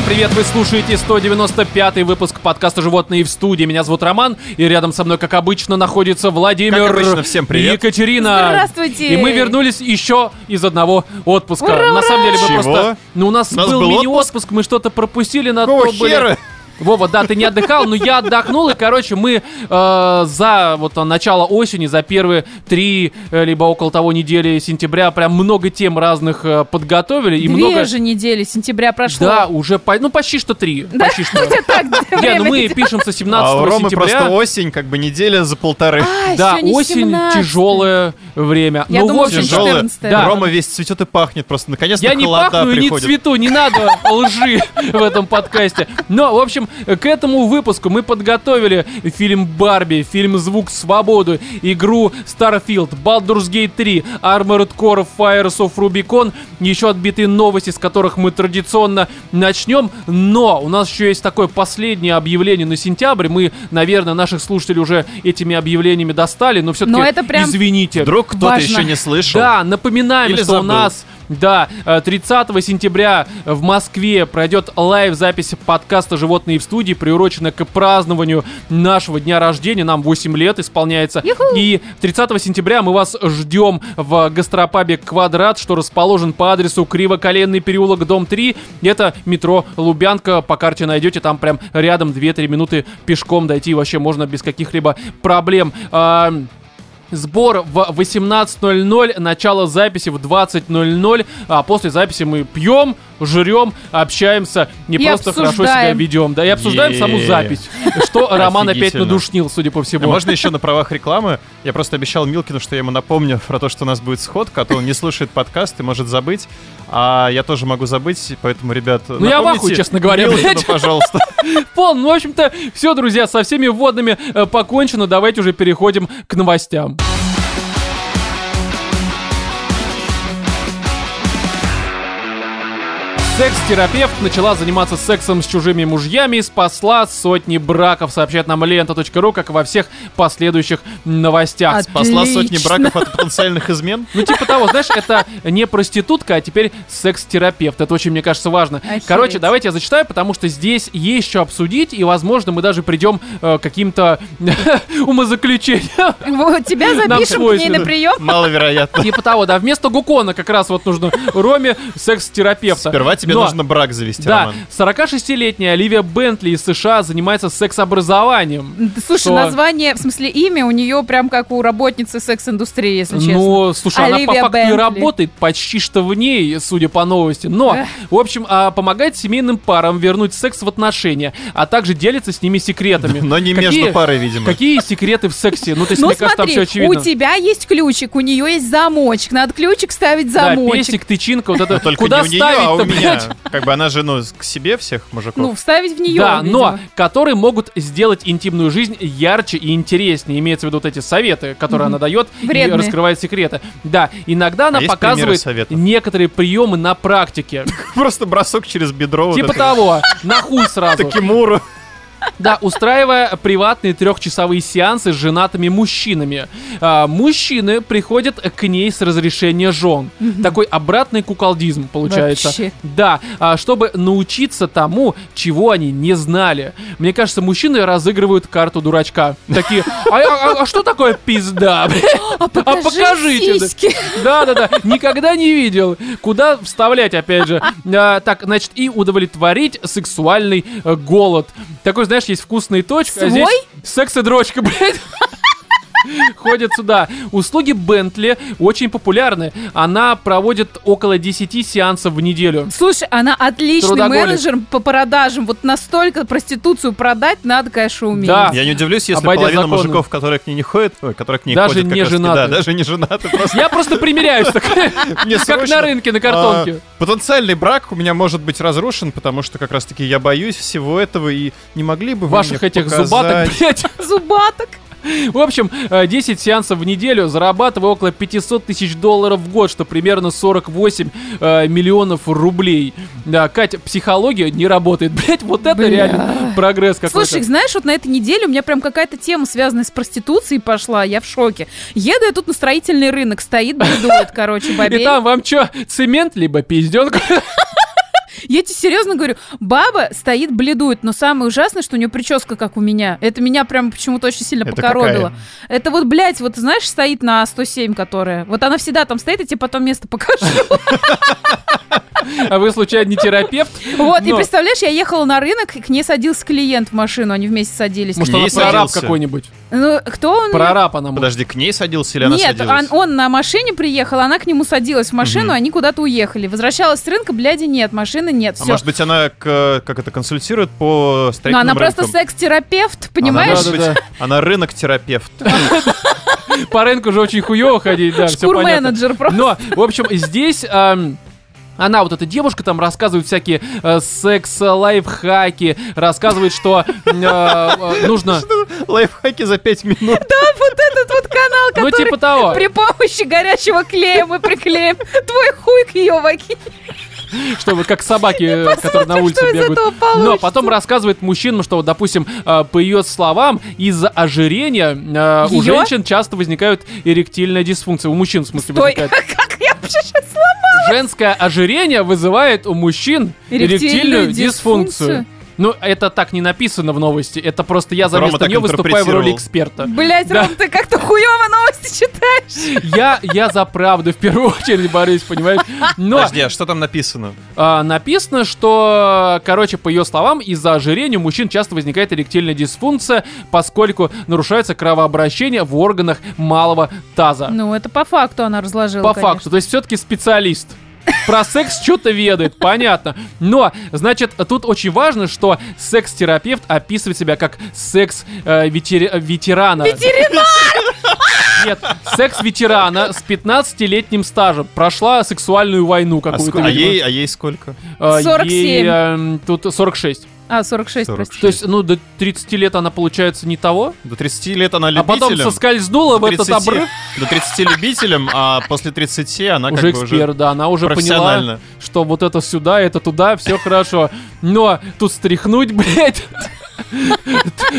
Всем привет, вы слушаете 195 выпуск подкаста «Животные в студии». Меня зовут Роман, и рядом со мной, как обычно, находится Владимир Как обычно, всем привет. и Екатерина. Здравствуйте. И мы вернулись еще из одного отпуска. Ура, на самом деле мы Чего? просто... Ну, у нас, У нас был, был мини-отпуск, мы что-то пропустили на Какого то были-? Вова, да, ты не отдыхал, но я отдохнул, и, короче, мы э, за вот э, начало осени, за первые три, э, либо около того недели сентября прям много тем разных э, подготовили. И Две много... же недели сентября прошло. Да, уже, по- ну, почти что три. Почти что. Так, Не, ну мы пишем со 17 А у Ромы сентября. просто осень, как бы неделя за полторы. А, Да, осень 17. тяжелое время. Я ну, думала, в общем, что Тяжелая. 14 Да. Рома весь цветет и пахнет просто. Наконец-то Я не пахну и не цвету, не надо лжи в этом подкасте. Но, в общем, к этому выпуску мы подготовили фильм «Барби», фильм «Звук свободы», игру Starfield, Baldur's Gate 3, Armored Core Fires of Rubicon, еще отбитые новости, с которых мы традиционно начнем. Но у нас еще есть такое последнее объявление на сентябрь. Мы, наверное, наших слушателей уже этими объявлениями достали, но все-таки Но это прям извините. Вдруг кто-то еще не слышал. Да, напоминаем, Или что у забыл. нас да, э, 30 сентября в Москве пройдет лайв-запись подкаста «Животные в студии», приуроченная к празднованию нашего дня рождения. Нам 8 лет исполняется. Юху! И 30 сентября мы вас ждем в гастропабе «Квадрат», что расположен по адресу Кривоколенный переулок, дом 3. Это метро Лубянка. По карте найдете, там прям рядом 2-3 минуты пешком дойти вообще можно без каких-либо проблем. А, Сбор в 18.00, начало записи в 20.00, а после записи мы пьем, жрем, общаемся, не И просто хорошо себя обсуждаем. ведем, да, и обсуждаем саму Е-е-е. запись, что Роман опять надушнил, судя по А всему. можно еще на правах рекламы? Я просто обещал Милкину, что я ему напомню про то, что у нас будет сходка, а то он не слушает подкаст и может забыть. А я тоже могу забыть, поэтому, ребят, Ну, я в напомните ахуе, честно говоря, Милкину, пожалуйста. Пол, ну, в общем-то, все, друзья, со всеми вводными э, покончено, давайте уже переходим к новостям. Yeah. Секс-терапевт начала заниматься сексом с чужими мужьями и спасла сотни браков, сообщает нам лента.ру, как и во всех последующих новостях. А Спасла сотни Отлично. браков от потенциальных измен. Ну, типа того, знаешь, это не проститутка, а теперь секс-терапевт. Это очень, мне кажется, важно. Охереть. Короче, давайте я зачитаю, потому что здесь есть что обсудить, и, возможно, мы даже придем э, к каким-то умозаключениям. Вот, тебя запишем к ней на прием. Маловероятно. Типа того, да, вместо Гукона как раз вот нужно Роме секс-терапевта. Сперва тебе Но- нужно брак завести, Да, Роман. 46-летняя Оливия Бентли из США занимается секс-образованием. Слушай, Что? название, в смысле имя у нее прям как у работницы секс-индустрии, если честно. Ну, слушай, она по Оливия факту и Бентли. работает почти что в ней, судя по новости. Но, Эх. в общем, а, помогает семейным парам вернуть секс в отношения, а также делится с ними секретами. Но не Какие- между парой, видимо. Какие секреты в сексе? Ну, то есть, Ну мне кажется, там смотри, все у очевидно. тебя есть ключик, у нее есть замочек. Надо ключик ставить Да, замочек. песик, тычинка, вот это. Но только Куда не у нее, а ставить-то, у меня. Как бы она же, ну, к себе всех мужиков. Ну, вставить в нее. Да, но видимо. которые могут сделать интимную жизнь ярче и интереснее. Имеется в виду вот эти советы, которые она дает и Вредные. раскрывает секреты. Да, иногда она А показывает некоторые приемы на практике. Просто бросок через бедро. Типа того, на хуй сразу. Такимуру. Да, устраивая приватные трехчасовые сеансы с женатыми мужчинами. А, мужчины приходят к ней с разрешения жен. Такой обратный куколдизм получается. Вообще. Да, а, чтобы научиться тому, чего они не знали. Мне кажется, мужчины разыгрывают карту дурачка. Такие, а, а- а что такое пизда? А покажи покажите, да. сиськи. Да-да-да, никогда не видел. Куда вставлять, опять же. А, так, значит, и удовлетворить сексуальный э, голод. Такой, знаешь, есть вкусная точка, а здесь Свой? секс-дрочка, блядь. Ходят сюда. Услуги Бентли очень популярны. Она проводит около 10 сеансов в неделю. Слушай, она отличный Трудоголик. менеджер по продажам. Вот настолько проституцию продать надо, конечно, уметь. Да. Я не удивлюсь, если Обойдя половина законы. мужиков, которые к ней не ходят, ой, которые к ней Даже ходят, не раз женаты. Да, даже не женаты. Просто Я просто примеряюсь, как на рынке, на картонке. а, потенциальный брак у меня может быть разрушен, потому что как раз-таки я боюсь всего этого и не могли бы вы Ваших этих показать- зубаток, блядь. Зубаток. В общем, э, 10 сеансов в неделю, зарабатывая около 500 тысяч долларов в год, что примерно 48 э, миллионов рублей. Да, Катя, психология не работает. Блять, вот это Бля. реально прогресс какой-то. Слушай, знаешь, вот на этой неделе у меня прям какая-то тема, связанная с проституцией, пошла. Я в шоке. Еду я тут на строительный рынок, стоит, бредует, короче, И бабей. там вам что, цемент, либо пизденка? Я тебе серьезно говорю, баба стоит, бледует, но самое ужасное, что у нее прическа как у меня. Это меня прям почему-то очень сильно Это покоробило. Это вот, блядь, вот знаешь, стоит на 107, которая. Вот она всегда там стоит, и тебе потом место покажу. А вы, случайно, не терапевт? Вот, и представляешь, я ехала на рынок, и к ней садился клиент в машину, они вместе садились. Может, она прораб какой-нибудь? Ну, кто он? Прораб она. Подожди, к ней садился или она Нет, садилась? он, он на машине приехал, она к нему садилась в машину, они куда-то уехали. Возвращалась с рынка, бляди нет, машины нет, А все. может быть, она к- как это консультирует по Но строительным она просто рынкам? секс-терапевт, понимаешь? Она, может быть, Да-да-да. она рынок-терапевт. По рынку же очень хуево ходить, да, все понятно. Шкур-менеджер просто. Но, в общем, здесь... она, вот эта девушка, там рассказывает всякие э, секс-лайфхаки, рассказывает, что э, э, нужно... Лайфхаки за пять минут. Вот этот вот канал, Ну, который типа того. при помощи горячего клея мы приклеим твой хуй к ее вагине. Чтобы как собаки, э, которые на улице бегают. Но потом рассказывает мужчинам, что, допустим, э, по ее словам, из-за ожирения э, у женщин часто возникают эректильная дисфункция. У мужчин, в смысле, возникает. как я вообще сейчас сломала? Женское ожирение вызывает у мужчин эректильную дисфункцию. Ну, это так не написано в новости. Это просто я Рома заместо так нее выступаю в роли эксперта. Блять, Да. Ром, ты как-то хуево новости читаешь. Я, я за правду в первую очередь борюсь, понимаешь? Но Подожди, а что там написано? а, написано, что, короче, по ее словам, из-за ожирения у мужчин часто возникает эректильная дисфункция, поскольку нарушается кровообращение в органах малого таза. Ну, это по факту она разложила, По конечно. факту, то есть все-таки специалист. Про секс что-то ведает, понятно. Но, значит, тут очень важно, что секс-терапевт описывает себя как секс-ветерана. Нет, секс-ветерана с 15-летним стажем. Прошла сексуальную войну А, какую-то. а видимо. ей, а ей сколько? Э, 47. ей, эм, тут 46. А, 46, 46. прости. То есть, ну, до 30 лет она, получается, не того. До 30 лет она А потом любителем. соскользнула в до этот 30 обрыв. До 30 любителем, а после 30 она Уже как бы эксперт, уже да, она уже поняла, что вот это сюда, это туда, все хорошо. Но тут стряхнуть, блядь,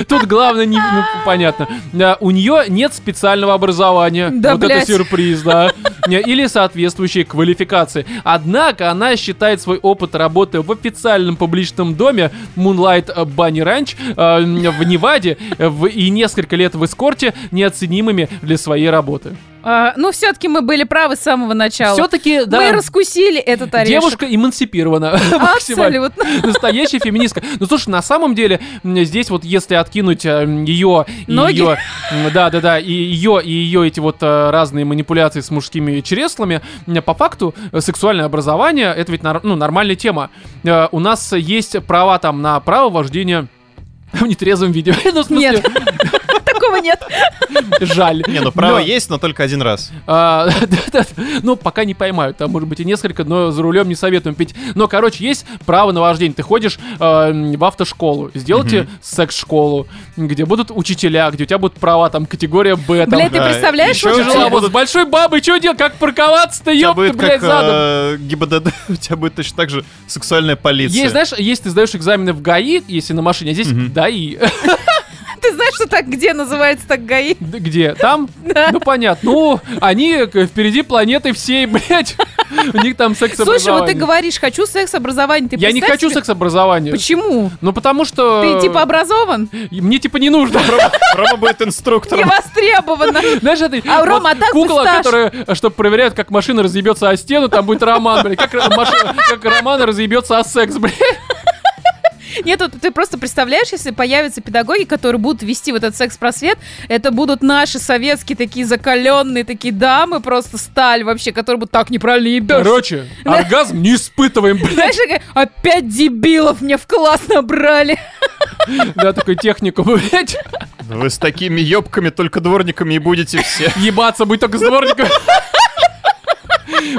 Тут главное, не, ну, понятно. А, У нее нет специального образования. Да, вот блядь. это сюрприз, да. Или соответствующей квалификации. Однако она считает свой опыт работы в официальном публичном доме Moonlight Bunny Ranch э, в Неваде в- и несколько лет в эскорте неоценимыми для своей работы. А, ну, все-таки мы были правы с самого начала. Все-таки, Мы да, раскусили этот орешек. девушка эмансипирована. Абсолютно. Настоящая феминистка. Ну слушай, на самом деле, здесь вот если откинуть ее и Ноги? ее, да, да, да, и ее и ее эти вот э, разные манипуляции с мужскими чреслами, по факту э, сексуальное образование это ведь ну, нормальная тема. Э, У нас есть права там на право вождения в нетрезвом виде. Ну, в смысле, Нет. Такого нет. жаль. Не, ну право есть, но только один раз. А, ну, пока не поймают, там, может быть, и несколько, но за рулем не советуем пить. Но, короче, есть право на вождение. Ты ходишь э, в автошколу, сделайте секс-школу, где будут учителя, где у тебя будут права, там, категория Б, Блядь, ты представляешь, тяжело, с большой бабой что делать? Как парковаться-то, ёпта, будет блядь, задом? э, ГИБДД, у тебя будет точно так же сексуальная полиция. Есть, знаешь, есть ты сдаешь экзамены в ГАИ, если на машине, а здесь ДАИ. Что так где называется так ГАИ? Где? Там? Ну, понятно. Ну, они к- впереди планеты всей, блядь. У них там секс Слушай, вот ты говоришь, хочу секс-образование. Ты Я не хочу секс-образования. Почему? Ну, потому что... Ты типа образован? Мне типа не нужно. Рома будет Не инструктором. востребовано. Знаешь, это А, вот Рома, а бы кукла, которая, чтобы проверяют, как машина разъебется о стену, там будет роман, блядь. Как, ро- машина- как роман разъебется о секс, блядь. Нет, вот ты просто представляешь, если появятся педагоги, которые будут вести вот этот секс-просвет, это будут наши советские такие закаленные такие дамы, просто сталь вообще, которые будут так неправильно ебешь. Короче, оргазм не испытываем, блядь. Знаешь, опять дебилов мне в класс набрали. Да, такой технику, блядь. Вы с такими ёбками только дворниками и будете все. Ебаться будет только с дворником.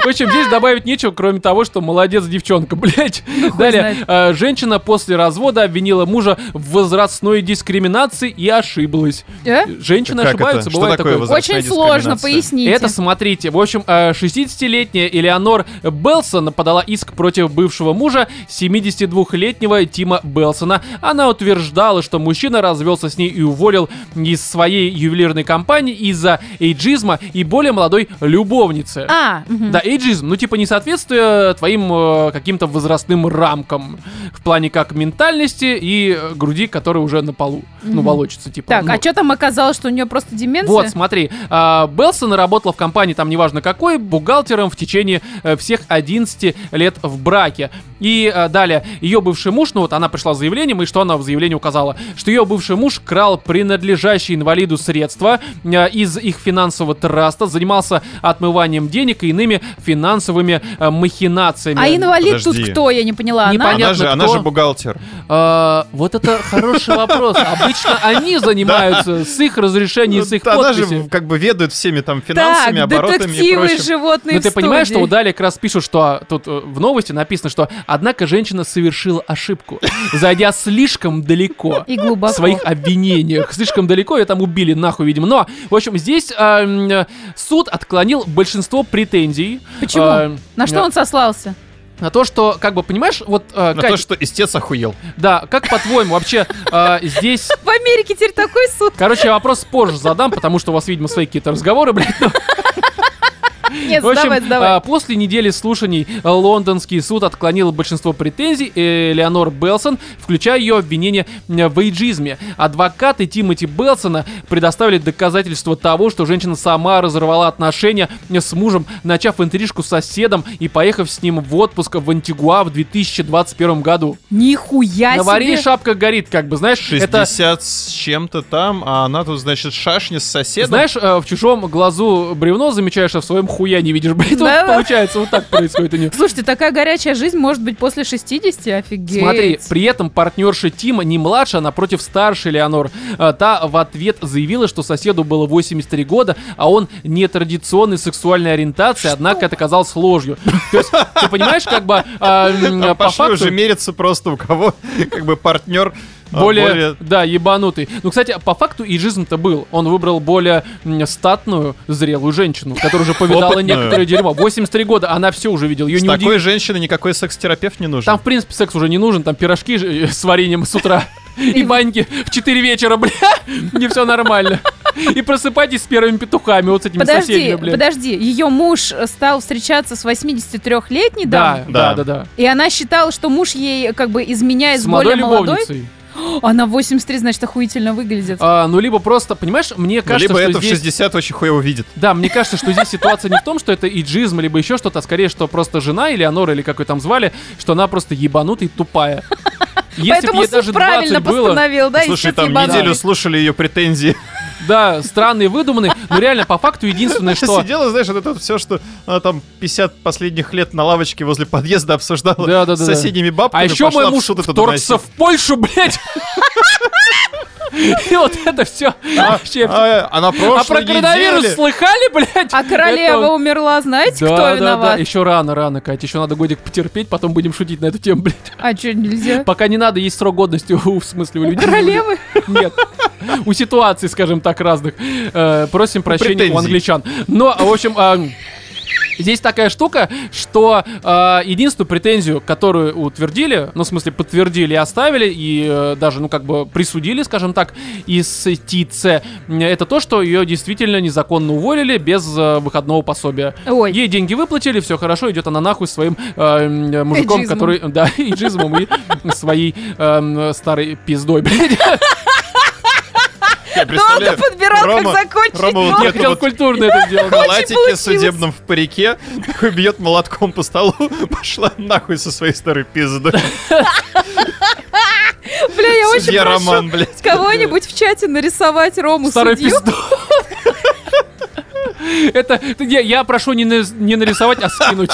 В общем, здесь добавить нечего, кроме того, что молодец девчонка, блядь. Далее, э, женщина после развода обвинила мужа в возрастной дискриминации и ошиблась. Э? Женщины Как ошибаются, это? Что бывает такое такое. Очень сложно, поясните. Это смотрите, в общем, э, 60-летняя Элеонор Белсон подала иск против бывшего мужа 72-летнего Тима Белсона. Она утверждала, что мужчина развелся с ней и уволил из своей ювелирной компании из-за эйджизма и более молодой любовницы. А, мгм. Да, эйджизм, ну типа несоответствие твоим э, каким-то возрастным рамкам в плане как ментальности и э, груди, которая уже на полу, ну, волочится, типа. Так, ну. а что там оказалось, что у нее просто деменция? Вот, смотри, а, Белсон работала в компании, там неважно какой, бухгалтером в течение э, всех 11 лет в браке. И э, далее, ее бывший муж, ну вот она пришла с заявлением, и что она в заявлении указала? Что ее бывший муж крал принадлежащие инвалиду средства э, из их финансового траста, занимался отмыванием денег и иными финансовыми э, махинациями. А инвалид Подожди. тут кто? Я не поняла. Она? Непонятно. Она же, она кто. же бухгалтер. А, вот это хороший вопрос. Обычно они занимаются с их разрешения, с их Ну, Она подписи. же как бы ведает всеми там финансами, оборотами и детективы прочим. животные Ну ты понимаешь, что вот далее как раз пишут, что а, тут э, в новости написано, что однако женщина совершила ошибку, зайдя слишком далеко И в своих обвинениях. Слишком далеко ее там убили нахуй, видимо. Но, в общем, здесь а, м, э, суд отклонил большинство претензий. Почему? а, На что он сослался? На то, что, как бы, понимаешь, вот, э, На Кать, то, что истец охуел. да, как по-твоему, вообще, э, здесь В Америке теперь такой суд. Короче, я вопрос позже задам, потому что у вас, видимо, свои какие-то разговоры, блядь. Нет, В общем, сдавай, сдавай. а, после недели слушаний э, лондонский суд отклонил большинство претензий э, Леонор Белсон, включая ее обвинение в эйджизме. Адвокаты Тимоти Белсона предоставили доказательства того, что женщина сама разорвала отношения с мужем, начав интрижку с соседом и поехав с ним в отпуск в Антигуа в 2021 году. Нихуя На варе себе. шапка горит, как бы, знаешь, 60 это... с чем-то там, а она тут, значит, шашни с соседом. Знаешь, э, в чужом глазу бревно замечаешь, а в своем хуя не видишь. Блин, вот Да-да. получается, вот так происходит у нее. Слушайте, такая горячая жизнь может быть после 60, офигеть. Смотри, при этом партнерша Тима не младше, а напротив старше Леонор. Та в ответ заявила, что соседу было 83 года, а он нетрадиционной сексуальной ориентации, однако это казалось ложью. То есть, ты понимаешь, как бы а, по факту... уже мериться просто у кого, как бы, партнер а, более, да, ебанутый. Ну, кстати, по факту иджизм-то был. Он выбрал более статную, зрелую женщину, которая уже повидала некоторое дерьмо. 83 года, она все уже видела. Ее С не такой женщиной никакой секс-терапевт не нужен. Там, в принципе, секс уже не нужен, там пирожки э, с вареньем с утра. И баньки в 4 вечера, бля, не все нормально. И просыпайтесь с первыми петухами, вот с этими Подожди, соседями, бля. подожди, ее муж стал встречаться с 83-летней Да, дамой, да, Да. да, да. и она считала, что муж ей как бы изменяет с, С более молодой. любовницей. Она в 83, значит, охуительно выглядит. А, ну, либо просто, понимаешь, мне Ну, кажется, либо что это в здесь... 60 очень хуево видит. Да, мне кажется, что здесь ситуация не в том, что это иджизм, либо еще что-то, а скорее, что просто жена Элеонора, или как ее там звали, что она просто ебанутая и тупая. Если Поэтому суд даже правильно 20 было, постановил, да, Слушай, там ебанули. неделю слушали ее претензии. Да, странные, выдуманные, но реально, по факту, единственное, что... Сидела, знаешь, вот это все, что она там 50 последних лет на лавочке возле подъезда обсуждала Да, да, с да, да. соседними бабками. А еще мой муж вторгся в Польшу, блядь. И вот это все вообще. А, а на А про коронавирус слыхали, блядь? А королева умерла, знаете, кто виноват? еще рано, рано, Катя, еще надо годик потерпеть, потом будем шутить на эту тему, блядь. А что, нельзя? Пока не надо, есть срок годности, у, в смысле, у людей. королевы? Нет. У ситуаций, скажем так, разных. Э, просим прощения у англичан. Но, в общем, а, Здесь такая штука, что э, единственную претензию, которую утвердили, ну, в смысле, подтвердили и оставили, и э, даже, ну, как бы присудили, скажем так, из ТИЦ, э, это то, что ее действительно незаконно уволили без э, выходного пособия. Ой. Ей деньги выплатили, все хорошо, идет она нахуй своим э, м, мужиком, Эйджизмом. который, да, иджизмом и своей эм, старой пиздой, блядь. Долго подбирал, Рома- как закончить. Рома вот Я хотел вот культурно это сделать. в халатике судебном в парике, такой бьет молотком по столу, пошла нахуй со своей старой пиздой. Бля, я очень прошу кого-нибудь в чате нарисовать Рому судью. пизду. Это я, я прошу не, на- не нарисовать, а скинуть.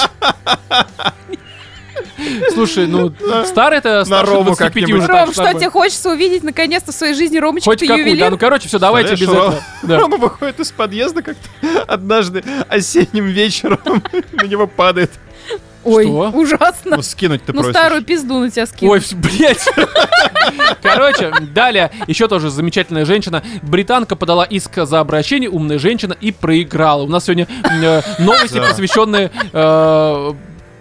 Слушай, ну старый это старше Рому 25 как-нибудь. уже. Ром, что тебе хочется увидеть наконец-то в своей жизни? Ромочка, Хоть ты какую, да, ну короче, все, давайте без этого. Рома выходит из подъезда как-то однажды осенним вечером, на него падает. Ой, Что? ужасно. Ну, скинуть ты Ну, просишь. старую пизду на тебя скину. Ой, блять. Короче, далее еще тоже замечательная женщина. Британка подала иск за обращение, умная женщина, и проиграла. У нас сегодня э, новости, Да. посвященные э,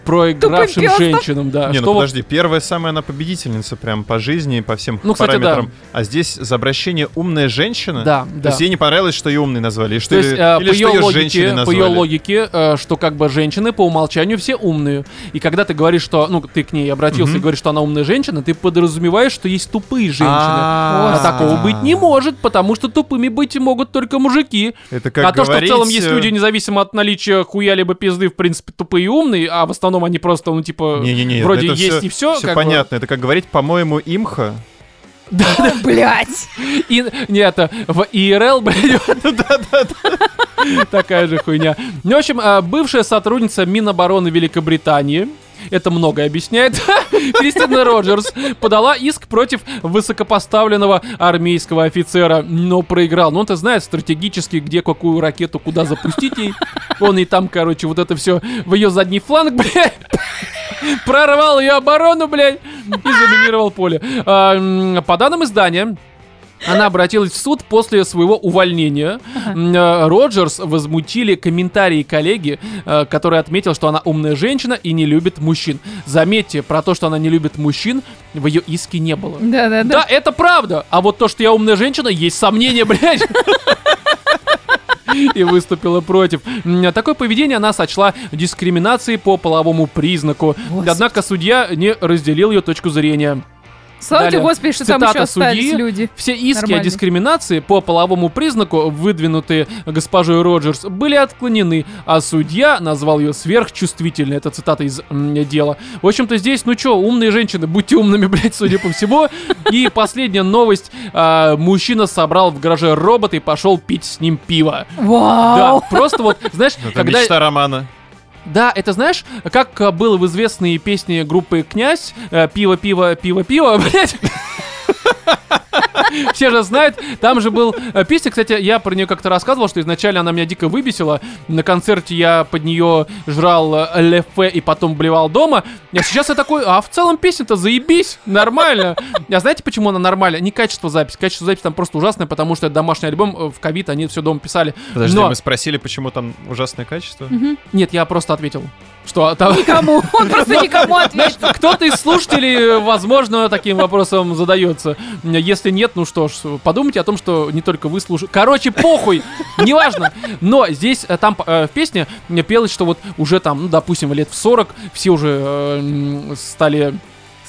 проигравшим женщинам, да. Не, Что ну вот- подожди, первая самая она победительница прям по жизни, по всем Ну, кстати, параметрам. А здесь за обращение умная женщина. Да, То да. есть ей не понравилось, что ее умной назвали, и что, То есть, или, э, или по что ее ее логике, женщиной по назвали. ее логике, э, что как бы женщины по умолчанию все умные. И когда ты говоришь, что, ну, ты к ней обратился Мгм. и говоришь, что она умная женщина, ты подразумеваешь, что есть тупые женщины. А, А такого быть не может, потому что тупыми быть могут только мужики. Это как а то, что в целом есть э, люди, независимо от наличия хуя либо пизды, в принципе, тупые и умные, а в основном они просто, ну, типа, Не-не-не, вроде это есть всё- и все. всё понятно. Это как говорить, по-моему, имха. Блять. И, не, это в ИРЛ, блядь. Такая же хуйня. Ну, в общем, а, бывшая сотрудница Минобороны Великобритании, это многое объясняет, Кристина Роджерс подала иск против высокопоставленного армейского офицера, но проиграл. Ну, он-то знает стратегически, где какую ракету куда запустить ей. Он и там, короче, вот это все в ее задний фланг, блядь, прорвал ее оборону, блядь, и заминировал поле. По данным издания, она обратилась в суд после своего увольнения. М, э, Роджерс возмутили комментарии коллеги, э, который отметил, что она умная женщина и не любит мужчин. Заметьте, про то, что она не любит мужчин, в ее иске не было. Да, Да-да-да. это правда. А вот то, что я умная женщина, есть сомнения, блядь. И выступила против. Такое поведение она сочла дискриминацией по половому признаку. Господи. Однако судья не разделил ее точку зрения. Слава тебе, Далее. Господи, что там еще остались судьи. люди. Все иски о Нормально. дискриминации по половому признаку, выдвинутые госпожой Роджерс, были отклонены, а судья назвал ее сверхчувствительной. Это цитата из м, дела. В общем-то, здесь, ну чё, умные женщины, будьте умными, блядь, судя по всему. И последняя новость. а, мужчина собрал в гараже робота и пошел пить с ним пиво. Да, Вау. просто вот, знаешь, Это когда... мечта Романа. Да, это знаешь, как э, было в известной песне группы «Князь», э, «Пиво, пиво, пиво, пиво», блядь. Все же знают, там же был э, песня, кстати, я про нее как-то рассказывал, что изначально она меня дико выбесила. На концерте я под нее жрал э, лефе и потом блевал дома. А сейчас я такой, а в целом песня-то заебись, нормально. А знаете, почему она нормальная? Не качество записи. Качество записи там просто ужасное, потому что это домашний альбом э, в ковид, они все дома писали. Подожди, Но- мы спросили, почему там ужасное качество. Нет, я просто ответил, что там... Никому. Он просто никому ответил. кто-то из слушателей, возможно, таким вопросом задается. Если нет, ну что ж, подумайте о том, что не только вы слушаете. Короче, похуй, неважно. Но здесь, э, там э, в песне мне пелось, что вот уже там, ну, допустим, лет в 40 все уже э, стали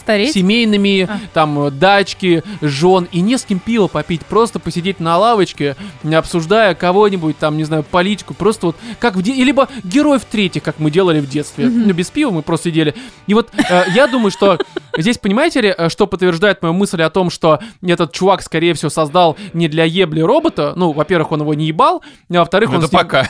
Стареть? семейными, А. там, э, дачки, жен, и не с кем пиво попить, просто посидеть на лавочке, обсуждая кого-нибудь, там, не знаю, политику, просто вот как в де... и Либо героев третьих, как мы делали в детстве. Ну, без пива мы просто сидели. И вот э, я думаю, что здесь, понимаете ли, э, что подтверждает мою мысль о том, что этот чувак, скорее всего, создал не для ебли робота, ну, во-первых, он его не ебал, а во-вторых, Ну, он Это пока.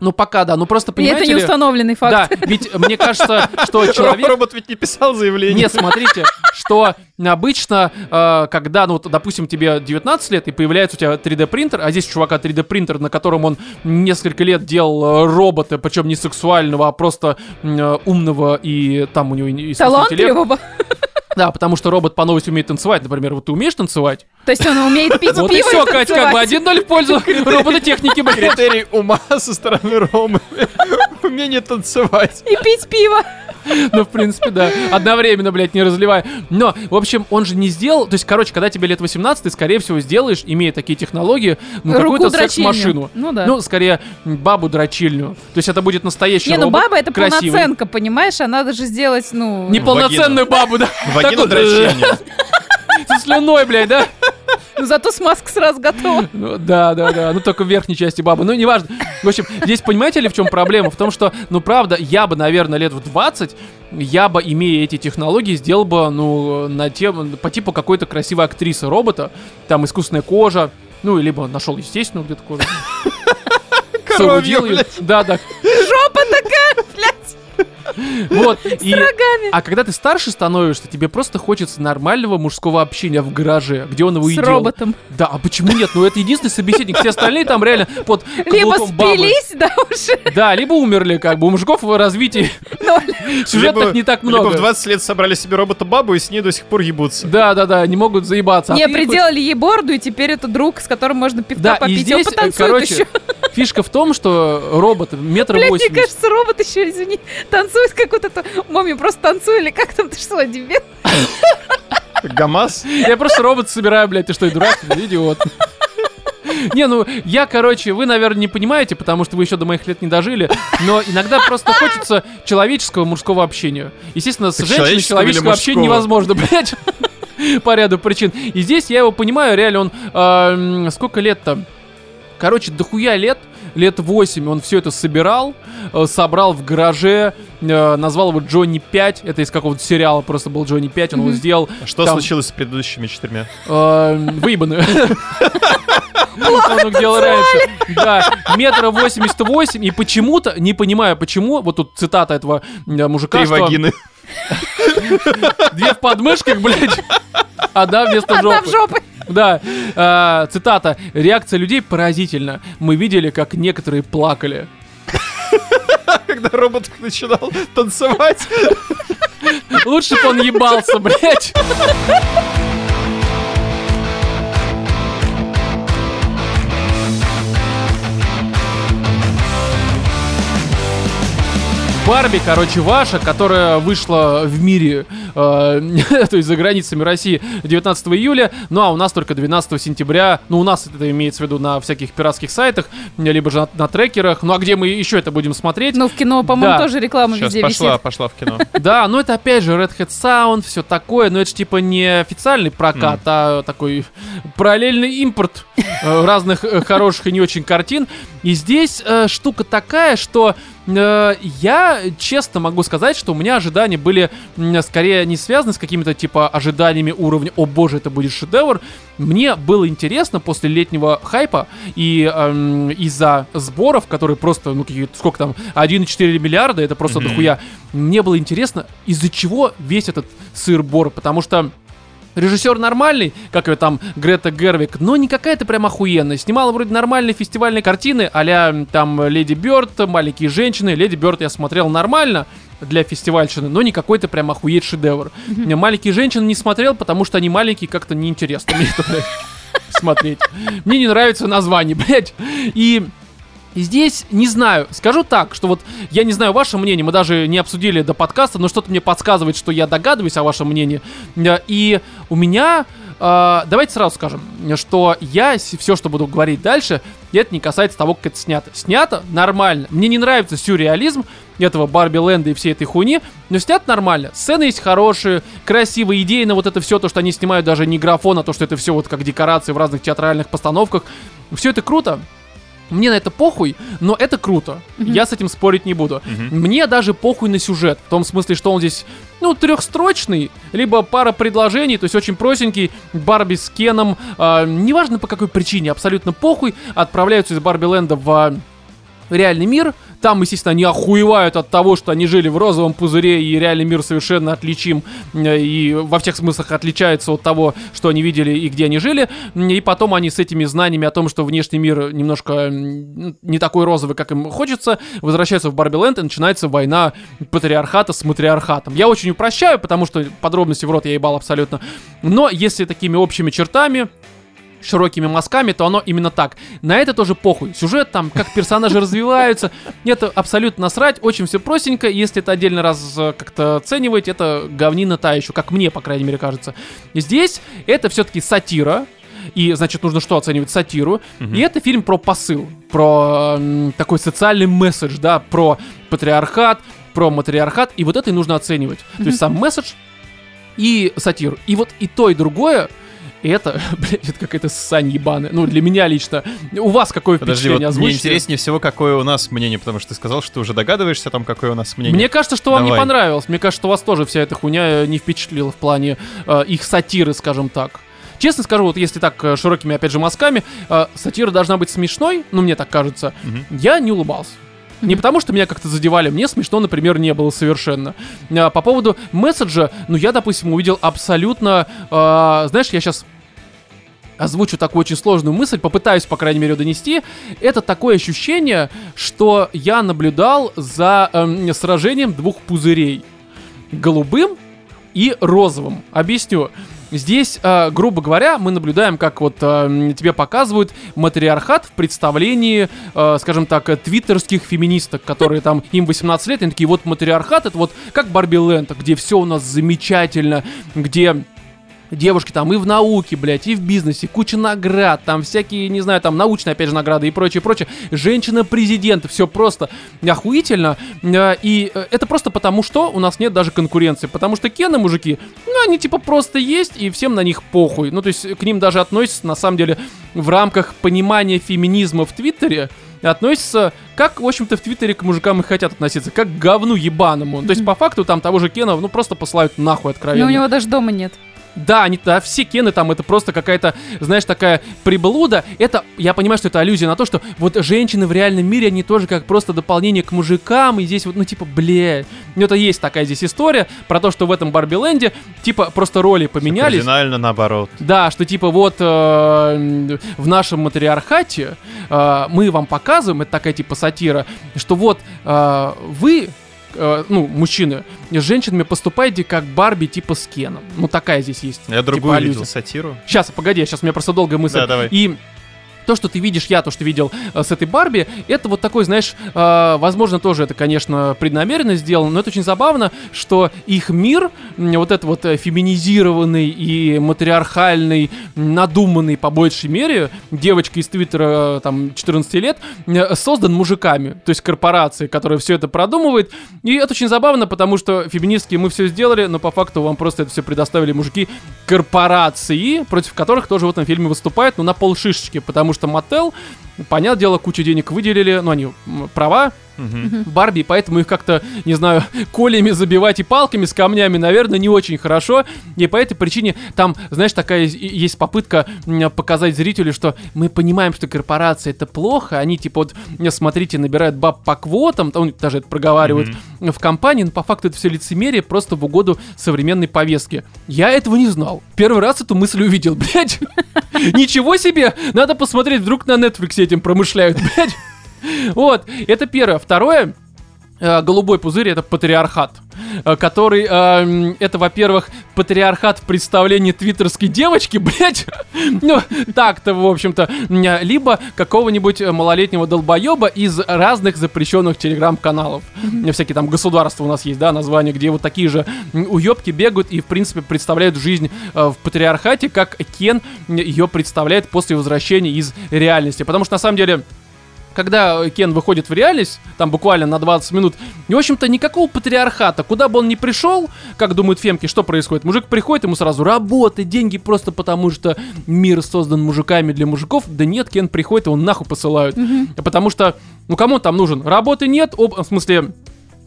Ну, пока, да, ну просто, И понимаете это не ли- установленный факт. Да, ведь мне кажется, что человек... Робот ведь не писал заявление. Нет, смотрите, что обычно, э, когда, ну, вот, допустим, тебе 19 лет, и появляется у тебя 3D принтер, а здесь у чувака 3D принтер, на котором он несколько лет делал э, робота, причем не сексуального, а просто э, умного, и там у него и. Талантливого. Да, потому что робот по новости умеет танцевать. Например, вот ты умеешь танцевать? То есть он умеет пить Вот и пиво все, Кать, как бы танцевать. 1-0 в пользу робототехники, блядь. Критерий ума со стороны Ромы. Умение танцевать. И пить пиво. Ну, в принципе, да. Одновременно, блядь, не разливай. Но, в общем, он же не сделал... То есть, короче, когда тебе лет 18, ты, скорее всего, сделаешь, имея такие технологии, ну, какую-то дрочильню. секс-машину. Ну да. Ну, скорее, бабу дрочильную. То есть, это будет настоящий Не, ну баба это красивый. полноценка, понимаешь? А надо же сделать, ну... Неполноценную бабу, да. Вагину Такую, дрочение. Со слюной, блядь, да? Ну, зато смазка сразу готова. Ну, да, да, да. Ну, только в верхней части бабы. Ну, неважно. В общем, здесь понимаете ли, в чем проблема? В том, что, ну, правда, я бы, наверное, лет в 20, я бы, имея эти технологии, сделал бы, ну, на тем, по типу какой-то красивой актрисы робота. Там искусственная кожа. Ну, и либо нашел, естественно, где-то кожу. Коровью. Да, да. Вот. И, рогами. а когда ты старше становишься, тебе просто хочется нормального мужского общения в гараже, где он его и С роботом. Да, а почему нет? Ну, это единственный собеседник. Все остальные там реально под Либо каблуком бабы. спились, да, уже. Да, либо умерли, как бы. У мужиков в развитии Либо- не так Либо много. в 20 лет собрали себе робота-бабу и с ней до сих пор ебутся. Да, да, да, не могут заебаться. А Не, приделали ей борду, и теперь это друг, с которым можно пивка Да, и попить. здесь, Он э, потанцует короче, еще. Фишка в том, что робот метр Блядь, мне восемьдесят. кажется, робот еще, извини, танцует как вот это Моми просто танцует, или как там, ты что, дебил? ГАМАЗ? Я просто робот собираю, блядь, ты что, идурак? Идиот. Не, ну, я, короче, вы, наверное, не понимаете, потому что вы еще до моих лет не дожили, но иногда просто хочется человеческого мужского общения. Естественно, с Так женщиной человеческого общения невозможно, блядь, по ряду причин. И здесь я его понимаю, реально, он... м, сколько лет-то? Короче, дохуя лет, лет 8 он все это собирал, э, собрал в гараже, э, назвал его Джонни 5, это из какого-то сериала просто был Джонни 5, он его сделал, А Что Там- случилось с предыдущими четырьмя? э, выебаны. Он делал раньше. Да, метра 88, и почему-то, не понимаю почему, вот тут цитата этого мужика, Три что вагины. Две в подмышках, блядь, одна вместо Одна в жопы. жопы. Да, э, цитата. Реакция людей поразительна. Мы видели, как некоторые плакали. Когда робот начинал танцевать. Лучше бы он ебался, блядь. Барби, короче, ваша, которая вышла в мире, то есть за границами России 19 июля, ну а у нас только 12 сентября, ну у нас это имеется в виду на всяких пиратских сайтах, либо же на, на трекерах, ну а где мы еще это будем смотреть? Ну, в кино, по-моему, Да. тоже реклама Сейчас везде пошла, висит. пошла в кино. Да, ну это опять же Red Hat Sound, все такое, но это же типа не официальный прокат, а такой параллельный импорт э, разных э, хороших и не очень картин. И здесь э, штука такая, что э, я честно могу сказать, что у меня ожидания были м, скорее не связаны с какими-то типа ожиданиями уровня «О боже, это будет шедевр». Мне было интересно после летнего хайпа и эм, из-за сборов, которые просто, ну какие сколько там, 1,4 миллиарда, это просто Мгм. дохуя. Мне было интересно, из-за чего весь этот сыр-бор, потому что Режиссер нормальный, как ее там Грета Гервик, но не какая-то прям охуенная. Снимала вроде нормальные фестивальные картины, а там Леди Бёрд, Маленькие женщины. Леди Бёрд я смотрел нормально для фестивальщины, но не какой-то прям охуеть шедевр. Маленькие женщины не смотрел, потому что они маленькие, как-то неинтересно мне это, блядь, смотреть. Мне не нравится название, блядь. И и здесь, не знаю, скажу так, что вот я не знаю ваше мнение, мы даже не обсудили до подкаста, но что-то мне подсказывает, что я догадываюсь о вашем мнении. И у меня, э, давайте сразу скажем, что я все, что буду говорить дальше, это не касается того, как это снято. Снято нормально. Мне не нравится сюрреализм этого Барби Ленда и всей этой хуйни, но снят нормально. Сцены есть хорошие, красивые, идейно вот это все, то, что они снимают даже не графон, а то, что это все вот как декорации в разных театральных постановках. Все это круто. Мне на это похуй, но это круто. Я с этим спорить не буду. Мне даже похуй на сюжет. В том смысле, что он здесь, ну, трехстрочный, либо пара предложений, то есть очень простенький. Барби с Кеном, а, неважно по какой причине, абсолютно похуй, отправляются из Барби Ленда в реальный мир. Там, естественно, они охуевают от того, что они жили в розовом пузыре, и реальный мир совершенно отличим, э, и во всех смыслах отличается от того, что они видели и где они жили. И потом они с этими знаниями о том, что внешний мир немножко не такой розовый, как им хочется, возвращаются в Барби-Ленд, и начинается война патриархата с матриархатом. Я очень упрощаю, потому что подробности в рот я ебал абсолютно. Но если такими общими чертами, широкими мазками, то оно именно так. На это тоже похуй. Сюжет там, как персонажи развиваются, это абсолютно насрать, очень все простенько. Если это отдельно раз э, как-то оценивать, это говнина та еще, как мне, по крайней мере, кажется. Здесь это все-таки сатира, и, значит, нужно что оценивать? Сатиру. И это фильм про посыл, про м, такой социальный месседж, да, про патриархат, про матриархат, и вот это и нужно оценивать. То есть сам месседж и сатиру. И вот и то, и другое, это, блядь, это какая-то сань ебаная. Ну, для меня лично. У вас какое Подожди, вот впечатление мне озвучите? интереснее всего, какое у нас мнение, потому что ты сказал, что ты уже догадываешься о том, какое у нас мнение. Мне кажется, что вам не Давай. понравилось. Мне кажется, что вас тоже вся эта хуйня э, не впечатлила в плане э, их сатиры, скажем так. Честно скажу, вот если так э, широкими, опять же, мазками, э, сатира должна быть смешной, ну, мне так кажется. Мгм. Я не улыбался. Не потому, что меня как-то задевали, мне смешно, например, не было совершенно. А, по поводу месседжа, ну, я, допустим, увидел абсолютно... э, знаешь, я сейчас озвучу такую очень сложную мысль, попытаюсь, по крайней мере, донести. Это такое ощущение, что я наблюдал за эм, сражением двух пузырей. Голубым и розовым. Объясню. Здесь, э, грубо говоря, мы наблюдаем, как вот э, тебе показывают матриархат в представлении, э, скажем так, твиттерских феминисток, которые там, им 18 лет, и они такие, вот матриархат, это вот как Барби Ленд, где все у нас замечательно, где девушки там и в науке, блядь, и в бизнесе, куча наград, там всякие, не знаю, там научные, опять же, награды и прочее, прочее. Женщина-президент, все просто охуительно. Э, И э, это просто потому, что у нас нет даже конкуренции. Потому что Кены, мужики, ну, они типа просто есть, и всем на них похуй. Ну, то есть к ним даже относятся, на самом деле, в рамках понимания феминизма в Твиттере, относятся, как, в общем-то, в Твиттере к мужикам и хотят относиться, как к говну ебаному. То есть, по факту, там того же Кена, ну, просто посылают нахуй откровенно. Но у него даже дома нет. Да, они, да, все кены там, это просто какая-то, знаешь, такая приблуда. Это, я понимаю, что это аллюзия на то, что вот женщины в реальном мире, они тоже как просто дополнение к мужикам, и здесь вот, ну, типа, бля. Ну, это есть такая здесь история про то, что в этом Барби-ленде, типа, просто роли поменялись. Кардинально наоборот. Да, что типа вот э, в нашем матриархате э, мы вам показываем, это такая типа сатира, что вот э, вы э, ну, мужчины, с женщинами поступаете как Барби типа с Кеном. Ну, такая здесь есть. Я другую типа, аллюзия. видел сатиру. Сейчас, погоди, сейчас у меня просто долгая мысль. Да, давай. И то, что ты видишь, я то, что видел э, с этой Барби, это вот такой, знаешь, э, возможно, тоже это, конечно, преднамеренно сделано, но это очень забавно, что их мир, вот этот вот э, феминизированный и матриархальный, надуманный по большей мере, девочка из Твиттера, э, там, 14 лет, э, создан мужиками, то есть корпорацией, которая все это продумывает, и это очень забавно, потому что феминистки мы все сделали, но по факту вам просто это все предоставили мужики корпорации, против которых тоже в этом фильме выступают, но на полшишечки, потому что Мотел, понятное дело, кучу денег выделили, ну, они права, Мгм. Барби, поэтому их как-то, не знаю, колями забивать и палками с камнями, наверное, не очень хорошо. И по этой причине там, знаешь, такая есть попытка показать зрителю, что мы понимаем, что корпорация это плохо, они типа вот, смотрите, набирают баб по квотам, там даже это проговаривают в компании, но по факту это все лицемерие просто в угоду современной повестке. Я этого не знал. Первый раз эту мысль увидел, блядь. Ничего себе! Надо посмотреть, вдруг на Netflix этим промышляют, блядь. Вот, это первое. Второе, э, голубой пузырь это патриархат, э, который, э, м, это, во-первых, патриархат в представлении твиттерской девочки, блядь, ну, так-то, в общем-то, э, либо какого-нибудь малолетнего долбоеба из разных запрещенных телеграм-каналов. Всякие там государства у нас есть, да, названия, где вот такие же уебки бегают и, в принципе, представляют жизнь в патриархате, как Кен ее представляет после возвращения из реальности. Потому что, на самом деле, когда Кен выходит в реальность, там буквально на 20 минут, и, в общем-то, никакого патриархата, куда бы он ни пришел, как думают фемки, что происходит? Мужик приходит, ему сразу работа, деньги просто потому, что мир создан мужиками для мужиков. Да нет, Кен приходит, его нахуй посылают. Потому что, ну, кому там нужен? Работы нет, об- в смысле,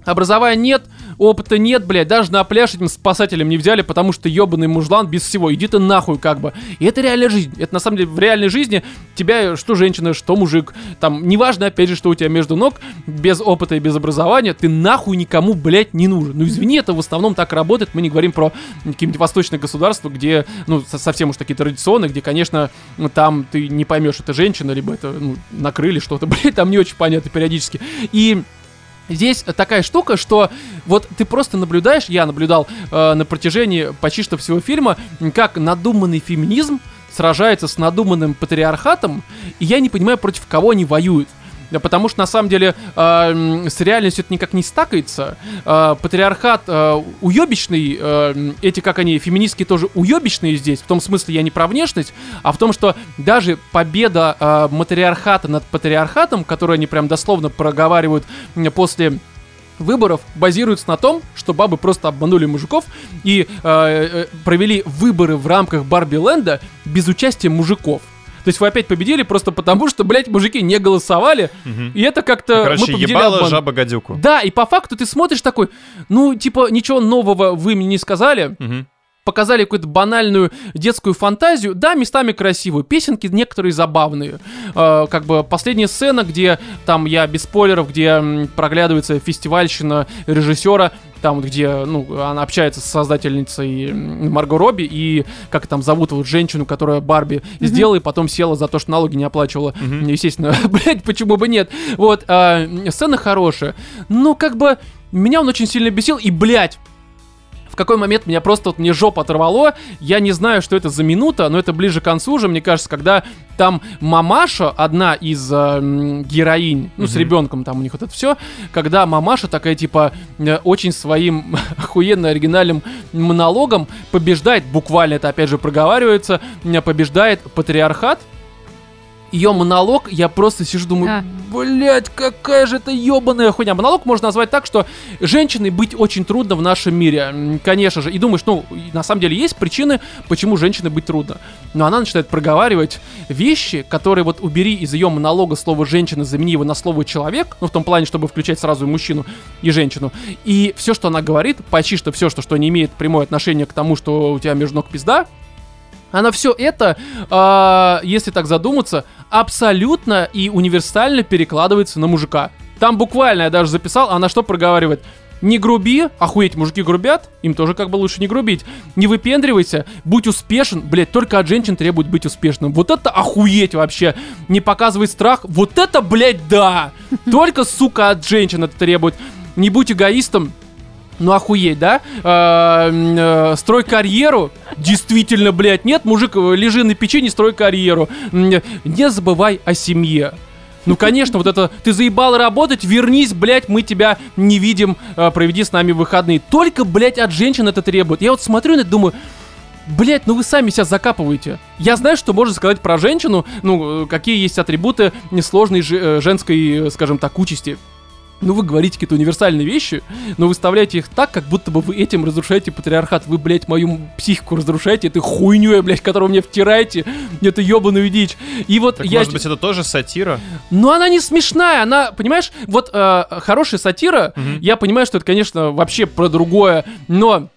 Образования нет, опыта нет, блядь, даже на пляж этим спасателям не взяли, потому что ебаный мужлан без всего, иди ты нахуй как бы. И это реальная жизнь, это на самом деле в реальной жизни тебя что женщина, что мужик, там, неважно опять же, что у тебя между ног, без опыта и без образования, ты нахуй никому, блядь, не нужен. Ну извини, это в основном так работает, мы не говорим про какие-нибудь восточные государства, где, ну, со- совсем уж такие традиционные, где, конечно, там ты не поймешь, это женщина, либо это, ну, накрыли что-то, блядь, там не очень понятно периодически. И Здесь такая штука, что вот ты просто наблюдаешь, я наблюдал э, на протяжении почти что всего фильма, как надуманный феминизм сражается с надуманным патриархатом, и я не понимаю, против кого они воюют. Потому что на самом деле э, с реальностью это никак не стакается. Э, патриархат э, уебищный, э, эти как они, феминистки тоже уебищные здесь. В том смысле я не про внешность, а в том, что даже победа э, матриархата над патриархатом, которую они прям дословно проговаривают после выборов базируется на том, что бабы просто обманули мужиков и э, э, провели выборы в рамках Барби Ленда без участия мужиков. То есть вы опять победили просто потому, что, блядь, мужики не голосовали, и это как-то Короче, мы победили ебало обман. жаба гадюку. Да, и по факту ты смотришь такой, ну, типа, ничего нового вы мне не сказали, Мгм. показали какую-то банальную детскую фантазию. Да, местами красивую. Песенки некоторые забавные. Э, как бы последняя сцена, где там я без спойлеров, где м, проглядывается фестивальщина режиссера, там вот где, ну, она общается с создательницей Марго Робби и как там зовут вот женщину, которая Барби сделала и потом села за то, что налоги не оплачивала. Естественно, блядь, почему бы нет. Вот, м, сцена хорошая. Ну, как бы, меня он очень сильно бесил, и, блядь, в какой момент меня просто вот мне жопа оторвало. Я не знаю, что это за минута, но это ближе к концу уже, мне кажется, когда там мамаша, одна из э, героинь, ну, с Мгм. ребенком там у них вот это все, когда мамаша такая, типа, э, очень своим охуенно оригинальным монологом побеждает, буквально это опять же проговаривается, побеждает патриархат, ее монолог, я просто сижу, думаю, А. блять, какая же это ебаная хуйня. Монолог можно назвать так, что женщиной быть очень трудно в нашем мире, конечно же. И думаешь, ну, на самом деле есть причины, почему женщине быть трудно. Но она начинает проговаривать вещи, которые вот убери из ее монолога слово женщина, замени его на слово человек, ну, в том плане, чтобы включать сразу и мужчину, и женщину. И все, что она говорит, почти что все, что, что не имеет прямое отношение к тому, что у тебя между ног пизда, она все это, а, если так задуматься, абсолютно и универсально перекладывается на мужика. Там буквально я даже записал, она что проговаривает? Не груби, охуеть, мужики грубят, им тоже как бы лучше не грубить. Не выпендривайся, будь успешен, блять, только от женщин требует быть успешным. Вот это охуеть вообще. Не показывай страх, вот это, блять, да. Только, сука, от женщин это требует. Не будь эгоистом, ну охуеть, да? Э, э, строй карьеру. Действительно, блядь, нет, мужик, э, лежи на печи, не строй карьеру. М, Не забывай о семье. Ну, конечно, вот это, ты заебал работать, вернись, блядь, мы тебя не видим, э, проведи с нами выходные. Только, блядь, от женщин это требует. Я вот смотрю на это, думаю, Блять, ну вы сами себя закапываете. Я знаю, что можно сказать про женщину, ну, э, какие есть атрибуты несложной же- э, женской, э, скажем так, участи. Ну, вы говорите какие-то универсальные вещи, но выставляете их так, как будто бы вы этим разрушаете патриархат. Вы, блядь, мою психику разрушаете этой хуйней, блядь, которую мне втираете, эту ебаную дичь. И вот Так, я... может быть, это тоже сатира? Но она не смешная, она, понимаешь, вот э, хорошая сатира, Мгм. я понимаю, что это, конечно, вообще про другое, но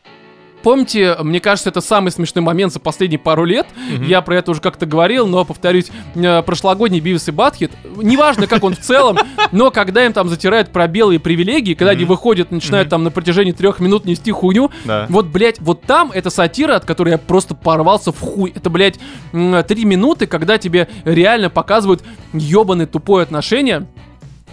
помните, мне кажется, это самый смешной момент за последние пару лет. Мгм. Я про это уже как-то говорил, но повторюсь, э, прошлогодний Бивис и Батхит, неважно, как он в целом, но когда им там затирают про белые привилегии, когда они выходят, начинают там на протяжении трех минут нести хуйню, вот, блядь, вот там это сатира, от которой я просто порвался в хуй. Это, блядь, три минуты, когда тебе реально показывают ебаное тупое отношение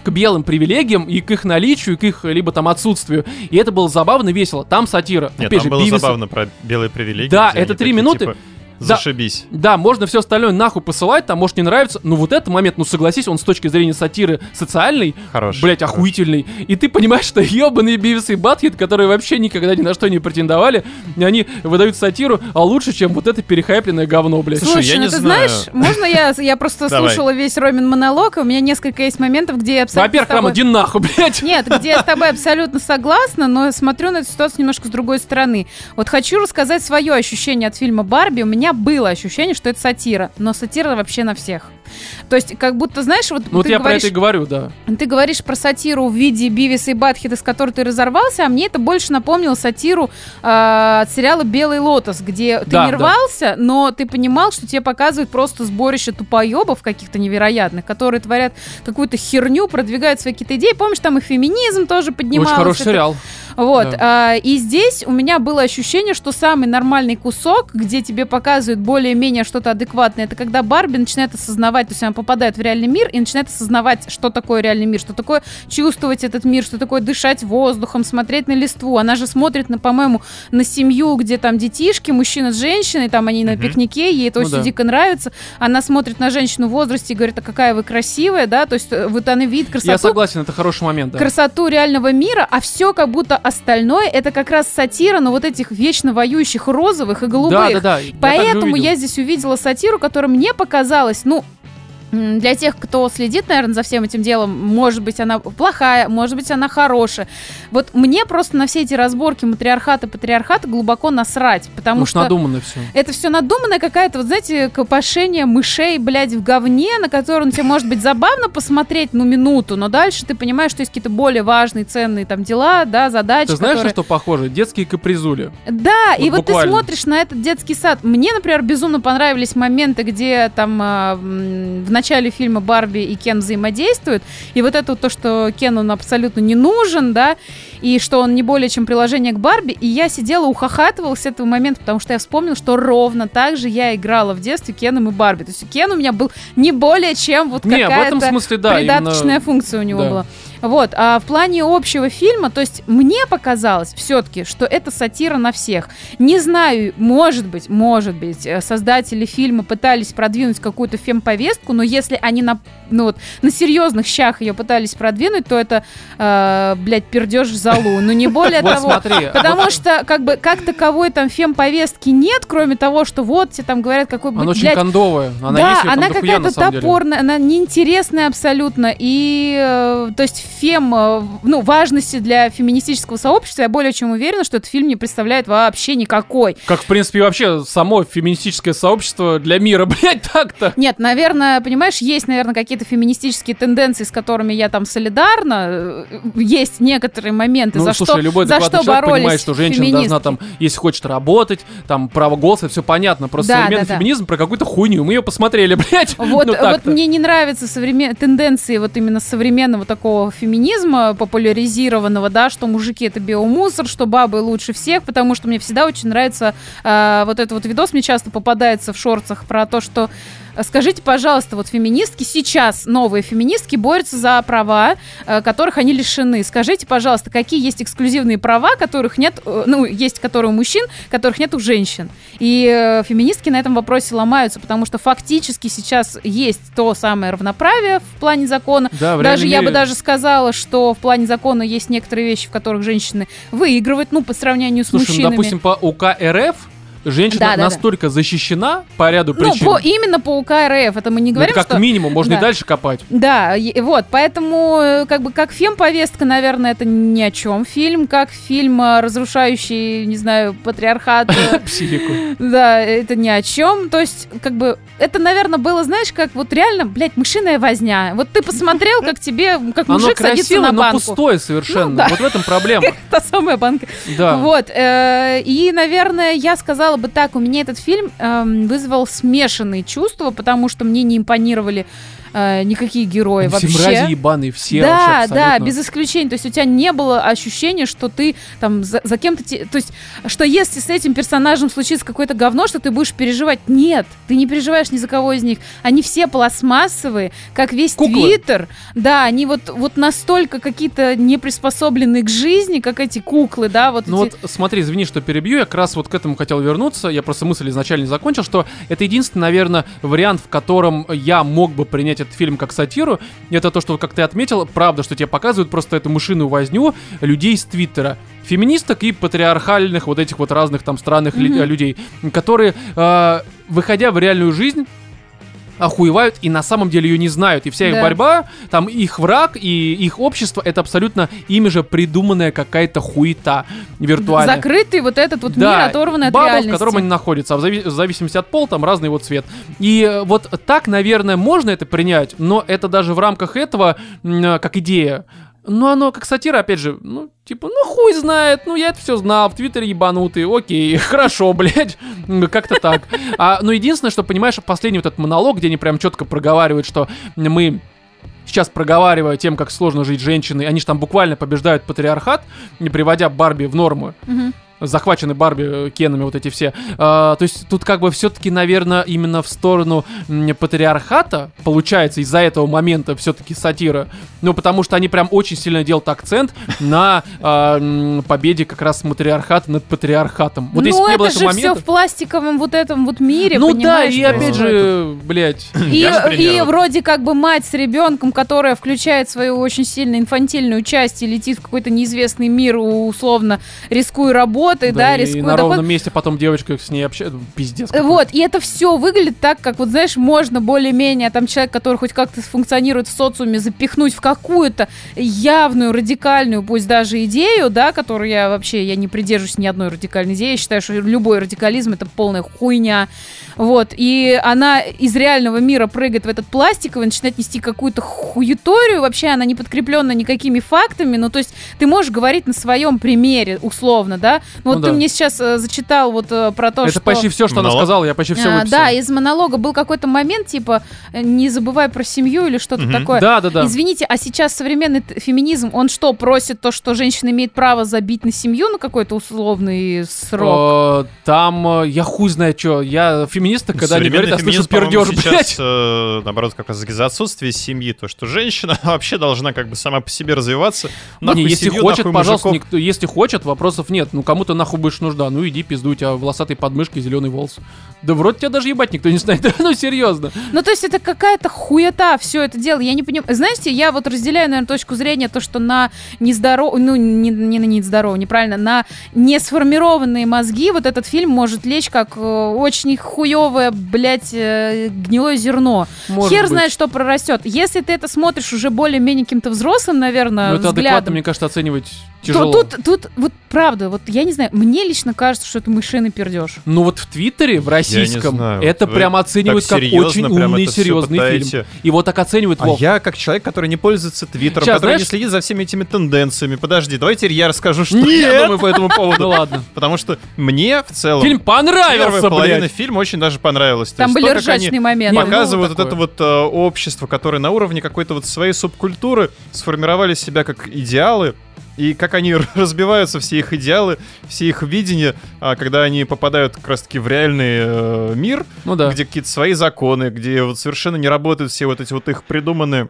к белым привилегиям и к их наличию, и к их либо там отсутствию. И это было забавно, весело. Там сатира. Нет, Опять там же, было Бивис и- забавно про белые привилегии. Да, это три минуты. типа. Зашибись. Да, можно все остальное нахуй посылать, там может не нравится, но вот этот момент, ну согласись, он с точки зрения сатиры социальный, Хорош. блять, хорош. охуительный. И ты понимаешь, что ебаные Бивис и Батхит, которые вообще никогда ни на что не претендовали, они выдают сатиру, а лучше, чем вот это перехайпленное говно, блядь. Слушай, Слушай, я ну не ты знаю. знаешь, можно я, я просто слушала весь Ромин монолог, и у меня несколько есть моментов, где я абсолютно Во-первых, тобой- иди нахуй, блядь. Нет, где я с тобой абсолютно согласна, но смотрю на эту ситуацию немножко с другой стороны. Вот хочу рассказать свое ощущение от фильма «Барби». У меня было ощущение, что это сатира, но сатира вообще на всех. То есть, как будто, знаешь, вот Ну вот ты я про говоришь, это и говорю, да. ты говоришь про сатиру в виде Бивиса и Батхита, с которой ты разорвался, а мне это больше напомнило сатиру э, от сериала «Белый лотос», где ты Да, не да. рвался, но ты понимал, что тебе показывают просто сборище тупоебов каких-то невероятных, которые творят какую-то херню, продвигают свои какие-то идеи. Помнишь, там и феминизм тоже поднимался. Очень хороший это- сериал. Вот. Да. а, и здесь у меня было ощущение, что самый нормальный кусок, где тебе показывают более-менее что-то адекватное, это когда Барби начинает осознавать, то есть она попадает в реальный мир и начинает осознавать, что такое реальный мир, что такое чувствовать этот мир, что такое дышать воздухом, смотреть на листву. Она же смотрит, на, по-моему, на семью, где там детишки, мужчина с женщиной, там они на пикнике, ей это Ну очень да. дико нравится. Она смотрит на женщину в возрасте и говорит, а какая вы красивая, да, то есть э, вот она видит красоту Я согласен, это хороший момент, да. красоту реального мира, а все как будто остальное это как раз сатира на вот этих вечно воюющих розовых и голубых. Да, да, да. я Поэтому я здесь увидела сатиру, которая мне показалась, ну, для тех, кто следит, наверное, за всем этим делом, может быть, она плохая, может быть, она хорошая. Вот мне просто на все эти разборки матриархата, патриархата глубоко насрать, потому Уж что... надуманно все. Это все надуманное какая-то, вот знаете, копошение мышей, блядь, в говне, на котором тебе может быть забавно посмотреть, ну, минуту, но дальше ты понимаешь, что есть какие-то более важные, ценные там дела, да, задачи, Ты знаешь, на которые... что похоже? Детские капризули. Да, и Вот вот ты буквально. смотришь на этот детский сад. Мне, например, безумно понравились моменты, где там м, в начале фильма Барби и Кен взаимодействуют, и вот это вот то, что Кен, он абсолютно не нужен, да, и что он не более чем приложение к Барби, и я сидела, ухахатывала с этого момента, потому что я вспомнила, что ровно так же я играла в детстве Кеном и Барби. То есть Кен у меня был не более чем вот Не, в этом какая-то смысле, да. придаточная именно- функция у него да. была. Вот, а в плане общего фильма, то есть мне показалось все-таки, что это сатира на всех. Не знаю, может быть, может быть, э, создатели фильма пытались продвинуть какую-то фемповестку, но если они на, ну вот, на серьезных щах ее пытались продвинуть, то это, э, блядь, пердеж в залу. Ну не более того. Потому что, как бы, как таковой там фемповестки нет, кроме того, что вот тебе там говорят, какой, Она очень кондовая. Она да, она какая-то топорная, она неинтересная абсолютно. И, э, то есть, фем, э, ну, важности для феминистического сообщества, я более чем уверена, что этот фильм не представляет вообще никакой. Как, в принципе, вообще само феминистическое сообщество для мира, блядь, так-то. Нет, наверное, понимаешь, есть, наверное, какие-то феминистические тенденции, с которыми я там солидарна. Есть некоторые моменты, Ну, за слушай, что, любой за что человек боролись понимает, что женщина феминистки. должна там, если хочет работать, там, право голоса, все понятно. Просто Да, современный да, да. феминизм про какую-то хуйню. Мы ее посмотрели, блядь. Вот, ну, вот мне не нравятся современ... тенденции вот именно современного такого феминизма популяризированного, да, что мужики это биомусор, что бабы лучше всех, потому что мне всегда очень нравится э, вот этот вот видос, мне часто попадается в шорцах про то, что Скажите, пожалуйста, вот феминистки сейчас, новые феминистки, борются за права, э, которых они лишены. Скажите, пожалуйста, какие есть эксклюзивные права, которых нет, э, ну, есть которые у мужчин, которых нет у женщин. И э, феминистки на этом вопросе ломаются, потому что фактически сейчас есть то самое равноправие в плане закона. Да, в Даже я бы даже сказала, что в плане закона есть некоторые вещи, в которых женщины выигрывают, ну, по сравнению с Слушай, ну, мужчинами. допустим, по УК РФ женщина Да, да, да. настолько защищена по ряду ну, причин. по, именно по УК РФ, это мы не ну, говорим, это как что... минимум, можно Да. и дальше копать. Да, и- вот, поэтому, э, как бы, как фем-повестка, наверное, это ни о чем фильм, как фильм, э, разрушающий, не знаю, патриархат, э, Психику. да, это ни о чем, то есть, как бы, это, наверное, было, знаешь, как вот реально, блядь, мышиная возня, вот ты посмотрел, как тебе, как Оно мужик садится красивое, на но банку. пустое совершенно. Ну, да. Вот в этом проблема. Та самая банка. Да. Вот. И, наверное, я сказала бы так, у меня этот фильм эм, вызвал смешанные чувства, потому что мне не импонировали э, никакие герои Все вообще. мрази ебаные, все да, вообще да, без исключения. То есть у тебя не было ощущения, что ты там за, за кем-то... те- То есть, что если с этим персонажем случится какое-то говно, что ты будешь переживать. Нет, ты не переживаешь ни за кого из них. Они все пластмассовые, как весь Куклы. Твиттер. Да, они вот, вот настолько какие-то не приспособленные к жизни, как эти куклы, да, вот Ну эти... вот смотри, извини, что перебью, я как раз вот к этому хотел вернуться, я просто мысль изначально не закончил, что это единственный, наверное, вариант, в котором я мог бы принять этот фильм как сатиру, это то, что, как ты отметил, правда, что тебе показывают просто эту мышиную возню людей с Твиттера. Феминисток и патриархальных вот этих вот разных там странных Мгм. людей, которые, э, выходя в реальную жизнь, охуевают и на самом деле ее не знают. И вся их Да. борьба, там их враг и их общество, это абсолютно ими же придуманная какая-то хуета виртуальная. Закрытый вот этот вот Да, мир, оторванный от бабл, реальности. в котором они находятся, а в, зави- в зависимости от пола там разный его цвет. И э, вот так, наверное, можно это принять, но это даже в рамках этого, э, как идея, ну, оно как сатира, опять же, ну, типа, ну, хуй знает, ну, я это все знал, в Твиттере ебанутый, окей, хорошо, блядь, как-то так. А, но единственное, что, понимаешь, последний вот этот монолог, где они прям четко проговаривают, что мы сейчас проговаривая тем, как сложно жить женщиной, они же там буквально побеждают патриархат, не приводя Барби в норму Мгм. Захвачены Барби э, Кенами вот эти все. А, то есть тут как бы все-таки, наверное, именно в сторону патриархата получается из-за этого момента все-таки сатира. Ну, потому что они прям очень сильно делают акцент на а, победе как раз матриархата над патриархатом. Вот если ну, было это этого же все момента... в пластиковом вот этом вот мире, Ну да, и опять же, блядь, И, и вроде как бы мать с ребенком, которая включает свою очень сильно инфантильную часть и летит в какой-то неизвестный мир, условно, рискуя работой, да, и рискуя на доход- ровном месте потом девочка с ней общается. Пиздец. какой. Вот, и это все выглядит так, как вот, знаешь, можно более-менее там человек, который хоть как-то функционирует в социуме, запихнуть в какую-то явную, радикальную, пусть даже идею, да, которую я вообще, я не придерживаюсь ни одной радикальной идеи, я считаю, что любой радикализм это полная хуйня, вот, и она из реального мира прыгает в этот пластиковый, начинает нести какую-то хуеторию, вообще она не подкреплена никакими фактами, ну, то есть ты можешь говорить на своем примере, условно, да, Ну, вот Ну ты да. мне сейчас э, зачитал вот э, про то, Это что... почти все, что она Монолог? сказала, я почти все А, выписал. да, из монолога был какой-то момент, типа, э, не забывай про семью или что-то Мгм. такое. да, да, да. Извините, а сейчас современный феминизм, он что, просит то, что женщина имеет право забить на семью на какой-то условный срок? Э, Там, э, я хуй знает что, я феминистка, когда они говорят, я слышу пердеж, сейчас, блядь. э, наоборот, как раз за отсутствие семьи, то, что женщина вообще должна как бы сама по себе развиваться. Нахуй Не, если семью, хочет, нахуй пожалуйста, мужиков. никто, если хочет, вопросов нет. Ну, кому-то нахуй будешь нужда. Ну, иди пизду, у тебя волосатые подмышки, зеленый волос. Да вроде тебя даже ебать никто не знает. ну, серьезно. Ну, то есть это какая-то хуета все это дело. Я не понимаю. Знаете, я вот разделяю, наверное, точку зрения, то, что на нездоров... Ну, не, не на нездоровые, неправильно, на несформированные мозги вот этот фильм может лечь как э, очень хуевое, блядь, э, гнилое зерно. Может Хер быть. знает, что прорастет. Если ты это смотришь уже более-менее каким-то взрослым, наверное, Ну, это адекватно, взглядом, мне кажется, оценивать то тяжело. тут, тут, вот правда, вот я не знаю, мне лично кажется, что это мышиный пердеж. Ну вот в Твиттере, в российском, знаю, это вот вы прям оценивают как очень умный, серьезный пытаете. фильм. Его так оценивают, А Вов. я, как человек, который не пользуется Твиттером, Щас, который знаешь- не следит за всеми этими тенденциями. Подожди, давайте я расскажу, что Нет! я думаю по этому Ну поводу. ладно. Потому что мне в целом Фильм первая понравился, половина блядь. фильма очень даже понравилась. То Там были то, ржачные моменты. Ну, показывают вот это вот э, общество, которое на уровне какой-то вот своей субкультуры сформировали себя как идеалы, и как они разбиваются, все их идеалы, все их видения, а, когда они попадают как раз-таки в реальный э, мир, Ну да. где какие-то свои законы, где вот совершенно не работают все вот эти вот их придуманные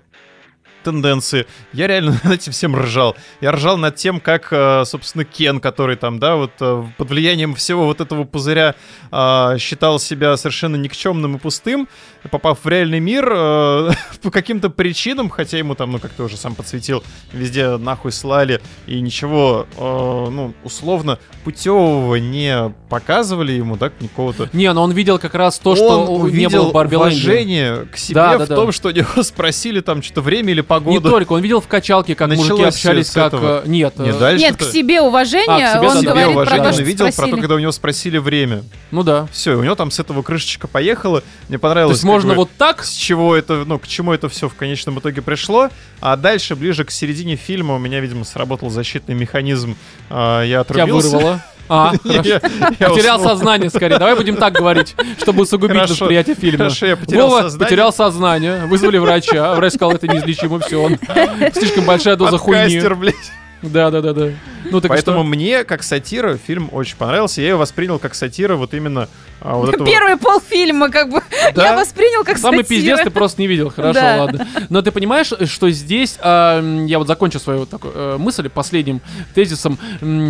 тенденции. Я реально над этим всем ржал. Я ржал над тем, как, э, собственно, Кен, который там, да, вот э, под влиянием всего вот этого пузыря э, считал себя совершенно никчемным и пустым, попав в реальный мир э, по каким-то причинам, хотя ему там, ну, как ты уже сам подсветил, везде нахуй слали и ничего, э, ну, условно, путевого не показывали ему, да, никакого-то Не, но он видел как раз то, что он не увидел было в уважение к себе Да, в да, да. том, что у него спросили там что-то время или Не погоду. только, он видел в качалке, как мужики Началось всё общались, как... этого. э, Нет, Не э, дальше. Нет, к себе уважение, А, к себе, он да, себе говорит про уважение, то, он что видел про то, спросили. когда у него спросили время. ну да. Все, у него там с этого крышечка поехала. Мне То понравилось. Можно бы, вот так? с чего это, ну, к чему это все в конечном итоге пришло. А дальше, ближе к середине фильма, у меня, видимо, сработал защитный механизм. А, я Тебя отрубился. вырвало. А, Я- я Потерял уснул. сознание скорее. Давай будем так говорить, чтобы усугубить Хорошо. восприятие фильма. Хорошо, я потерял Вова сознание. потерял сознание. Вызвали врача. Врач сказал, это неизлечимо, все. Он... Слишком большая доза хуйни. Подкастер, блядь. Да, да, да, да. Ну так Поэтому что? мне, как сатира, фильм очень понравился. Я его воспринял как сатира вот именно а, вот этого... Первый полфильма, как бы, Да. я воспринял как Самый сатира. пиздец ты просто не видел, хорошо, Да. ладно. Но ты понимаешь, что здесь, а, м, я вот закончу свою вот такую э, мысль последним тезисом,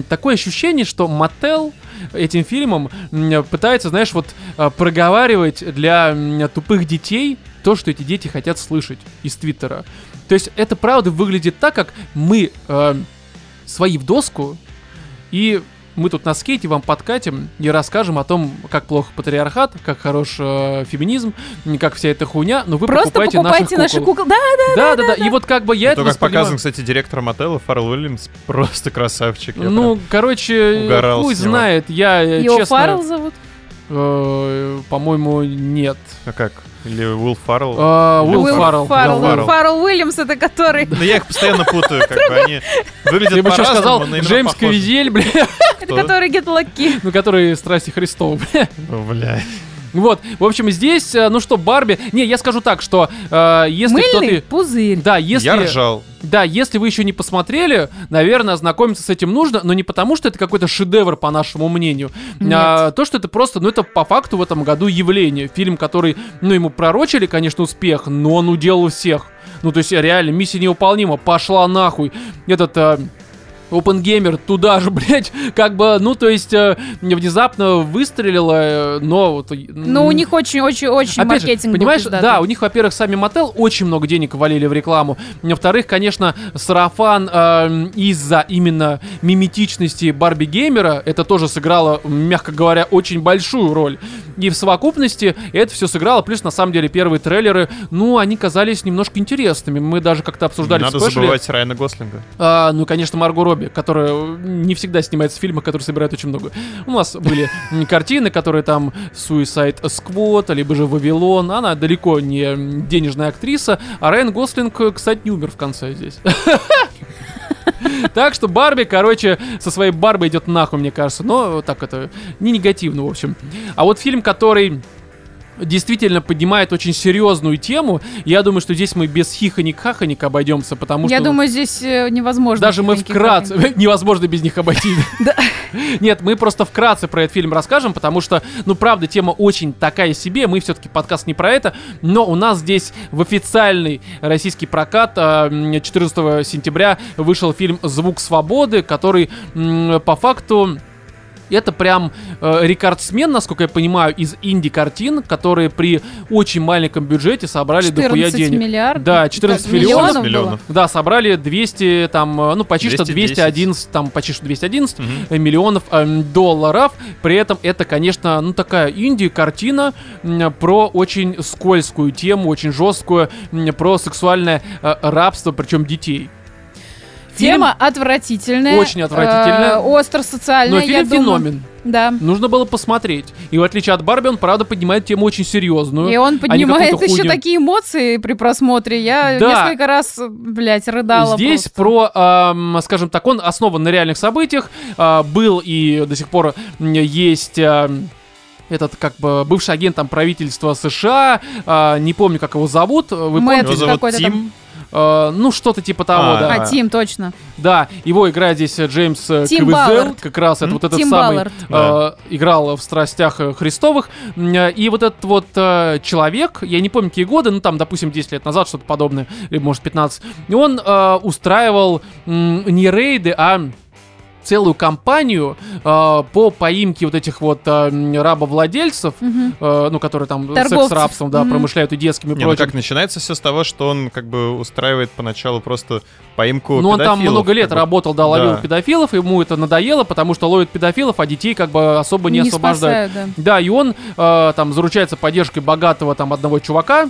такое ощущение, что Мотел этим фильмом пытается, знаешь, вот а, проговаривать для м, тупых детей то, что эти дети хотят слышать из Твиттера. То есть это правда выглядит так, как мы э, свои в доску, и мы тут на скейте вам подкатим и расскажем о том, как плохо патриархат, как хорош э, феминизм, как вся эта хуйня, но вы Просто покупайте, покупайте наших наши кукол. кукол. Да, Да, да, да, И вот как бы я То, это как показан, воспринимаю. кстати, директор мотела Фаррелл Уильямс, просто красавчик. Я Ну, короче, хуй знает. Я, э, его честно, Фаррелл зовут. Э, по-моему, нет. А как? Или Уилл Фаррелл? А, Уилл Уилл Фаррелл. Фаррелл. Уилл Фаррелл. Фаррелл Уильямс, это который... Ну, я их постоянно путаю, как бы они выглядят Я бы еще сказал Джеймс. Кавизель, бля, Кто? Который Get Lucky. ну, который страсти Христова, бля. Бля. Вот, в общем, здесь, э, ну что, Барби... Не, я скажу так, что э, если Мыльный кто-то... пузырь. Да, если... Я ржал. Да, если вы еще не посмотрели, наверное, ознакомиться с этим нужно, но не потому, что это какой-то шедевр, по нашему мнению. А, то, что это просто, ну, это по факту в этом году явление. Фильм, который, ну, ему пророчили, конечно, успех, но он уделал всех. Ну, то есть, реально, миссия невыполнима, пошла нахуй. Этот... э, Опенгеймер туда же, блядь, как бы, ну, то есть, э, внезапно выстрелила, э, но вот... Но у них очень-очень-очень же, маркетинг был понимаешь, да, у них, во-первых, сами мотел очень много денег валили в рекламу. Во-вторых, конечно, сарафан э, из-за именно миметичности Барби Геймера, это тоже сыграло, мягко говоря, очень большую роль. И в совокупности это все сыграло. Плюс, на самом деле, первые трейлеры, ну, они казались немножко интересными. Мы даже как-то обсуждали Надо в спешле. забывать Райана Гослинга. А, ну, конечно, Марго Робби, которая не всегда снимается в фильмах, которые собирают очень много. У нас были картины, которые там Suicide Squad, либо же Вавилон. Она далеко не денежная актриса. А Райан Гослинг, кстати, не умер в конце здесь. Так что Барби, короче, со своей Барбой идет нахуй, мне кажется. Но так это не негативно, в общем. А вот фильм, который действительно поднимает очень серьезную тему. Я думаю, что здесь мы без хихоник-хахоник обойдемся, потому Я что... думаю, здесь э, невозможно. Даже мы вкратце, невозможно без них обойти. Нет, мы просто вкратце про этот фильм расскажем, потому что, ну, правда, тема очень такая себе. Мы все-таки подкаст не про это, но у нас здесь в официальный российский прокат а, м, 14 сентября вышел фильм «Звук свободы», который по факту это прям э, рекордсмен, насколько я понимаю, из инди-картин, которые при очень маленьком бюджете собрали дохуя 14 денег. миллиардов. Да, 14 Так, миллионов. было? миллионов. Да, собрали 200, там, э, ну, почти что 210. 211, там, почти что 211 Мгм. э, миллионов эм, долларов. При этом это, конечно, ну, такая инди-картина м, про очень скользкую тему, очень жесткую, м, про сексуальное э, рабство, причем детей. Фильм- Тема отвратительная. Очень отвратительная. э, остро социальная, но я фильм думаю. феномен. Да. Нужно было посмотреть. И в отличие от Барби, он, правда, поднимает тему очень серьезную. И он а поднимает какую-то еще хуйню. такие эмоции при просмотре. Я Да. несколько раз, блядь, рыдала Здесь просто. про, ам, скажем так, он основан на реальных событиях. а, был и до сих пор есть... ам, этот как бы бывший агент там правительства США, а, не помню, как его зовут. Вы Мэтт Его помните? зовут какой-то там. А, ну, что-то типа того, А, да. А, Тим, точно. Да, его играет здесь э, Джеймс э, Тим как раз это вот этот Тим самый э, играл в «Страстях э, Христовых». Э, И вот этот вот э, человек, я не помню какие годы, ну там, допустим, 10 лет назад, что-то подобное, или может 15, и он э, устраивал м, не рейды, а целую кампанию э, по поимке вот этих вот э, рабовладельцев, Мгм. э, ну, которые там Торговцев. секс-рабством, да, Мгм. промышляют и детскими и Не, ну как начинается все с того, что он как бы устраивает поначалу просто поимку Ну, он там много лет как бы. работал, да, ловил Да. педофилов, ему это надоело, потому что ловит педофилов, а детей как бы особо не, освобождают. спасают, да. Да, и он э, там заручается поддержкой богатого там одного чувака.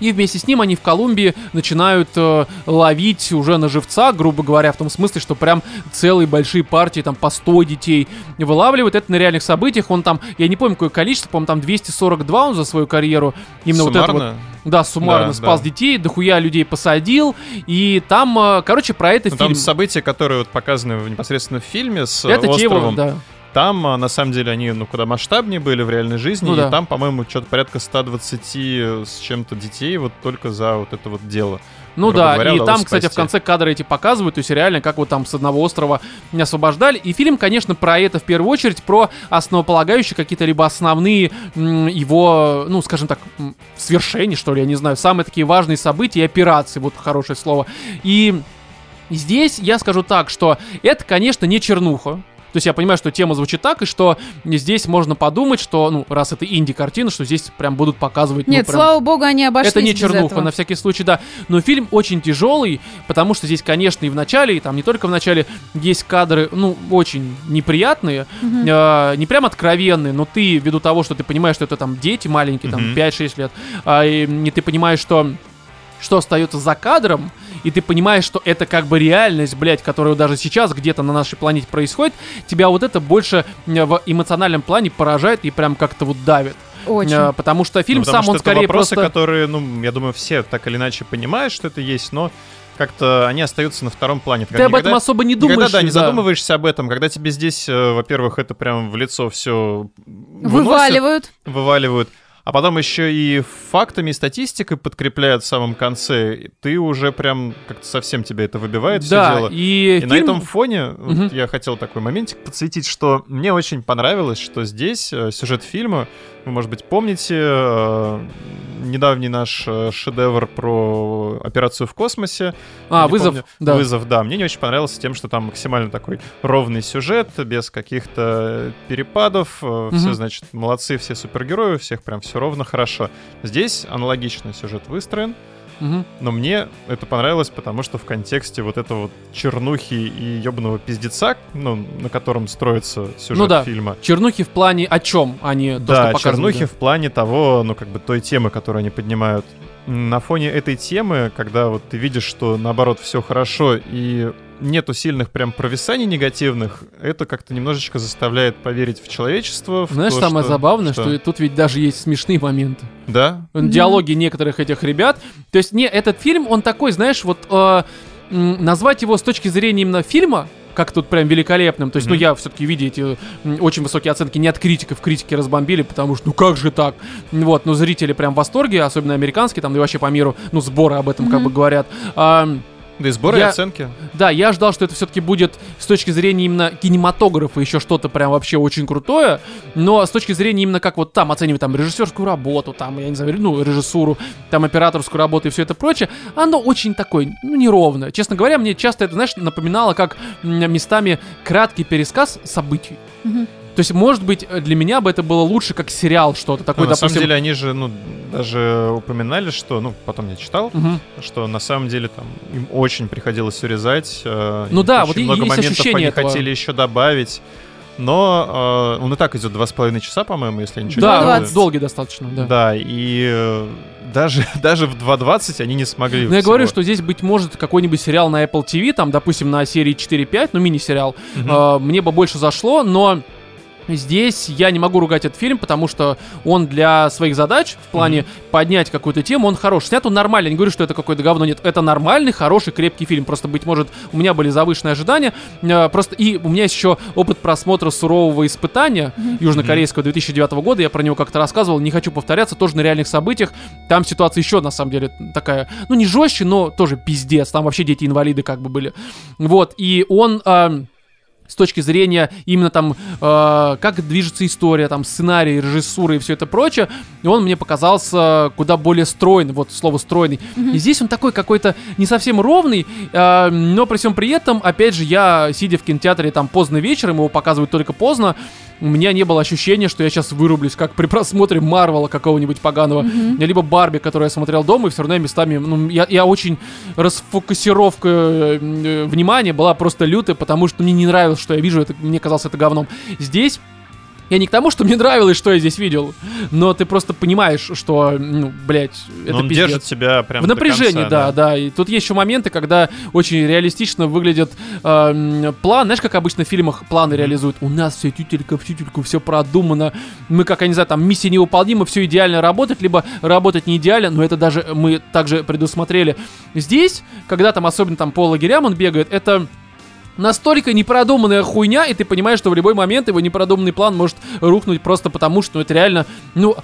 И вместе с ним они в Колумбии начинают э, ловить уже на живца, грубо говоря, в том смысле, что прям целые большие партии, там по 100 детей вылавливают. Это на реальных событиях. Он там, я не помню какое количество, по-моему, там 242 он за свою карьеру. Именно вот это вот Суммарно? да, суммарно Да, спас да. детей, дохуя людей посадил. И там, э, короче, про это Ну, фильм. Там события, которые вот показаны в- непосредственно в фильме с это те его, островом, да. Там а, на самом деле они ну куда масштабнее были в реальной жизни, Ну и да. там, по-моему, что-то порядка 120 с чем-то детей вот только за вот это вот дело. Ну да, говоря, и там, кстати, в спасти. конце кадры эти показывают, то есть реально, как вот там с одного острова не освобождали. И фильм, конечно, про это в первую очередь, про основополагающие какие-то либо основные его, ну, скажем так, свершения, что ли, я не знаю, самые такие важные события и операции, вот хорошее слово. И здесь я скажу так, что это, конечно, не чернуха. То есть я понимаю, что тема звучит так, и что здесь можно подумать, что, ну, раз это инди-картина, что здесь прям будут показывать... ну, Нет, прям слава богу, они обошлись это не чернуха, этого. на всякий случай, да. Но фильм очень тяжелый, потому что здесь, конечно, и в начале, и там не только в начале, есть кадры, ну, очень неприятные, Мгм. э, не прям откровенные, но ты, ввиду того, что ты понимаешь, что это там дети маленькие, там Мгм. 5-6 лет, и, и ты понимаешь, что что остается за кадром, и ты понимаешь, что это как бы реальность, блядь, которая даже сейчас где-то на нашей планете происходит, тебя вот это больше э, в эмоциональном плане поражает и прям как-то вот давит. Очень. Э, Потому что фильм Ну, потому сам, что он это скорее вопросы, просто... которые, ну, я думаю, все так или иначе понимают, что это есть, но как-то они остаются на втором плане. Ты об этом особо не думаешь. Никогда, да, не да. задумываешься об этом, когда тебе здесь, э, во-первых, это прям в лицо все Вываливают. вываливают, а потом еще и фактами и статистикой подкрепляют в самом конце, и ты уже прям как-то совсем тебе это выбивает все Да, дело. и, И фильм... на этом фоне вот Мгм. я хотел такой моментик подсветить, что мне очень понравилось, что здесь э, сюжет фильма, вы, может быть, помните э, недавний наш э, шедевр про операцию в космосе. А, вызов, помню. да. Вызов, да. Мне не очень понравился тем, что там максимально такой ровный сюжет, без каких-то перепадов. Все, Мгм. значит, молодцы, все супергерои, всех прям все ровно хорошо. Здесь аналогичный сюжет выстроен. Мгм. Но мне это понравилось, потому что в контексте вот этого вот чернухи и ёбаного пиздеца, ну, на котором строится сюжет Ну да. фильма. Чернухи в плане о чем, а не то, что да, показывают, чернухи в плане того, ну, как бы той темы, которую они поднимают. На фоне этой темы, когда вот ты видишь, что наоборот все хорошо и нету сильных прям провисаний негативных, это как-то немножечко заставляет поверить в человечество. в Знаешь, то, самое что- забавное, что... и тут ведь даже есть смешные моменты. Да? Диалоги некоторых этих ребят. То есть, не, этот фильм, он такой, знаешь, вот... э, назвать его с точки зрения именно фильма, как тут прям великолепным. То есть, ну, Мгм. я все-таки, видя эти м, очень высокие оценки не от критиков, критики разбомбили, потому что, ну, как же так? Вот, но зрители прям в восторге, особенно американские, там, да и вообще по миру, ну, сборы об этом как бы говорят. А, Да и сборы и Я- оценки. да, я ждал, что это все-таки будет с точки зрения именно кинематографа еще что-то прям вообще очень крутое, но с точки зрения именно как вот там оценивать там режиссерскую работу, там, я не знаю, ну, режиссуру, там операторскую работу и все это прочее, оно очень такое, ну, неровное. Честно говоря, мне часто это, знаешь, напоминало как местами краткий пересказ событий. Мгм. То есть, может быть, для меня бы это было лучше как сериал что-то такое, Ну, на допустим. самом деле они же, ну, даже упоминали, что, ну, потом я читал, Мгм. что на самом деле там им очень приходилось урезать. э, Ну да, вот много есть моментов ощущение они этого. хотели еще добавить. Но э, он и так идет два с половиной часа, по-моему, если я ничего не Да, путаю. 2:20. долгий достаточно, да. Да, и э, даже, даже в 2.20 они не смогли. Но Ну, я всего. говорю, что здесь, быть может, какой-нибудь сериал на Apple TV, там, допустим, на серии 4-5, ну, мини-сериал, Мгм. э, мне бы больше зашло, но здесь я не могу ругать этот фильм, потому что он для своих задач в плане поднять какую-то тему, он хорош. Снят он нормально, я не говорю, что это какое-то говно, нет, это нормальный, хороший, крепкий фильм, просто, быть может, у меня были завышенные ожидания, э, просто, и у меня есть еще опыт просмотра «Сурового испытания» южнокорейского 2009 года, я про него как-то рассказывал, не хочу повторяться, тоже на реальных событиях, там ситуация еще, на самом деле, такая, ну, не жестче, но тоже пиздец. Там вообще дети-инвалиды как бы были. Вот, и он... с точки зрения именно там, э, как движется история, там, сценарий, режиссура и все это прочее, он мне показался куда более стройный, вот слово стройный. И здесь он такой какой-то не совсем ровный, э, но при всем при этом, опять же, я, сидя в кинотеатре там поздно вечером, его показывают только поздно, у меня не было ощущения, что я сейчас вырублюсь, как при просмотре Марвела какого-нибудь поганого, либо Барби, которую я смотрел дома, и все равно местами, ну, я, я очень расфокусировка э, внимания была просто лютая, потому что мне не нравилось, что я вижу, это, мне казалось это говном. Здесь я не к тому, что мне нравилось, что я здесь видел, но ты просто понимаешь, что, ну, блядь, это Но он пиздец. держит себя прям В напряжении, конца, да, да, И тут есть еще моменты, когда очень реалистично выглядит э, план. Знаешь, как обычно в фильмах планы реализуют? У нас все тютелька в тютельку, все продумано. Мы, как, я не знаю, там, миссия невыполнима, все идеально работать, либо работать не идеально, но это даже мы также предусмотрели. Здесь, когда там, особенно там по лагерям он бегает, это настолько непродуманная хуйня, и ты понимаешь, что в любой момент его непродуманный план может рухнуть просто потому, что это реально, ну,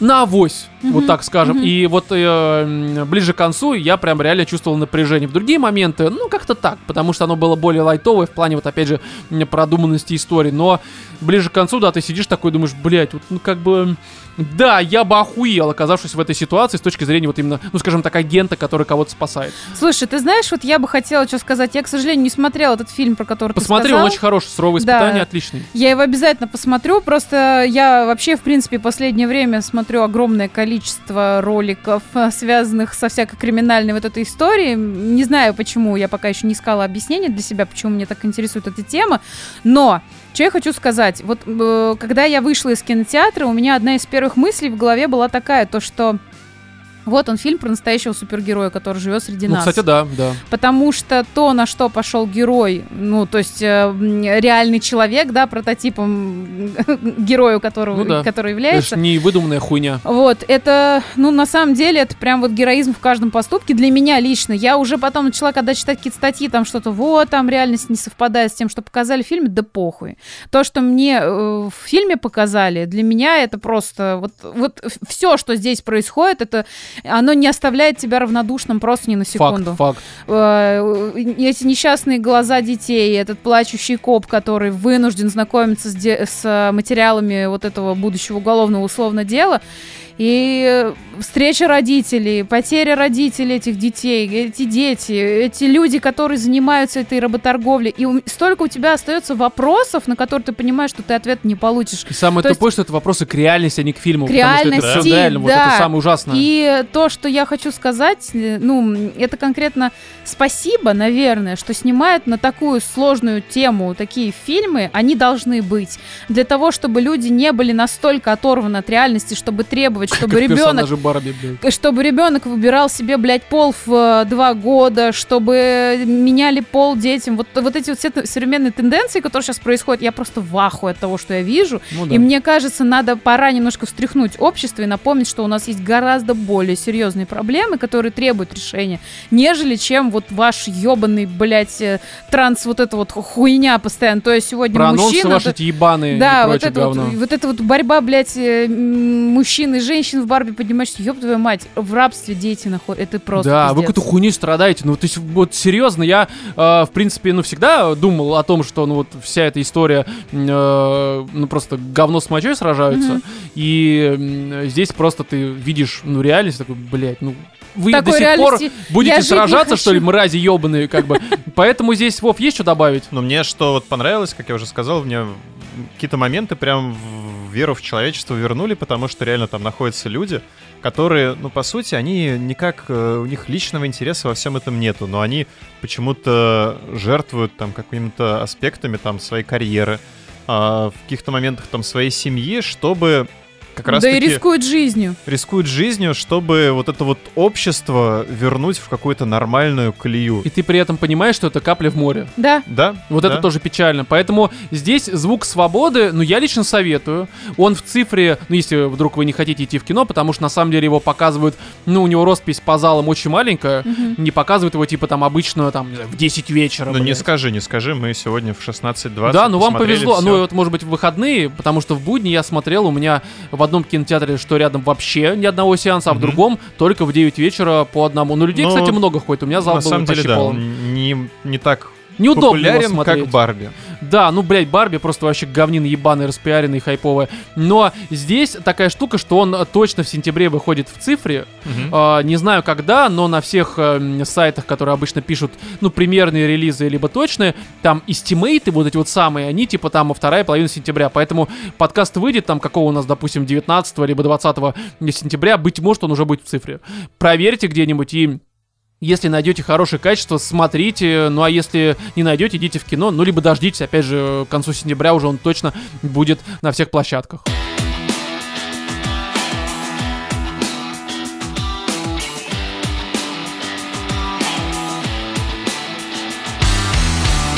на авось, вот так скажем. И вот э, ближе к концу я прям реально чувствовал напряжение. В другие моменты, ну, как-то так, потому что оно было более лайтовое в плане вот, опять же, продуманности истории. Но ближе к концу, да, ты сидишь такой, думаешь, блядь, вот, ну, как бы... Да, я бы охуел, оказавшись в этой ситуации с точки зрения вот именно, ну, скажем так, агента, который кого-то спасает. Слушай, ты знаешь, вот я бы хотела что сказать. Я, к сожалению, не смотрела этот фильм, про который Посмотри, ты он сказал. очень хороший, суровые Да. испытания отличный. Я его обязательно посмотрю. Просто я вообще, в принципе, последнее время смотрю огромное количество роликов, э, связанных со всякой криминальной вот этой историей. Не знаю, почему. Я пока еще не искала объяснения для себя, почему меня так интересует эта тема. Но что я хочу сказать? Вот э, когда я вышла из кинотеатра, у меня одна из первых мыслей в голове была такая, то что вот он фильм про настоящего супергероя, который живет среди Ну, нас. кстати, да, да. Потому что то, на что пошел герой, ну, то есть э, реальный человек, да, прототипом герою, которого, Ну да. который Это является. ж не выдуманная хуйня. Вот, это, ну, на самом деле, это прям вот героизм в каждом поступке для меня лично. Я уже потом начала, когда читать какие-то статьи, там что-то, вот, там реальность не совпадает с тем, что показали в фильме, да похуй. То, что мне э, в фильме показали, для меня это просто, вот, вот все, что здесь происходит, это, оно не оставляет тебя равнодушным просто ни на секунду. Факт, факт. Э, эти несчастные глаза детей, этот плачущий коп, который вынужден знакомиться с, де- с э, материалами вот этого будущего уголовного условно дела, и э, встреча родителей, потеря родителей этих детей, эти дети, эти люди, которые занимаются этой работорговлей, и столько у тебя остается вопросов, на которые ты понимаешь, что ты ответ не получишь. И самое То есть- тупое, что это вопросы к реальности, а не к фильму. К потому что это реальности, всё реально, вот да. это самое ужасное. И то, что я хочу сказать, э, ну, это конкретно спасибо, наверное, что снимают на такую сложную тему такие фильмы, они должны быть. Для того, чтобы люди не были настолько оторваны от реальности, чтобы требовать, требовать, чтобы ребенок Барби, блядь. чтобы ребенок выбирал себе, блядь, пол в э, два года, чтобы меняли пол детям. Вот, вот эти вот все современные тенденции, которые сейчас происходят, я просто в ахуе от того, что я вижу. Ну да. И мне кажется, надо пора немножко встряхнуть общество и напомнить, что у нас есть гораздо более серьезные проблемы, которые требуют решения, нежели чем вот ваш ебаный, блядь, э, транс, вот эта вот хуйня постоянно. То есть сегодня Про мужчина... ваши эти ебаные Да, вот это вот, говно. вот эта вот борьба, блядь, э, мужчин и женщин в Барби, понимаешь, ёб твою мать, в рабстве дети находят, это просто Да, вы пиздец. какую-то хуйню страдаете. Ну, то есть, вот серьезно, я, э, в принципе, ну, всегда думал о том, что, ну, вот вся эта история, э, ну, просто говно с мочой сражаются. Мгм. И м, здесь просто ты видишь, ну, реальность такой, блядь, ну, вы Такой до сих пор будете сражаться, что ли, мрази ебаные, как бы. Поэтому здесь, Вов, есть что добавить? Но мне что вот понравилось, как я уже сказал, мне какие-то моменты прям в веру в человечество вернули, потому что реально там находятся люди, которые, ну, по сути, они никак, э, у них личного интереса во всем этом нету, но они почему-то жертвуют там какими-то аспектами там своей карьеры, а, в каких-то моментах там своей семьи, чтобы как раз да и рискует жизнью. рискуют жизнью, чтобы вот это вот общество вернуть в какую-то нормальную колею. И ты при этом понимаешь, что это капля в море. Да. Да? Вот да. это тоже печально. Поэтому здесь звук свободы, ну, я лично советую. Он в цифре, ну, если вдруг вы не хотите идти в кино, потому что на самом деле его показывают, ну, у него роспись по залам очень маленькая, Мгм. не показывают его типа там обычно там не в 10 вечера. Ну не блядь. скажи, не скажи, мы сегодня в 16.20 Да, ну вам повезло. всё. Ну, вот, может быть, в выходные, потому что в будни я смотрел, у меня в одном кинотеатре, что рядом вообще ни одного сеанса, а в другом только в 9 вечера по одному. Ну, людей, Ну, кстати, много ходит. У меня зал На был самом деле, да, полон. он не, не так Неудобно его популярен, смотреть. как Барби. Да, ну, блядь, Барби просто вообще говнина ебаный, распиаренный, хайповая. Но здесь такая штука, что он э, точно в сентябре выходит в цифре. Мгм. А, не знаю когда, но на всех э, сайтах, которые обычно пишут, ну, примерные релизы, либо точные, там истимейты, вот эти вот самые, они типа там вторая половина сентября. Поэтому подкаст выйдет там какого у нас, допустим, 19 либо 20 сентября. Быть может, он уже будет в цифре. Проверьте где-нибудь и если найдете хорошее качество, смотрите. Ну а если не найдете, идите в кино. Ну либо дождитесь, опять же, к концу сентября уже он точно будет на всех площадках.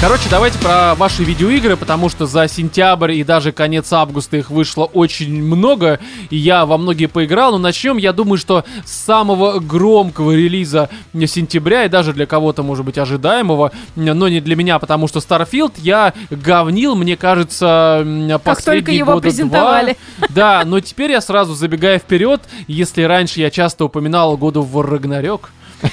Короче, давайте про ваши видеоигры, потому что за сентябрь и даже конец августа их вышло очень много, и я во многие поиграл. Но начнем, я думаю, что с самого громкого релиза сентября, и даже для кого-то, может быть, ожидаемого, но не для меня, потому что Starfield я говнил, мне кажется, м, Как последние только его года презентовали. два. Да, но теперь я сразу забегая вперед, если раньше я часто упоминал году в Рагнарёк,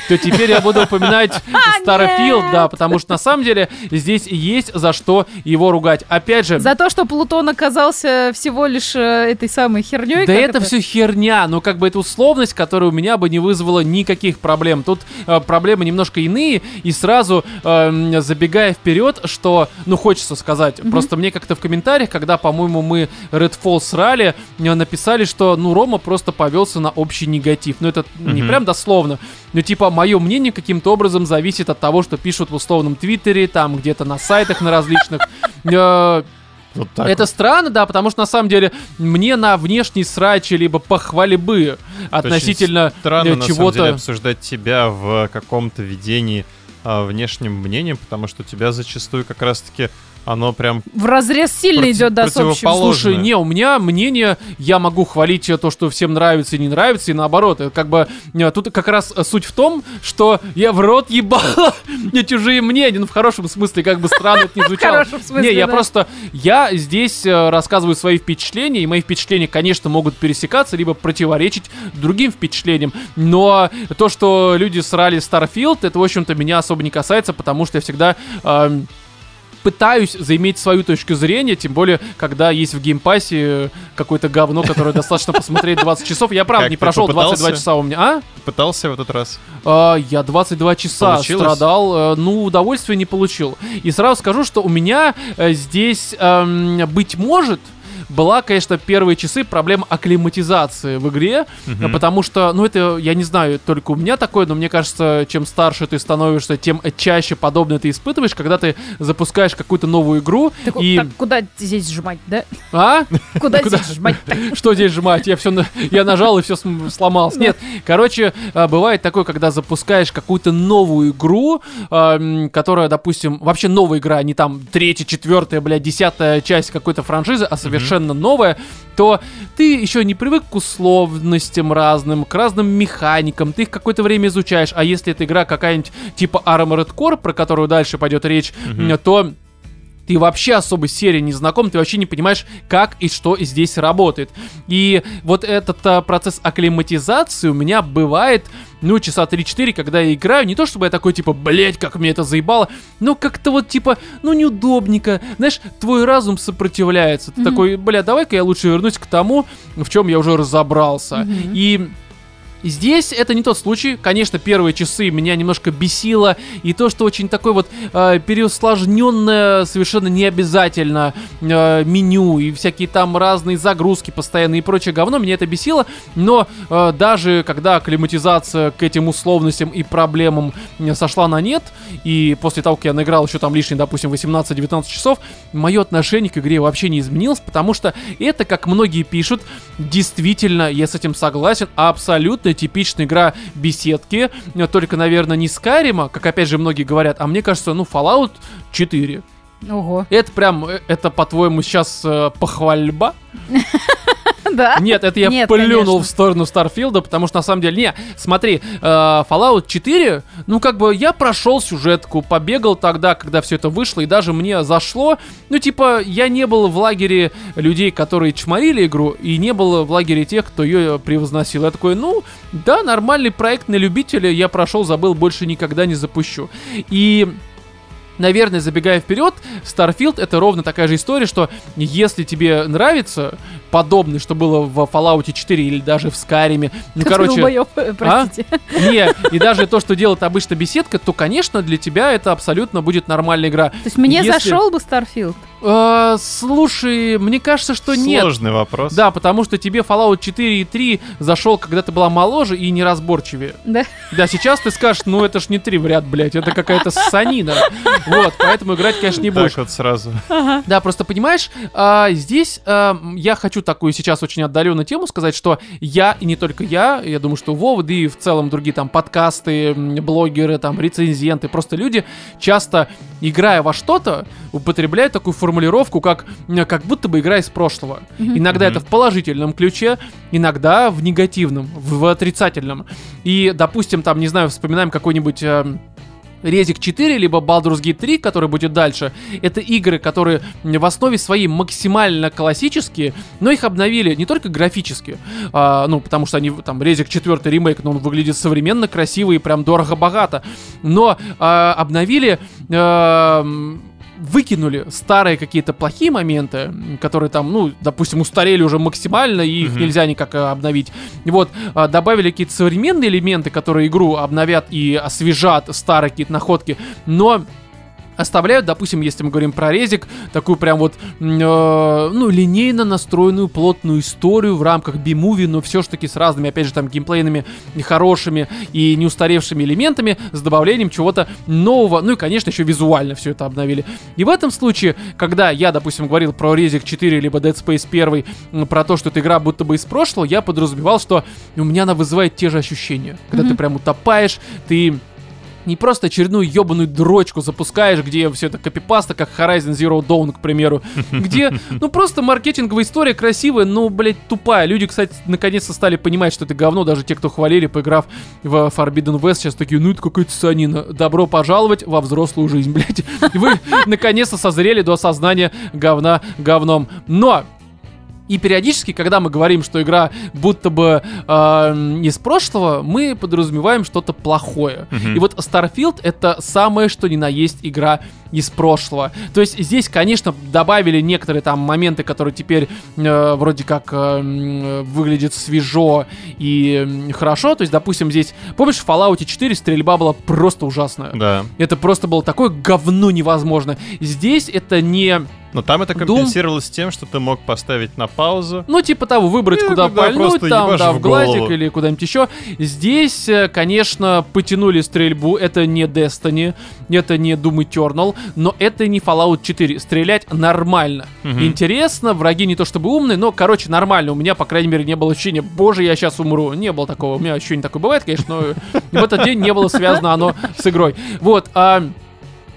то теперь я буду упоминать Starfield, нет! да, потому что на самом деле здесь есть за что его ругать. Опять же, За то, что Плутон оказался всего лишь э, этой самой херней. да это, все херня, но как бы это условность, которая у меня бы не вызвала никаких проблем. Тут э, проблемы немножко иные, и сразу эм, забегая вперед, что, ну, хочется сказать, просто мне как-то в комментариях, когда, по-моему, мы Redfall срали, э, написали, что, ну, Рома просто повелся на общий негатив. Ну, это не прям дословно, но типа мое мнение каким-то образом зависит от того, что пишут в условном твиттере, там где-то на сайтах на различных. Э, Вот так это вот. странно, да, потому что на самом деле мне на внешней сраче либо похвалебы относительно странно, э, на самом деле, чего-то. обсуждать тебя в каком-то видении а, внешним мнением, потому что тебя зачастую как раз-таки оно прям... В разрез сильно Против- идет, да, с общим. противоположное. Слушай, не, у меня мнение, я могу хвалить то, что всем нравится и не нравится, и наоборот. Это как бы э, тут как раз э, суть в том, что я в рот ебал не чужие мнения, ну в хорошем смысле, как бы странно это не В звучало. хорошем смысле, Не, я просто, я здесь э, рассказываю свои впечатления, и мои впечатления, конечно, могут пересекаться, либо противоречить другим впечатлениям, но то, что люди срали Starfield, это, в общем-то, меня особо не касается, потому что я всегда... пытаюсь заиметь свою точку зрения, тем более, когда есть в геймпассе э, какое-то говно, которое достаточно посмотреть 20 часов. Я правда Как не прошел 22 попытался? часа у меня. А? Пытался в этот раз. А, я 22 часа Получилось? страдал, э, ну, удовольствия не получил. И сразу скажу, что у меня э, здесь, эм, быть может, была, конечно, первые часы проблема акклиматизации в игре, Мгм. потому что, ну это, я не знаю, только у меня такое, но мне кажется, чем старше ты становишься, тем чаще подобное ты испытываешь, когда ты запускаешь какую-то новую игру, Так, и... так куда здесь жмать, да? А? Куда здесь жмать? Что здесь жмать? Я все, я нажал и все сломался. Нет, короче, а, бывает такое, когда запускаешь какую-то новую игру, а, которая, допустим, вообще новая игра, не там третья, четвертая, блядь, десятая часть какой-то франшизы, а совершенно новая, то ты еще не привык к условностям разным, к разным механикам, ты их какое-то время изучаешь, а если эта игра какая-нибудь типа Armored Core, про которую дальше пойдет речь, Мгм. то ты вообще особо с серией не знаком, ты вообще не понимаешь, как и что здесь работает. И вот этот а, процесс акклиматизации у меня бывает, ну, часа 3-4, когда я играю, не то чтобы я такой, типа, блять, как мне это заебало, но как-то вот, типа, ну, неудобненько, знаешь, твой разум сопротивляется. Ты Мгм. такой, бля, давай-ка я лучше вернусь к тому, в чем я уже разобрался. Мгм. И Здесь это не тот случай. Конечно, первые часы меня немножко бесило. И то, что очень такой вот э, переусложненное, совершенно необязательно э, меню и всякие там разные загрузки постоянные и прочее говно, меня это бесило. Но э, даже когда акклиматизация к этим условностям и проблемам э, сошла на нет, и после того, как я наиграл еще там лишние, допустим, 18-19 часов, мое отношение к игре вообще не изменилось, потому что это, как многие пишут, действительно, я с этим согласен, абсолютно типичная игра беседки, э, только, наверное, не Скайрима, как опять же многие говорят, а мне кажется, ну, Fallout 4. Ого. Это прям, э, это, по-твоему, сейчас э, похвальба? Да? Нет, это я Нет, плюнул конечно. в сторону Старфилда, потому что на самом деле, не, смотри, э, Fallout 4, ну как бы я прошел сюжетку, побегал тогда, когда все это вышло, и даже мне зашло. Ну типа, я не был в лагере людей, которые чморили игру, и не был в лагере тех, кто ее превозносил. Я такой, ну, да, нормальный проект на любителя, я прошел, забыл, больше никогда не запущу. И Наверное, забегая вперед, Starfield это ровно такая же история, что если тебе нравится подобное, что было в Fallout 4 или даже в Skyrim, ну, Ты короче, долбоёб, э, простите. не, и даже то, что делает обычно беседка, то, конечно, для тебя это абсолютно будет нормальная игра. То есть мне Если- зашел бы Starfield? Э, слушай, мне кажется, что нет. Сложный вопрос. Да, потому что тебе Fallout 4 и 3 зашел, когда ты была моложе и неразборчивее. Да. Да, сейчас ты скажешь, ну это ж не три в ряд, блядь, это какая-то санина. Вот, поэтому играть, конечно, не будешь. Так вот сразу. Да, просто понимаешь, а, здесь а, я хочу такую сейчас очень отдаленную тему сказать, что я, и не только я, я думаю, что Вова, да и в целом другие там подкасты, блогеры, там рецензенты, просто люди часто, играя во что-то, употребляют такую формулировку, как, как будто бы игра из прошлого. Иногда это в положительном ключе, иногда в негативном, в, в отрицательном. И, допустим, там, не знаю, вспоминаем какой-нибудь... эм, Резик 4, либо Baldur's Gate 3, который будет дальше, это игры, которые в основе своей максимально классические, но их обновили не только графически, а, ну, потому что они, там, Резик 4 ремейк, но он выглядит современно, красиво и прям дорого-богато, но а, обновили эм, выкинули старые какие-то плохие моменты, которые там, ну, допустим, устарели уже максимально, и их Мгм. нельзя никак э, обновить. Вот, а, добавили какие-то современные элементы, которые игру обновят и освежат старые какие-то находки, но оставляют, допустим, если мы говорим про резик, такую прям вот, э, ну, линейно настроенную плотную историю в рамках би-муви, но все ж таки с разными, опять же, там, геймплейными хорошими и неустаревшими элементами, с добавлением чего-то нового, ну и, конечно, еще визуально все это обновили. И в этом случае, когда я, допустим, говорил про резик 4, либо Dead Space 1, м, про то, что эта игра будто бы из прошлого, я подразумевал, что у меня она вызывает те же ощущения, когда ты Мгм. прям утопаешь, ты не просто очередную ебаную дрочку запускаешь, где все это копипаста, как Horizon Zero Dawn, к примеру, где, ну, просто маркетинговая история красивая, но, блядь, тупая. Люди, кстати, наконец-то стали понимать, что это говно, даже те, кто хвалили, поиграв в Forbidden West, сейчас такие, ну, это какая-то санина. Добро пожаловать во взрослую жизнь, блядь. И Вы, наконец-то, созрели до осознания говна говном. Но, и периодически, когда мы говорим, что игра будто бы э, из прошлого, мы подразумеваем что-то плохое. Мгм. И вот Starfield это самое, что ни на есть игра из прошлого. То есть здесь, конечно, добавили некоторые там моменты, которые теперь э, вроде как э, м, выглядят свежо и хорошо. То есть, допустим, здесь, помнишь, в Fallout 4 стрельба была просто ужасная. Да. Это просто было такое говно невозможно. Здесь это не Но там это Doom- компенсировалось тем, что ты мог поставить на паузу. Ну, типа того, выбрать, Э, куда да, пальнуть, там, да, в в глазик голову. или куда-нибудь еще. Здесь, э, конечно, потянули стрельбу. Это не Destiny, это не Doom Eternal, но это не Fallout 4. Стрелять нормально. Мгм. Интересно, враги не то чтобы умные, но, короче, нормально. У меня, по крайней мере, не было ощущения, боже, я сейчас умру. Не было такого. У меня ощущение такое бывает, конечно, но в этот день не было связано оно с игрой. Вот, а...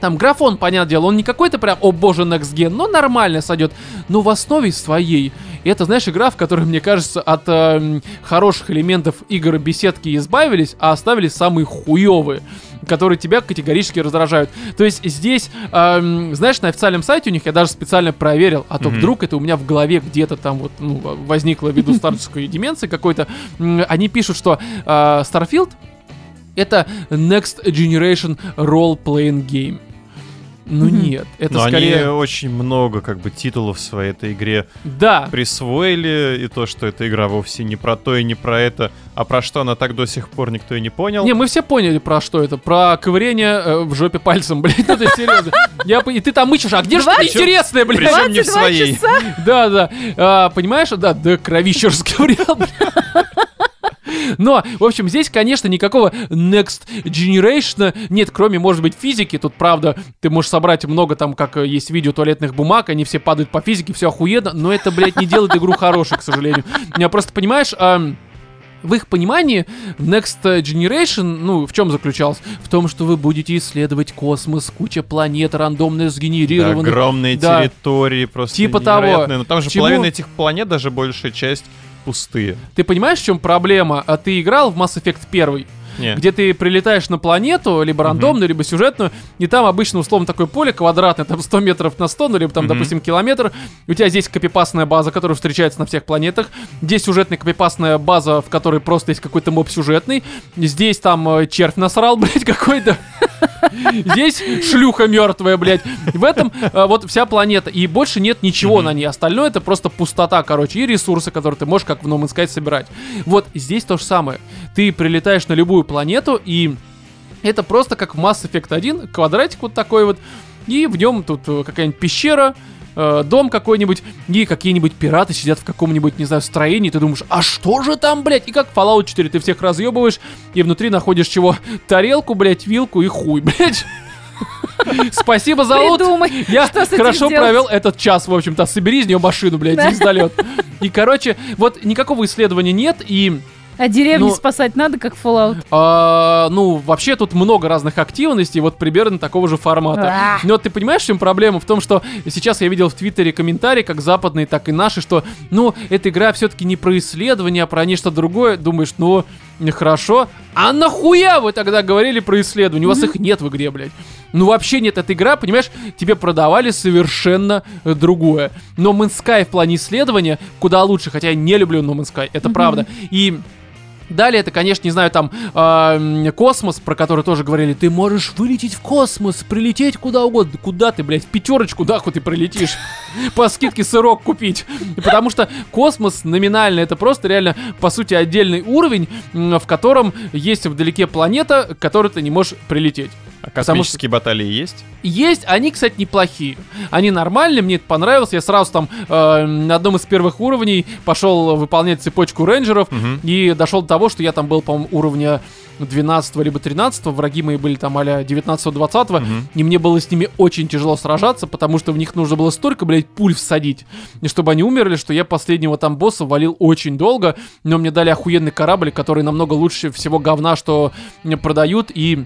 Там графон, понятное дело, он не какой-то прям, о боже, next gen, но нормально сойдет. Но в основе своей, это, знаешь, игра, в которой, мне кажется, от эм, хороших элементов игр беседки избавились, а оставили самые хуевые которые тебя категорически раздражают. То есть здесь, эм, знаешь, на официальном сайте у них я даже специально проверил, а то Мгм. вдруг это у меня в голове где-то там вот ну, возникло ввиду старческой деменции какой-то. Они пишут, что э, Starfield это Next Generation Role-Playing Game. Ну нет, это Но скорее... они очень много как бы титулов в своей этой игре Да, присвоили, и то, что эта игра вовсе не про то и не про это, а про что она так до сих пор никто и не понял. Не, мы все поняли, про что это. Про ковырение э, в жопе пальцем, блядь. Ну, ты серьезно. Я, и ты там ищешь, а где же интересное, блядь? Причем не в 22 своей. Да, да. А, понимаешь, да, да, кровище расковырял. блядь. Но, в общем, здесь, конечно, никакого Next Generation нет, кроме, может быть, физики. Тут, правда, ты можешь собрать много там, как э, есть видео туалетных бумаг, они все падают по физике, все охуенно, но это, блядь, не делает игру хорошей, к сожалению. Я просто, понимаешь, ам, в их понимании Next Generation, ну, в чем заключалось? В том, что вы будете исследовать космос, куча планет рандомно Да, сгенерированных. огромные Да. территории, просто Типа того. Но там же Чему- половина этих планет, даже большая часть, пустые. Ты понимаешь, в чем проблема? А ты играл в Mass Effect 1? Не. где ты прилетаешь на планету, либо рандомную, либо сюжетную, и там обычно условно такое поле квадратное, там 100 метров на 100, ну, либо там, Мгм. допустим, километр. У тебя здесь копипастная база, которая встречается на всех планетах. Здесь сюжетная копипастная база, в которой просто есть какой-то моб сюжетный. Здесь там э, червь насрал, блядь, какой-то. Здесь шлюха мертвая, блядь. В этом э, вот вся планета. И больше нет ничего на ней. Остальное это просто пустота, короче, и ресурсы, которые ты можешь, как в No Man's Sky, собирать. Вот здесь то же самое. Ты прилетаешь на любую планету, и это просто как в Mass Effect 1, квадратик вот такой вот, и в нем тут э, какая-нибудь пещера, э, дом какой-нибудь, и какие-нибудь пираты сидят в каком-нибудь, не знаю, строении, и ты думаешь, а что же там, блядь? И как в Fallout 4 ты всех разъебываешь, и внутри находишь чего? Тарелку, блядь, вилку и хуй, блядь. Спасибо за лут. Я хорошо провел этот час, в общем-то. Собери из нее машину, блядь, звездолет. И, короче, вот никакого исследования нет, и А деревни Ну- спасать надо, как Fallout. а, ну, вообще тут много разных активностей, вот примерно такого же формата. Ах. Но ты понимаешь, в чем проблема? В том, что сейчас я видел в Твиттере комментарии, как западные, так и наши, что, ну, эта игра все-таки не про исследование, а про нечто другое. Думаешь, ну, хорошо. А нахуя вы тогда говорили про исследование? У вас их нет в игре, блядь. Ну, вообще нет, эта игра, понимаешь, тебе продавали совершенно э, другое. Но Man's Sky в плане исследования куда лучше, хотя я не люблю No Man's Sky, это правда. И Далее это, конечно, не знаю, там м, космос, про который тоже говорили. Ты можешь вылететь в космос, прилететь куда угодно. Куда ты, блядь, в пятерочку, да, хоть ты прилетишь. По скидке сырок купить. Потому что космос номинально это просто реально, по сути, отдельный уровень, в котором есть вдалеке планета, к которой ты не можешь прилететь. А Потому космические баталии есть? Есть, они, кстати, неплохие. Они нормальные, мне это понравилось. Я сразу там э, на одном из первых уровней пошел выполнять цепочку рейнджеров Мгм. и дошел до того, что я там был, по-моему, уровня 12 либо 13 враги мои были там а-ля 19-20 Мгм. и мне было с ними очень тяжело сражаться, потому что в них нужно было столько, блядь, пуль всадить, и чтобы они умерли, что я последнего там босса валил очень долго, но мне дали охуенный корабль, который намного лучше всего говна, что продают, и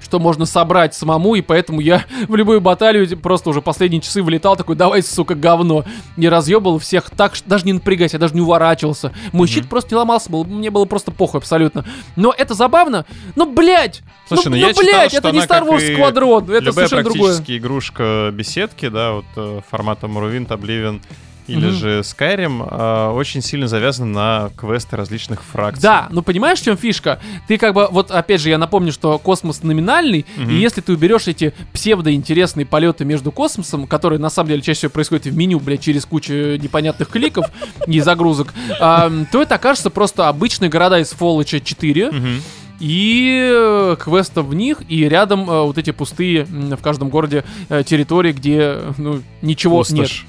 что можно собрать самому, и поэтому я в любую баталию просто уже последние часы вылетал такой, давай, сука, говно. И разъебал всех так, что даже не напрягайся, я даже не уворачивался. Мой щит просто не ломался, был, мне было просто похуй абсолютно. Но это забавно. Ну, блядь! Слушай, ну, ну, я ну, читал, блядь, что это не Star Wars Squadron, это Любая совершенно другое. игрушка беседки, да, вот э, формата Morrowind, Oblivion или Мгм. же Skyrim, э, очень сильно завязана на квесты различных фракций. Да, ну понимаешь, в чем фишка? Ты как бы, вот опять же, я напомню, что космос номинальный, Мгм. и если ты уберешь эти псевдоинтересные полеты между космосом, которые на самом деле чаще всего происходят в меню, блядь, через кучу непонятных кликов и загрузок, а, то это окажется просто обычные города из Fallout 4, Мгм. и квестов в них, и рядом э, вот эти пустые в каждом городе э, территории, где ну, ничего нет. Пустошь.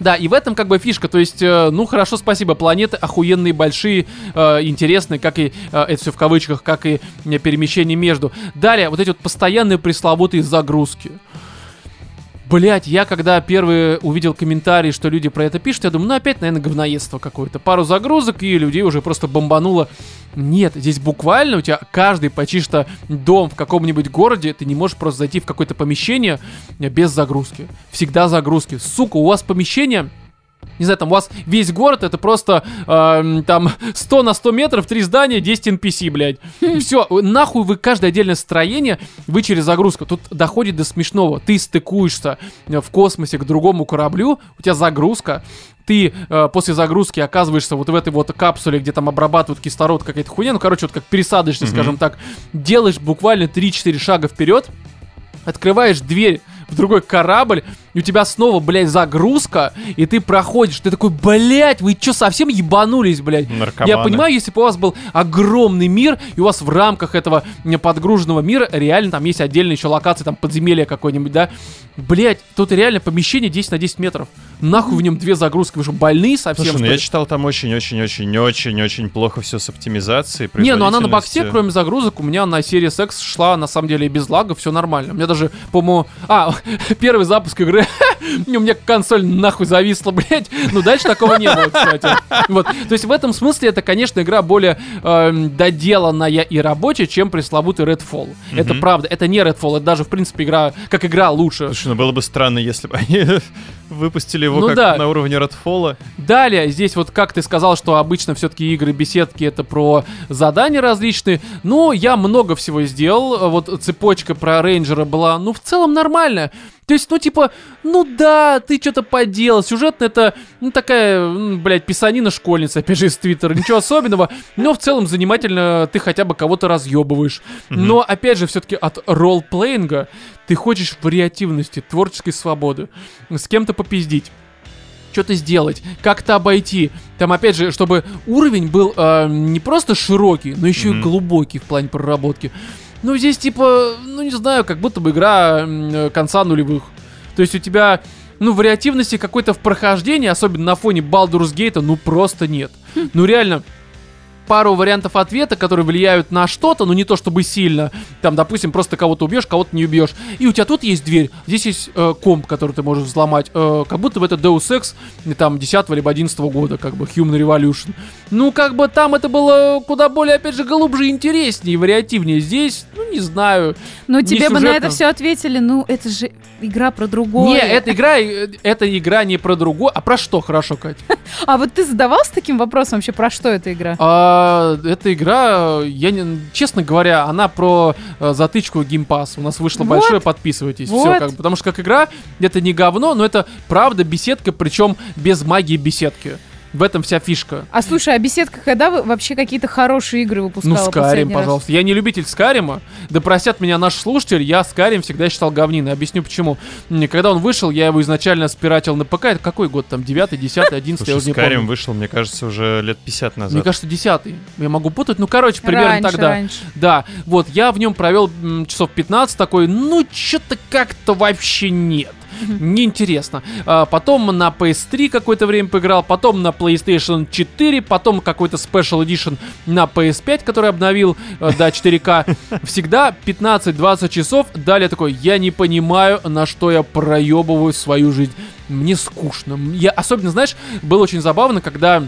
Да, и в этом как бы фишка, то есть, э, ну хорошо, спасибо, планеты охуенные, большие, э, интересные, как и, э, это все в кавычках, как и э, перемещение между. Далее, вот эти вот постоянные пресловутые загрузки. Блять, я когда первый увидел комментарии, что люди про это пишут, я думаю, ну опять, наверное, говноедство какое-то. Пару загрузок, и людей уже просто бомбануло. Нет, здесь буквально у тебя каждый почти что дом в каком-нибудь городе, ты не можешь просто зайти в какое-то помещение без загрузки. Всегда загрузки. Сука, у вас помещение не знаю, там у вас весь город это просто эм, там 100 на 100 метров, три здания, 10 NPC, блядь. Все, нахуй вы каждое отдельное строение, вы через загрузку. Тут доходит до смешного. Ты стыкуешься э, в космосе к другому кораблю, у тебя загрузка, ты э, после загрузки оказываешься вот в этой вот капсуле, где там обрабатывают кислород, какая-то хуйня, ну, короче, вот как пересадочный, Мгм. скажем так, делаешь буквально 3-4 шага вперед, открываешь дверь в другой корабль, и у тебя снова, блядь, загрузка, и ты проходишь, ты такой, блядь, вы чё, совсем ебанулись, блядь? Наркоманы. Я понимаю, если бы у вас был огромный мир, и у вас в рамках этого подгруженного мира реально там есть отдельные еще локации, там подземелье какое-нибудь, да? Блять, тут реально помещение 10 на 10 метров. Нахуй в нем две загрузки, вы что, больные совсем? Слушай, ну что я читал там очень-очень-очень-очень плохо все с оптимизацией. Не, ну она на боксе, кроме загрузок, у меня на Series X шла на самом деле и без лагов, все нормально. У меня даже, по-моему... А, первый запуск игры, у меня консоль нахуй зависла, блядь. Ну, дальше такого не было, кстати. Вот. То есть в этом смысле это, конечно, игра более эм, доделанная и рабочая, чем пресловутый Redfall. Это правда. Это не Redfall, это даже, в принципе, игра, как игра лучше. Слушай, ну было бы странно, если бы они выпустили его Ну как да. на уровне Redfall. Далее, здесь вот как ты сказал, что обычно все-таки игры беседки это про задания различные. Ну, я много всего сделал. Вот цепочка про рейнджера была, ну, в целом нормальная. То есть, ну, типа, ну да, ты что-то поделал. Сюжетно это, ну, такая, блядь, писанина школьница, опять же, из Твиттера. Ничего особенного. Но в целом занимательно ты хотя бы кого-то разъебываешь. Но, опять же, все-таки от ролл-плеинга ты хочешь вариативности, творческой свободы. С кем-то попиздить что-то сделать, как-то обойти. Там, опять же, чтобы уровень был э, не просто широкий, но еще и Мгм. глубокий в плане проработки. Ну, здесь, типа, ну, не знаю, как будто бы игра э, конца нулевых. То есть у тебя, ну, вариативности какой-то в прохождении, особенно на фоне Baldur's Gate, ну, просто нет. Ну, реально, пару вариантов ответа, которые влияют на что-то, но не то чтобы сильно. Там, допустим, просто кого-то убьешь, кого-то не убьешь. И у тебя тут есть дверь, здесь есть э, комп, который ты можешь взломать. Э, как будто бы это Deus Ex, э, там, 10 либо 11 года, как бы, Human Revolution. Ну, как бы там это было куда более, опять же, глубже и интереснее, и вариативнее. Здесь, ну, не знаю. Ну, тебе бы на это все ответили, ну, это же игра про другое. Не, эта игра, э, эта игра не про другое, а про что, хорошо, Кать? А вот ты задавался таким вопросом вообще, про что эта игра? А, эта игра, я не, честно говоря, она про э, затычку геймпас. У нас вышло Вот. большое, подписывайтесь. Все, Вот. как, бы, потому что как игра, это не говно, но это правда беседка, причем без магии беседки. В этом вся фишка. А слушай, а беседка когда вы вообще какие-то хорошие игры выпускала Ну, Скарим, последний раз? пожалуйста. Я не любитель Скарима. Да простят меня наши слушатели, я Скарим всегда считал говниной. Объясню почему. Когда он вышел, я его изначально спиратил на ПК. Это какой год там? 9, 10, 11, я уже не помню. вышел, мне кажется, уже лет 50 назад. Мне кажется, 10 Я могу путать. Ну, короче, примерно раньше, тогда. раньше. Да, вот, я в нем провел часов 15 такой, ну, что-то как-то вообще нет. Неинтересно. А, потом на PS3 какое-то время поиграл, потом на PlayStation 4, потом какой-то Special Edition на PS5, который обновил э, до 4К. Всегда 15-20 часов. Далее такой, я не понимаю, на что я проебываю свою жизнь. Мне скучно. Я особенно, знаешь, было очень забавно, когда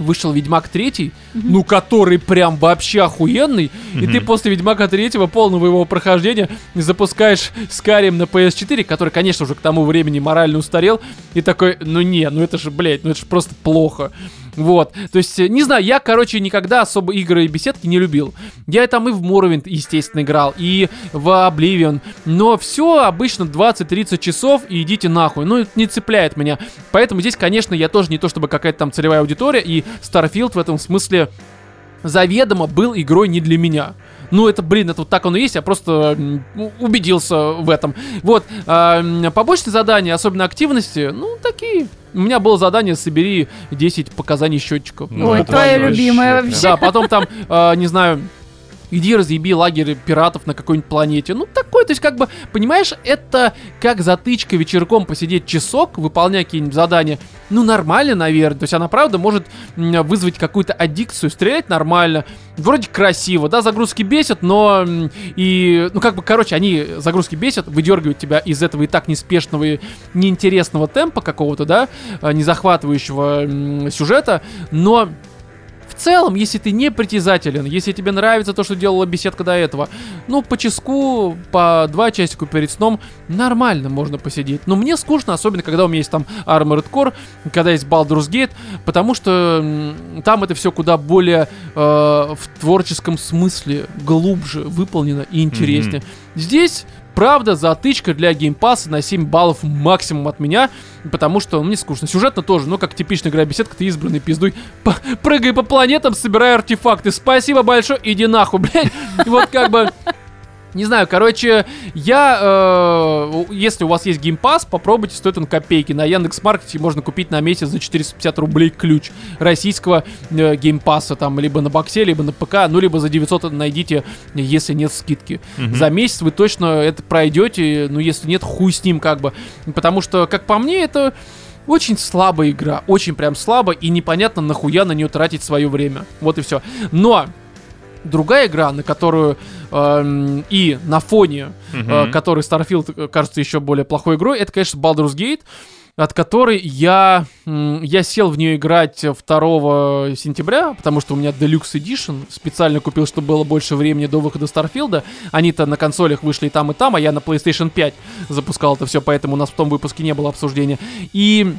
вышел Ведьмак 3, ну, который прям вообще охуенный, и ты после Ведьмака 3 полного его прохождения запускаешь Скарим на PS4, который, конечно, уже к тому времени морально устарел, и такой, ну не, ну это же, блядь, ну это же просто плохо. Вот, то есть, э, не знаю, я, короче, никогда особо игры и беседки не любил. Я там и в Morrowind, естественно, играл, и в Oblivion, но все обычно 20-30 часов, и идите нахуй, ну, это не цепляет меня. Поэтому здесь, конечно, я тоже не то чтобы какая-то там целевая аудитория, и Starfield в этом смысле заведомо был игрой не для меня. Ну, это, блин, это вот так оно и есть, я просто убедился в этом. Вот, м, побочные задания, особенно активности, ну, такие. У меня было задание «Собери 10 показаний счетчиков». Ну, Ой, вообще любимая прям. вообще. Да, потом там, а, не знаю, Иди разъеби лагерь пиратов на какой-нибудь планете. Ну, такой, то есть, как бы, понимаешь, это как затычка вечерком посидеть часок, выполняя какие-нибудь задания. Ну, нормально, наверное. То есть, она, правда, может вызвать какую-то аддикцию, стрелять нормально. Вроде красиво, да, загрузки бесят, но и, ну, как бы, короче, они загрузки бесят, выдергивают тебя из этого и так неспешного и неинтересного темпа какого-то, да, а, не захватывающего сюжета, но целом, если ты не притязателен, если тебе нравится то, что делала беседка до этого, ну, по часку, по два часика перед сном, нормально можно посидеть. Но мне скучно, особенно когда у меня есть там Armored Core, когда есть Baldur's Gate, потому что там это все куда более э, в творческом смысле глубже выполнено и интереснее. Здесь Правда, затычка для геймпасса на 7 баллов максимум от меня, потому что ну, мне скучно. Сюжетно тоже, ну как типичная игра беседка, ты избранный пиздуй, по- прыгай по планетам, собирай артефакты. Спасибо большое, иди нахуй, блядь. Вот как бы... Не знаю, короче, я, э, если у вас есть геймпас, попробуйте, стоит он копейки. На Яндекс.Маркете можно купить на месяц за 450 рублей ключ российского э, геймпаса, там, либо на боксе, либо на ПК, ну, либо за 900 найдите, если нет скидки. Мгм. За месяц вы точно это пройдете, ну, если нет, хуй с ним, как бы. Потому что, как по мне, это очень слабая игра, очень прям слабо, и непонятно, нахуя на нее тратить свое время. Вот и все. Но другая игра, на которую эм, и на фоне, э, Мгм. который Starfield э, кажется еще более плохой игрой, это, конечно, Baldur's Gate, от которой я, я сел в нее играть 2 сентября, потому что у меня Deluxe Edition специально купил, чтобы было больше времени до выхода Старфилда. Они-то на консолях вышли и там, и там, а я на PlayStation 5 запускал это все, поэтому у нас в том выпуске не было обсуждения. И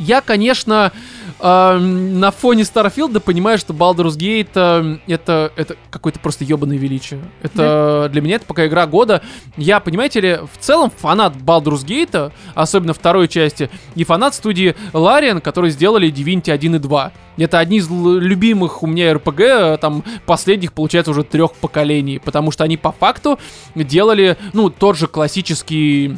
я, конечно, эм, на фоне Старфилда понимаю, что Baldur's Gate эм, это, это какое-то просто ебаное величие. Это для меня это пока игра года. Я, понимаете ли, в целом фанат Baldur's Gate, особенно второй части, и фанат студии Larian, которые сделали Divinity 1 и 2. Это одни из любимых у меня RPG, э, там, последних, получается, уже трех поколений, потому что они по факту делали, ну, тот же классический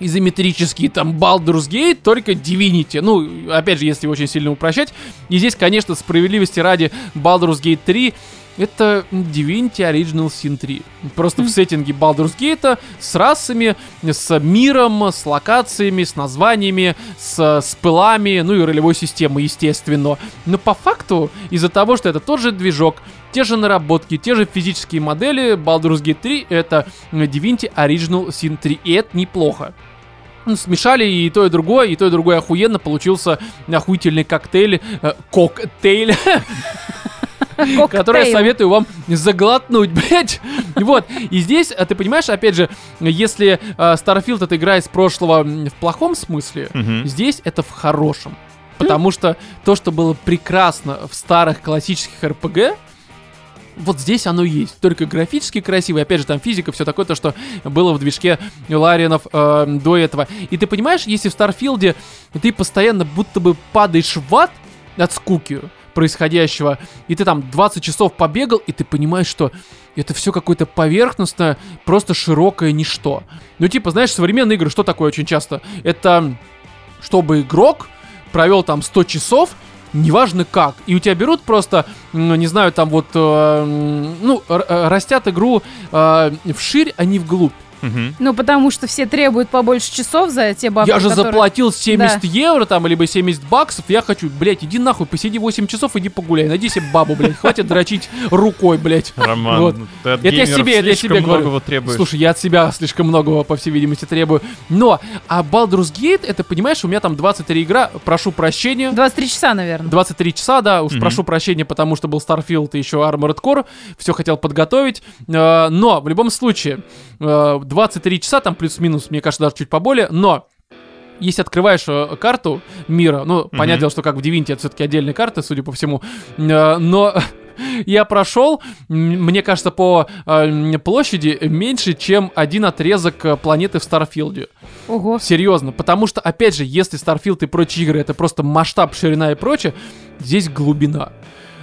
изометрический там Baldur's Gate, только Divinity. Ну, опять же, если очень сильно упрощать. И здесь, конечно, справедливости ради Baldur's Gate 3 это Divinity Original Sin 3. Просто в сеттинге Baldur's Gate с расами, с миром, с локациями, с названиями, с, с пылами, ну и ролевой системой, естественно. Но по факту, из-за того, что это тот же движок, те же наработки, те же физические модели, Baldur's Gate 3 это Divinity Original Sin 3. И это неплохо. Ну, смешали и то, и другое, и то, и другое охуенно. Получился охуительный коктейль. э, коктейль. который я советую вам заглотнуть, блядь. Вот, и здесь, а ты понимаешь, опять же, если э, Starfield это игра из прошлого в плохом смысле, здесь это в хорошем. Потому что то, что было прекрасно в старых классических РПГ, вот здесь оно есть. Только графически красиво, опять же, там физика, все такое, то, что было в движке Ларианов э, до этого. И ты понимаешь, если в Старфилде ты постоянно будто бы падаешь в ад от скуки происходящего, и ты там 20 часов побегал, и ты понимаешь, что это все какое-то поверхностное, просто широкое ничто. Ну, типа, знаешь, современные игры, что такое очень часто? Это чтобы игрок провел там 100 часов, неважно как, и у тебя берут просто, м, не знаю, там вот, э, ну, э, растят игру э, вширь, а не вглубь. Мгм. Ну, потому что все требуют побольше часов за те бабки, я же которые- заплатил 70 евро там, либо 70 баксов, я хочу, блядь, иди нахуй, посиди 8 часов, иди погуляй, найди себе бабу, блядь, хватит дрочить рукой, блядь. Роман, Вот. ну ты от Это я себе, это я слишком себе говорю. многого требуешь. Слушай, я от себя слишком многого, по всей видимости, требую. Но, а Baldur's Gate, это, понимаешь, у меня там 23 игра, прошу прощения. 23 часа, наверное. 23 часа, да, уж Мгм. прошу прощения, потому что был Starfield и еще Armored Core, все хотел подготовить, Э, но в любом случае, э, 23 часа, там плюс-минус, мне кажется, даже чуть поболее, но если открываешь э, карту мира, ну, понятное дело, что как в Divinity, это все-таки отдельные карты, судя по всему, э, но я прошел, мне кажется, по э, площади меньше, чем один отрезок планеты в Старфилде. Ого. Серьезно, потому что, опять же, если Starfield и прочие игры это просто масштаб, ширина и прочее, здесь глубина.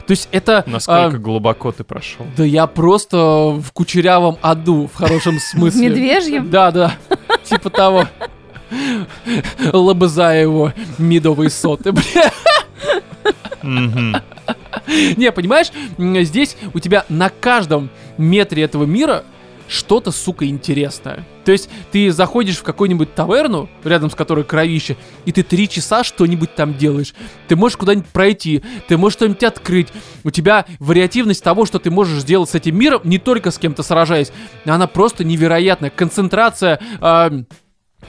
То есть это... Насколько а, глубоко ты прошел? да я просто в кучерявом аду, в хорошем смысле. медвежьем? Да, да, типа того. Лобызая его медовые соты, бля. Не, понимаешь, здесь у тебя на каждом метре этого мира что-то, сука, интересное. То есть ты заходишь в какую-нибудь таверну, рядом с которой кровище, и ты три часа что-нибудь там делаешь. Ты можешь куда-нибудь пройти, ты можешь что-нибудь открыть. У тебя вариативность того, что ты можешь сделать с этим миром, не только с кем-то сражаясь, она просто невероятная. Концентрация... э,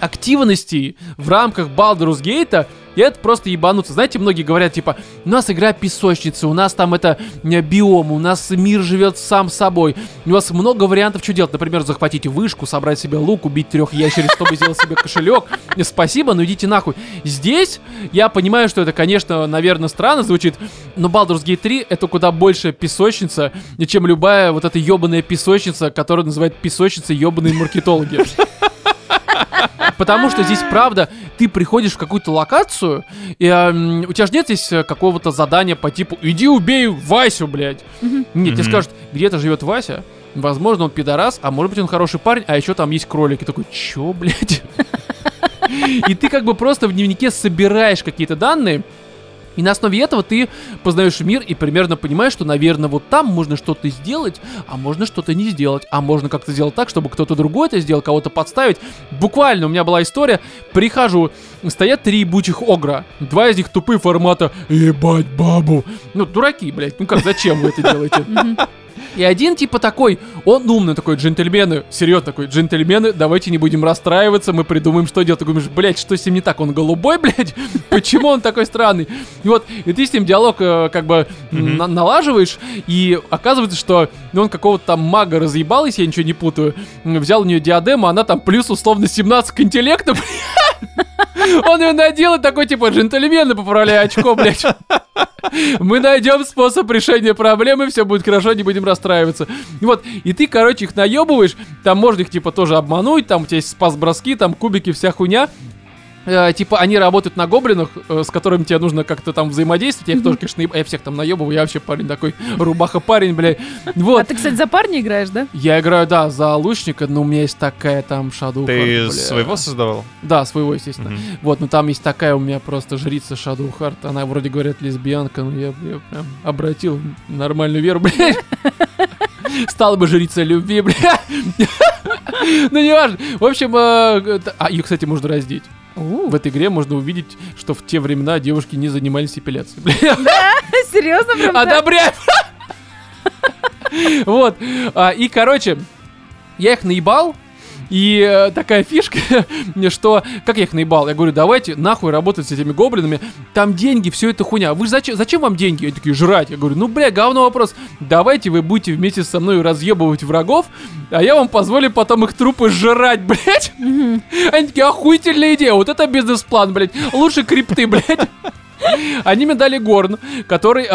активностей в рамках Baldur's Gate, и это просто ебануться. Знаете, многие говорят, типа, у нас игра песочница, у нас там это э, биом, у нас мир живет сам собой. У вас много вариантов, что делать. Например, захватить вышку, собрать себе лук, убить трех ящериц, чтобы сделать себе кошелек. Спасибо, но идите нахуй. Здесь я понимаю, что это, конечно, наверное, странно звучит, но Baldur's Gate 3 это куда больше песочница, чем любая вот эта ебаная песочница, которую называют песочницей ебаные маркетологи. Потому что здесь, правда, ты приходишь в какую-то локацию, и эм, у тебя же нет здесь э, какого-то задания по типу «иди убей Васю, блядь». Нет, тебе скажут, где-то живет Вася, возможно, он пидорас, а может быть, он хороший парень, а еще там есть кролики. Такой, чё, блядь? И ты как бы просто в дневнике собираешь какие-то данные, и на основе этого ты познаешь мир и примерно понимаешь, что, наверное, вот там можно что-то сделать, а можно что-то не сделать, а можно как-то сделать так, чтобы кто-то другой это сделал, кого-то подставить. Буквально у меня была история, прихожу, стоят три ебучих огра, два из них тупые формата «Ебать бабу». Ну, дураки, блядь, ну как, зачем вы это делаете? И один типа такой, он умный такой, джентльмены, серьезно такой, джентльмены, давайте не будем расстраиваться, мы придумаем, что делать. Ты говоришь, блядь, что с ним не так? Он голубой, блядь? Почему он такой странный? И вот, и ты с ним диалог э, как бы на- налаживаешь, и оказывается, что он какого-то там мага разъебал, если я ничего не путаю, взял у нее диадему, она там плюс условно 17 к интеллекту, блядь. Он ее надел и такой, типа, джентльмены, поправляй очко, блядь. Мы найдем способ решения проблемы, все будет хорошо, не будем расстраиваться. Вот, и ты, короче, их наебываешь, там можно их, типа, тоже обмануть, там у тебя есть спас-броски, там кубики, вся хуйня. Э, типа, они работают на гоблинах, э, с которыми тебе нужно как-то там взаимодействовать. Я их тоже, конечно, я всех там наебываю, я вообще парень такой, рубаха парень, блядь. Вот. А ты, кстати, за парня играешь, да? Я играю, да, за лучника, но у меня есть такая там шаду. Ты своего создавал? Да, своего, естественно. Мгм. Вот, ну там есть такая у меня просто жрица Heart. Она вроде говорят лесбиянка, но я, я прям обратил нормальную веру, блядь. Стала бы жрицей любви, блядь. Ну, не важно. В общем, э, а ее, кстати, можно раздеть. В этой игре можно увидеть, что в те времена девушки не занимались эпиляцией. Блядь. Серьезно, прям? Одобряю! Вот. А, И, короче, я их наебал. И э, такая фишка, что... Как я их наебал? Я говорю, давайте нахуй работать с этими гоблинами. Там деньги, все это хуйня. Вы зачем, зачем вам деньги? Они такие, жрать. Я говорю, ну, бля, говно вопрос. Давайте вы будете вместе со мной разъебывать врагов, а я вам позволю потом их трупы жрать, блядь. Они такие, охуительная идея, вот это бизнес-план, блядь. Лучше крипты, блядь. Они мне дали горн, который...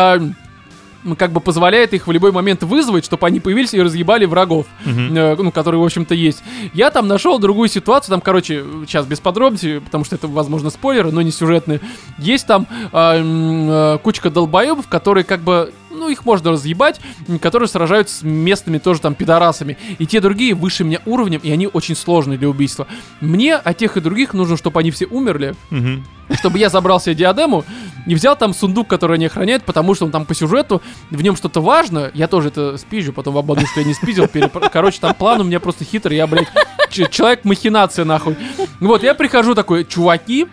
как бы позволяет их в любой момент вызвать, чтобы они появились и разъебали врагов, Мгм. э, ну, которые, в общем-то, есть. Я там нашел другую ситуацию, там, короче, сейчас без подробностей, потому что это, возможно, спойлеры, но не сюжетные. Есть там м, э, кучка долбоебов, которые как бы, ну, их можно разъебать, которые сражаются с местными тоже там пидорасами. И те другие выше меня уровнем, и они очень сложные для убийства. Мне от тех и других нужно, чтобы они все умерли, Мгм. чтобы я забрал себе диадему и взял там сундук, который они охраняют, потому что он там по сюжету, в нем что-то важно. Я тоже это спизжу, потом обману, что я не спиздил. перепро- Короче, там план у меня просто хитрый, я, блядь, человек-махинация, нахуй. Вот, я прихожу такой, чуваки,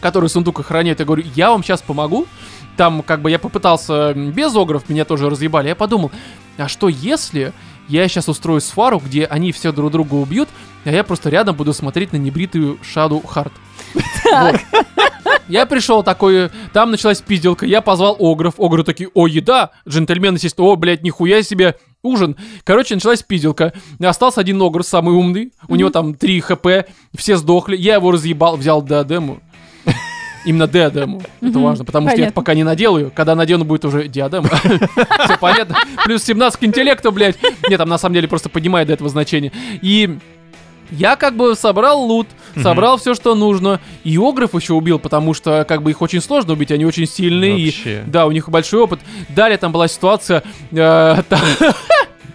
которые сундук охраняют, я говорю, я вам сейчас помогу. Там, как бы, я попытался без огров, меня тоже разъебали. Я подумал, а что если я сейчас устрою свару, где они все друг друга убьют, а я просто рядом буду смотреть на небритую Шаду Харт. Вот. Я пришел такой, там началась пизделка, я позвал огров, огры такие, о, еда, джентльмены, естественно, о, блядь, нихуя себе, ужин. Короче, началась пизделка. Остался один огр, самый умный, у него там 3 хп, все сдохли, я его разъебал, взял диадему. Именно диадему, это важно, потому что я пока не наделаю, когда надену будет уже диадема. Все понятно. Плюс 17 к интеллекту, блядь. Нет, там на самом деле просто поднимает до этого значения. И я как бы собрал лут, собрал все, что нужно. И огров еще убил, потому что как бы их очень сложно убить, они очень сильные. и Вообще. да, у них большой опыт. Далее там была ситуация... э, там-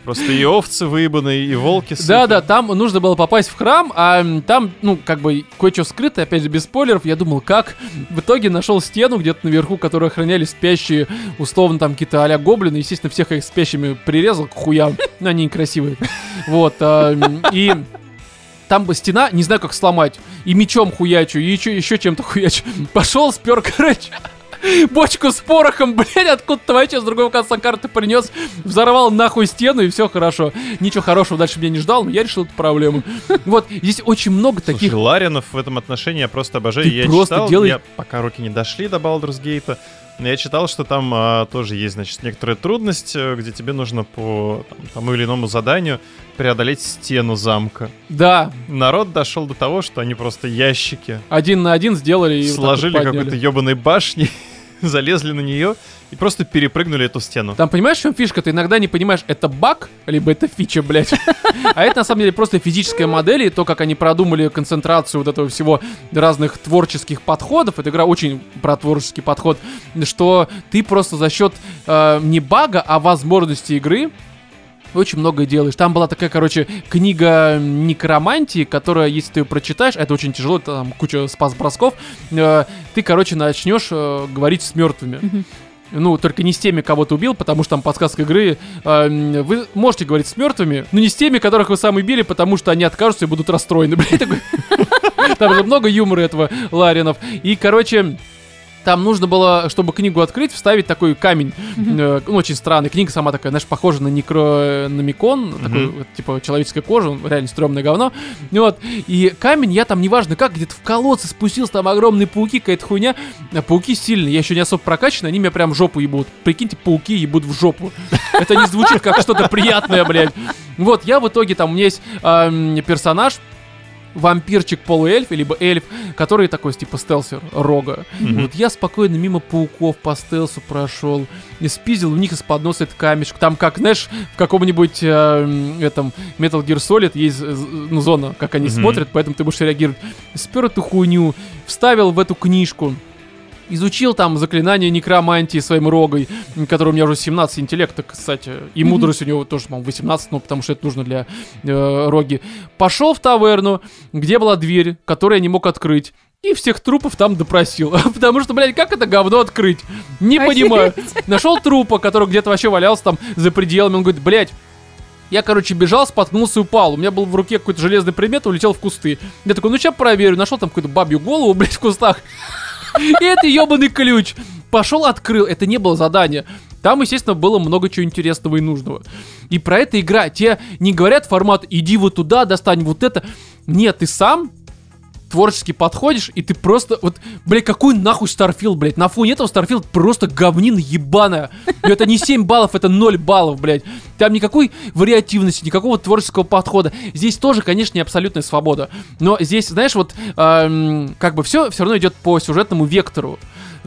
Просто и овцы выебаны, и волки сыты. Да-да, там нужно было попасть в храм, а там, ну, как бы, кое-что скрыто, опять же, без спойлеров. Я думал, как? В итоге нашел стену где-то наверху, которую охраняли спящие, условно, там, какие-то а гоблины. Естественно, всех их спящими прирезал к хуям. Но они некрасивые. Вот. а, И там бы стена, не знаю, как сломать. И мечом хуячу, и еще, еще чем-то хуячу. Пошел, спер, короче. Бочку с порохом, блядь, откуда-то вообще с другого конца карты принес, взорвал нахуй стену, и все хорошо. Ничего хорошего дальше меня не ждал, но я решил эту проблему. Вот, здесь очень много Слушай, таких... Ларинов в этом отношении я просто обожаю. Ты я просто читал, делай- я пока руки не дошли до Baldur's Gate, я читал, что там а, тоже есть, значит, некоторая трудность, э, где тебе нужно по там, тому или иному заданию преодолеть стену замка. Да, Народ дошел до того, что они просто ящики один на один сделали и вот так вот сложили подняли. какой-то ебаной башни, залезли на нее и просто перепрыгнули эту стену. Там понимаешь, в чем фишка? Ты иногда не понимаешь, это баг, либо это фича, блядь. А это на самом деле просто физическая модель, и то, как они продумали концентрацию вот этого всего разных творческих подходов. Эта игра очень про творческий подход, что ты просто за счет э, не бага, а возможности игры очень многое делаешь. Там была такая, короче, книга некромантии, которая, если ты ее прочитаешь, это очень тяжело, там куча спас-бросков, э, ты, короче, начнешь э, говорить с мертвыми. Ну, только не с теми, кого ты убил, потому что там подсказка игры. э, вы можете говорить с мертвыми, но не с теми, которых вы сами убили, потому что они откажутся и будут расстроены. Блин, такой- Там же много юмора этого Ларинов. И, короче, там нужно было, чтобы книгу открыть, вставить такой камень. Э, ну, очень странный. Книга сама такая, знаешь, похожа на некрономикон. Такой, вот, типа, человеческая кожа. он Реально стрёмное говно. Ну Вот. И камень я там, неважно как, где-то в колодце спустился, там огромные пауки, какая-то хуйня. А пауки сильные. Я еще не особо прокачан, они меня прям в жопу ебут. Прикиньте, пауки ебут в жопу. Это не звучит как что-то приятное, блядь. Вот, я в итоге, там, у меня есть персонаж, вампирчик полуэльф, либо эльф, который такой, типа, стелсер, рога. Мгм. Вот я спокойно мимо пауков по стелсу прошел, и спиздил у них из-под носа этот камешек. Там, как, знаешь, в каком-нибудь э, этом Metal Gear Solid есть э, ну, зона, как они Мгм. смотрят, поэтому ты будешь реагировать. Спер эту хуйню, вставил в эту книжку, изучил там заклинание некромантии своим рогой, который у меня уже 17 интеллекта, кстати, и мудрость у него тоже, по-моему, 18, ну, потому что это нужно для э, роги. Пошел в таверну, где была дверь, которую я не мог открыть. И всех трупов там допросил. Потому что, блядь, как это говно открыть? Не понимаю. Нашел трупа, который где-то вообще валялся там за пределами. Он говорит, блядь, я, короче, бежал, споткнулся и упал. У меня был в руке какой-то железный предмет, улетел в кусты. Я такой, ну сейчас проверю. Нашел там какую-то бабью голову, блядь, в кустах. И это ебаный ключ. Пошел, открыл. Это не было задание. Там, естественно, было много чего интересного и нужного. И про это игра. Тебе не говорят формат, иди вот туда, достань вот это. Нет, ты сам творчески подходишь, и ты просто, вот, блядь, какой нахуй Старфилд, блядь, на фоне этого Старфилд просто говнина ебаная. И это не 7 баллов, это 0 баллов, блядь. Там никакой вариативности, никакого творческого подхода. Здесь тоже, конечно, не абсолютная свобода. Но здесь, знаешь, вот, эм, как бы все все равно идет по сюжетному вектору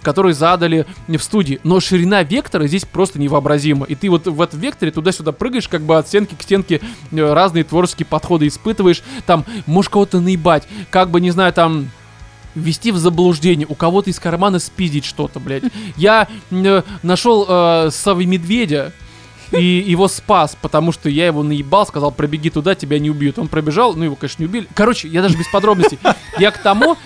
который задали в студии. Но ширина вектора здесь просто невообразима. И ты вот в этом векторе туда-сюда прыгаешь, как бы от стенки к стенке э, разные творческие подходы испытываешь. Там, можешь кого-то наебать, как бы, не знаю, там ввести в заблуждение, у кого-то из кармана спиздить что-то, блядь. Я э, нашел э, Савы Медведя, и его спас, потому что я его наебал, сказал, пробеги туда, тебя не убьют. Он пробежал, ну его, конечно, не убили. Короче, я даже без подробностей. Я к тому,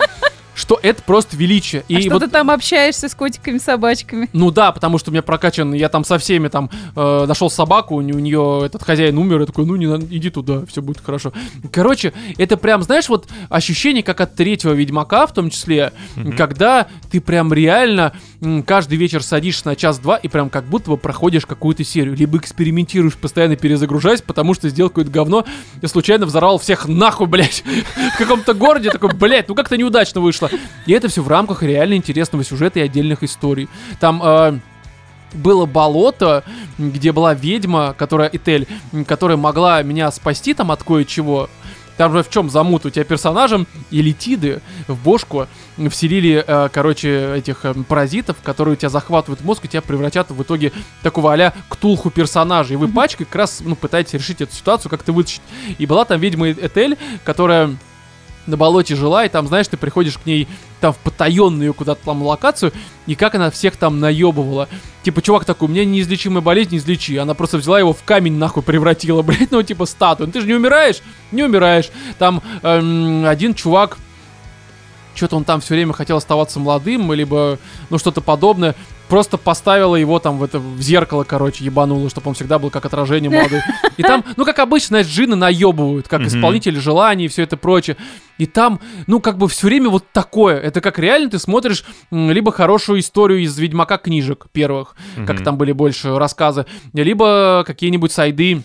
что это просто величие. А И что вот ты там общаешься с котиками, собачками? ну да, потому что у меня прокачан, я там со всеми там э, нашел собаку, у, у нее этот хозяин умер, я такой, ну не надо, иди туда, все будет хорошо. Короче, это прям, знаешь, вот ощущение, как от третьего Ведьмака, в том числе, когда ты прям реально каждый вечер садишься на час-два и прям как будто бы проходишь какую-то серию, либо экспериментируешь, постоянно перезагружаясь, потому что сделал какое-то говно и случайно взорвал всех нахуй, блядь, в каком-то городе, такой, блядь, ну как-то неудачно вышло. И это все в рамках реально интересного сюжета и отдельных историй. Там э, было болото, где была ведьма, которая Этель, которая могла меня спасти там от кое-чего. Там же в чем замут? У тебя персонажем элитиды в бошку вселили, э, короче, этих э, паразитов, которые у тебя захватывают мозг и тебя превратят в итоге такого а-ля ктулху персонажа. И вы пачкой как раз, ну, пытаетесь решить эту ситуацию, как-то вытащить. И была там ведьма Этель, которая на болоте жила, и там, знаешь, ты приходишь к ней там в потаенную куда-то там локацию, и как она всех там наебывала. Типа, чувак такой, у меня неизлечимая болезнь, излечи. Она просто взяла его в камень нахуй превратила, блядь, ну типа статую. Ну, ты же не умираешь? Не умираешь. Там эм, один чувак, что-то он там все время хотел оставаться молодым, либо, ну, что-то подобное. Просто поставила его там в это в зеркало, короче, ебанула, чтобы он всегда был как отражение молодой. И там, ну, как обычно, знаешь, джины наебывают, как исполнители желаний и все это прочее. И там, ну, как бы все время вот такое. Это как реально ты смотришь либо хорошую историю из Ведьмака книжек первых, как там были больше рассказы, либо какие-нибудь сайды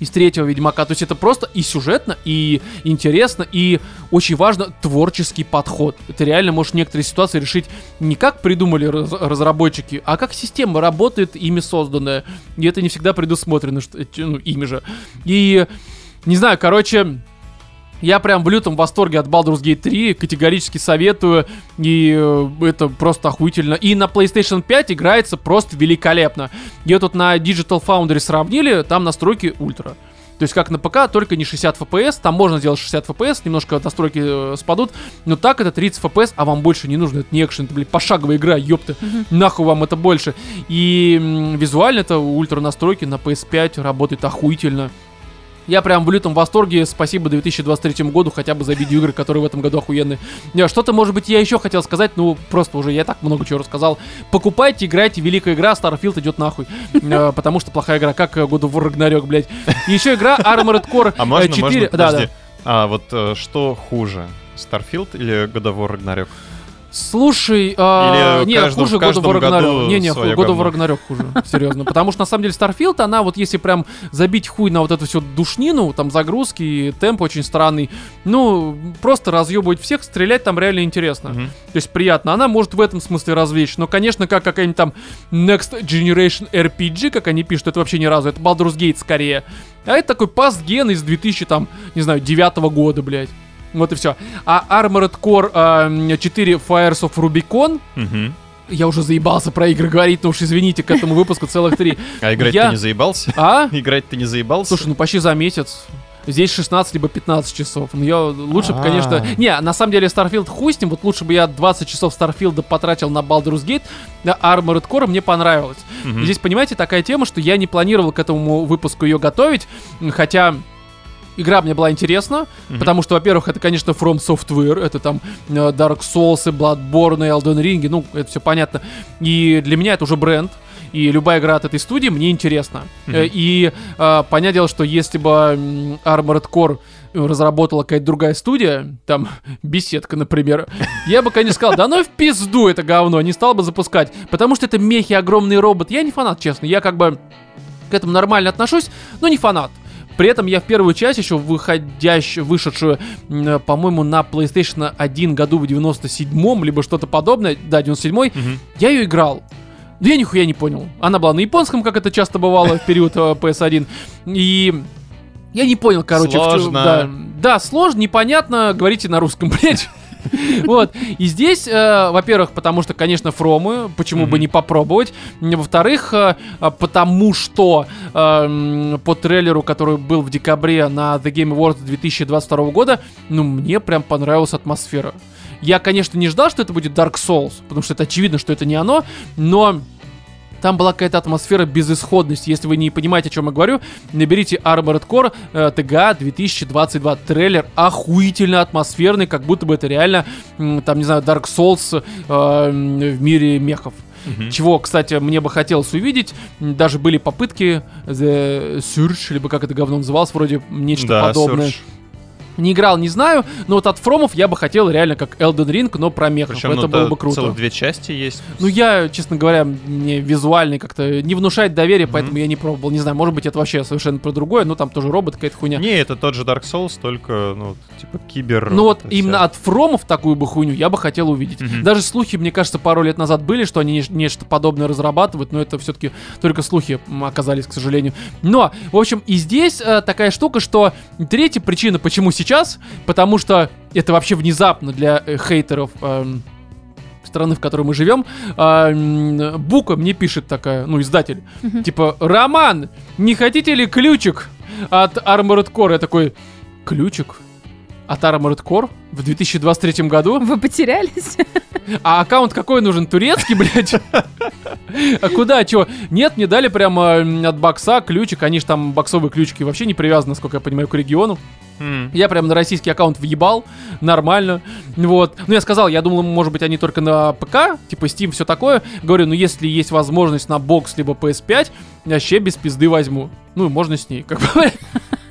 из третьего Ведьмака. То есть это просто и сюжетно, и интересно, и очень важно творческий подход. Это реально может некоторые ситуации решить не как придумали раз- разработчики, а как система работает, ими созданная. И это не всегда предусмотрено, что, ну, ими же. И, не знаю, короче, я прям в лютом восторге от Baldur's Gate 3, категорически советую, и э, это просто охуительно. И на PlayStation 5 играется просто великолепно. Я тут на Digital Foundry сравнили, там настройки ультра. То есть как на ПК, только не 60 FPS, там можно сделать 60 FPS, немножко настройки э, спадут, но так это 30 FPS, а вам больше не нужно, это не экшен, это, блядь, пошаговая игра, ёпта, нахуй вам это больше. И визуально это ультра настройки на PS5 работает охуительно. Я прям в лютом восторге. Спасибо 2023 году хотя бы за видеоигры, которые в этом году охуенные. Не, Что-то, может быть, я еще хотел сказать, ну, просто уже я так много чего рассказал. Покупайте, играйте, великая игра, Starfield идет нахуй. Э, Потому что плохая игра, как э, God of War Ragnarok, блядь. Еще игра Armored Core А можно, э, 4. можно, да, подожди. да. А вот э, что хуже? Starfield или God of War Ragnarok? Слушай, а, Или не, каждому- хуже God of каждом War Ragnarok. Не, не, God of. War Ragnarok хуже, серьезно. Потому что, на самом деле, Starfield, она вот если прям забить хуй на вот эту всю душнину, там загрузки, темп очень странный, ну, просто разъебывать всех, стрелять там реально интересно. То есть приятно. Она может в этом смысле развлечь. Но, конечно, как какая-нибудь там Next Generation RPG, как они пишут, это вообще ни разу. Это Baldur's Gate скорее. А это такой пастген из 2000, там, не знаю, 9 года, блядь. Вот и все. А Armored Core а, 4 Fires of Rubicon, Мгм. я уже заебался про игры говорить, но уж извините, к этому выпуску целых три. А играть Я- ты не заебался? А? Играть ты не заебался? Слушай, ну почти за месяц. Здесь 16 либо 15 часов. Ну, я лучше бы, А. конечно... Не, на самом деле Starfield ним. Вот лучше бы я 20 часов Starfield потратил на Baldur's Gate. Armored Core мне понравилось. Здесь, понимаете, такая тема, что я не планировал к этому выпуску ее готовить. Хотя... Игра мне была интересна, Мгм. потому что, во-первых, это, конечно, From Software, это там э, Dark Souls, и Bloodborne, и Elden Ring, ну, это все понятно. И для меня это уже бренд, и любая игра от этой студии мне интересна. Э, И э, понятное дело, что если бы Armored Core э, разработала какая-то другая студия, там, беседка, например, я бы, конечно, сказал, да ну в пизду это говно, не стал бы запускать, потому что это мехи, огромный робот. Я не фанат, честно, я как бы к этому нормально отношусь, но не фанат. При этом я в первую часть, еще выходящую, вышедшую, э, по-моему, на PlayStation 1 году в 97-м, либо что-то подобное, да, 97-й, Мгм. я ее играл. Да я нихуя не понял. Она была на японском, как это часто бывало в период э, PS1. И я не понял, короче. в Сложно. да, да, сложно, непонятно. Говорите на русском, блядь. Вот. И здесь, э, во-первых, потому что, конечно, фромы, почему бы не попробовать. Во-вторых, э, э, потому что э, по трейлеру, который был в декабре на The Game Awards 2022 года, ну, мне прям понравилась атмосфера. Я, конечно, не ждал, что это будет Dark Souls, потому что это очевидно, что это не оно, но там была какая-то атмосфера безысходности. Если вы не понимаете, о чем я говорю, наберите Armored Core э, TGA 2022. Трейлер охуительно атмосферный, как будто бы это реально, там, не знаю, Dark Souls э, в мире мехов. Мгм. Чего, кстати, мне бы хотелось увидеть. Даже были попытки The Surge, либо как это говно называлось, вроде нечто Да, подобное. Surge. Не играл, не знаю, но вот от Фромов я бы хотел реально как Elden Ring, но про мехов. Причем, это ну, было бы круто. целых две части есть. Ну, я, честно говоря, мне визуальный как-то не внушает доверия, поэтому я не пробовал. Не знаю, может быть, это вообще совершенно про другое, но там тоже робот, какая-то хуйня. Не, это тот же Dark Souls, только, ну, типа кибер. Ну вот вся. именно от Фромов такую бы хуйню я бы хотел увидеть. Мгм. Даже слухи, мне кажется, пару лет назад были, что они не- нечто подобное разрабатывают, но это все-таки только слухи оказались, к сожалению. Но, в общем, и здесь э, такая штука, что третья причина, почему сейчас, потому что это вообще внезапно для э, хейтеров эм, страны, в которой мы живем, м, Бука мне пишет такая, ну, издатель, типа, Роман, не хотите ли ключик от Armored Core? Я такой, ключик? От Armored Core в 2023 году. Вы потерялись? А аккаунт какой нужен? Турецкий, блядь? А куда, чё? Нет, мне дали прямо от бокса ключик. Они же там боксовые ключики вообще не привязаны, насколько я понимаю, к региону. М. Я прям на российский аккаунт въебал, нормально, вот. Ну, я сказал, я думал, может быть, они только на ПК, типа Steam, все такое. Говорю, ну, если есть возможность на бокс, либо PS5, вообще без пизды возьму. Ну, и можно с ней, как бы.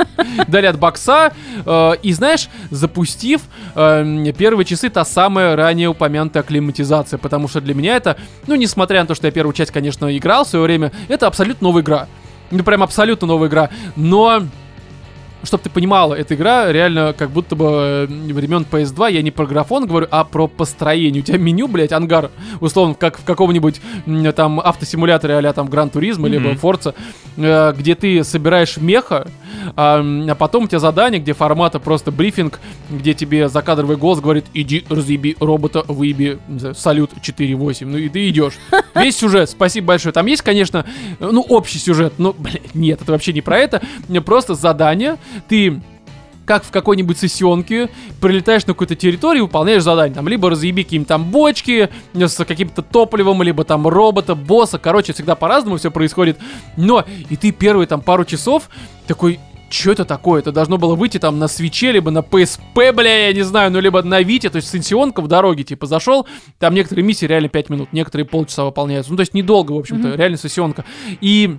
Дали от бокса, э, и знаешь, запустив э, первые часы та самая ранее упомянутая акклиматизация, потому что для меня это, ну, несмотря на то, что я первую часть, конечно, играл в свое время, это абсолютно новая игра. Ну, прям абсолютно новая игра. Но чтобы ты понимала, эта игра реально как будто бы э, времен PS2, я не про графон говорю, а про построение. У тебя меню, блядь, ангар, условно, как в каком-нибудь там автосимуляторе а там Гран Туризма, либо Мгм. Форца, э, где ты собираешь меха, а, а потом у тебя задание, где формата просто брифинг, где тебе закадровый голос говорит, иди разъеби робота, выеби, знаю, салют 4.8, ну и ты идешь. Весь сюжет, спасибо большое. Там есть, конечно, э, ну, общий сюжет, но, блядь, нет, это вообще не про это. Просто задание, ты как в какой-нибудь сессионке, прилетаешь на какую-то территорию, выполняешь задание. Там либо разъеби какие-нибудь там бочки э, с каким-то топливом, либо там робота, босса. Короче, всегда по-разному все происходит. Но и ты первые там пару часов такой, что это такое? Это должно было выйти там на свече, либо на PSP, бля, я не знаю, ну либо на Вите, то есть сессионка в дороге, типа, зашел, там некоторые миссии реально 5 минут, некоторые полчаса выполняются. Ну, то есть недолго, в общем-то, Мгм. реально сессионка. И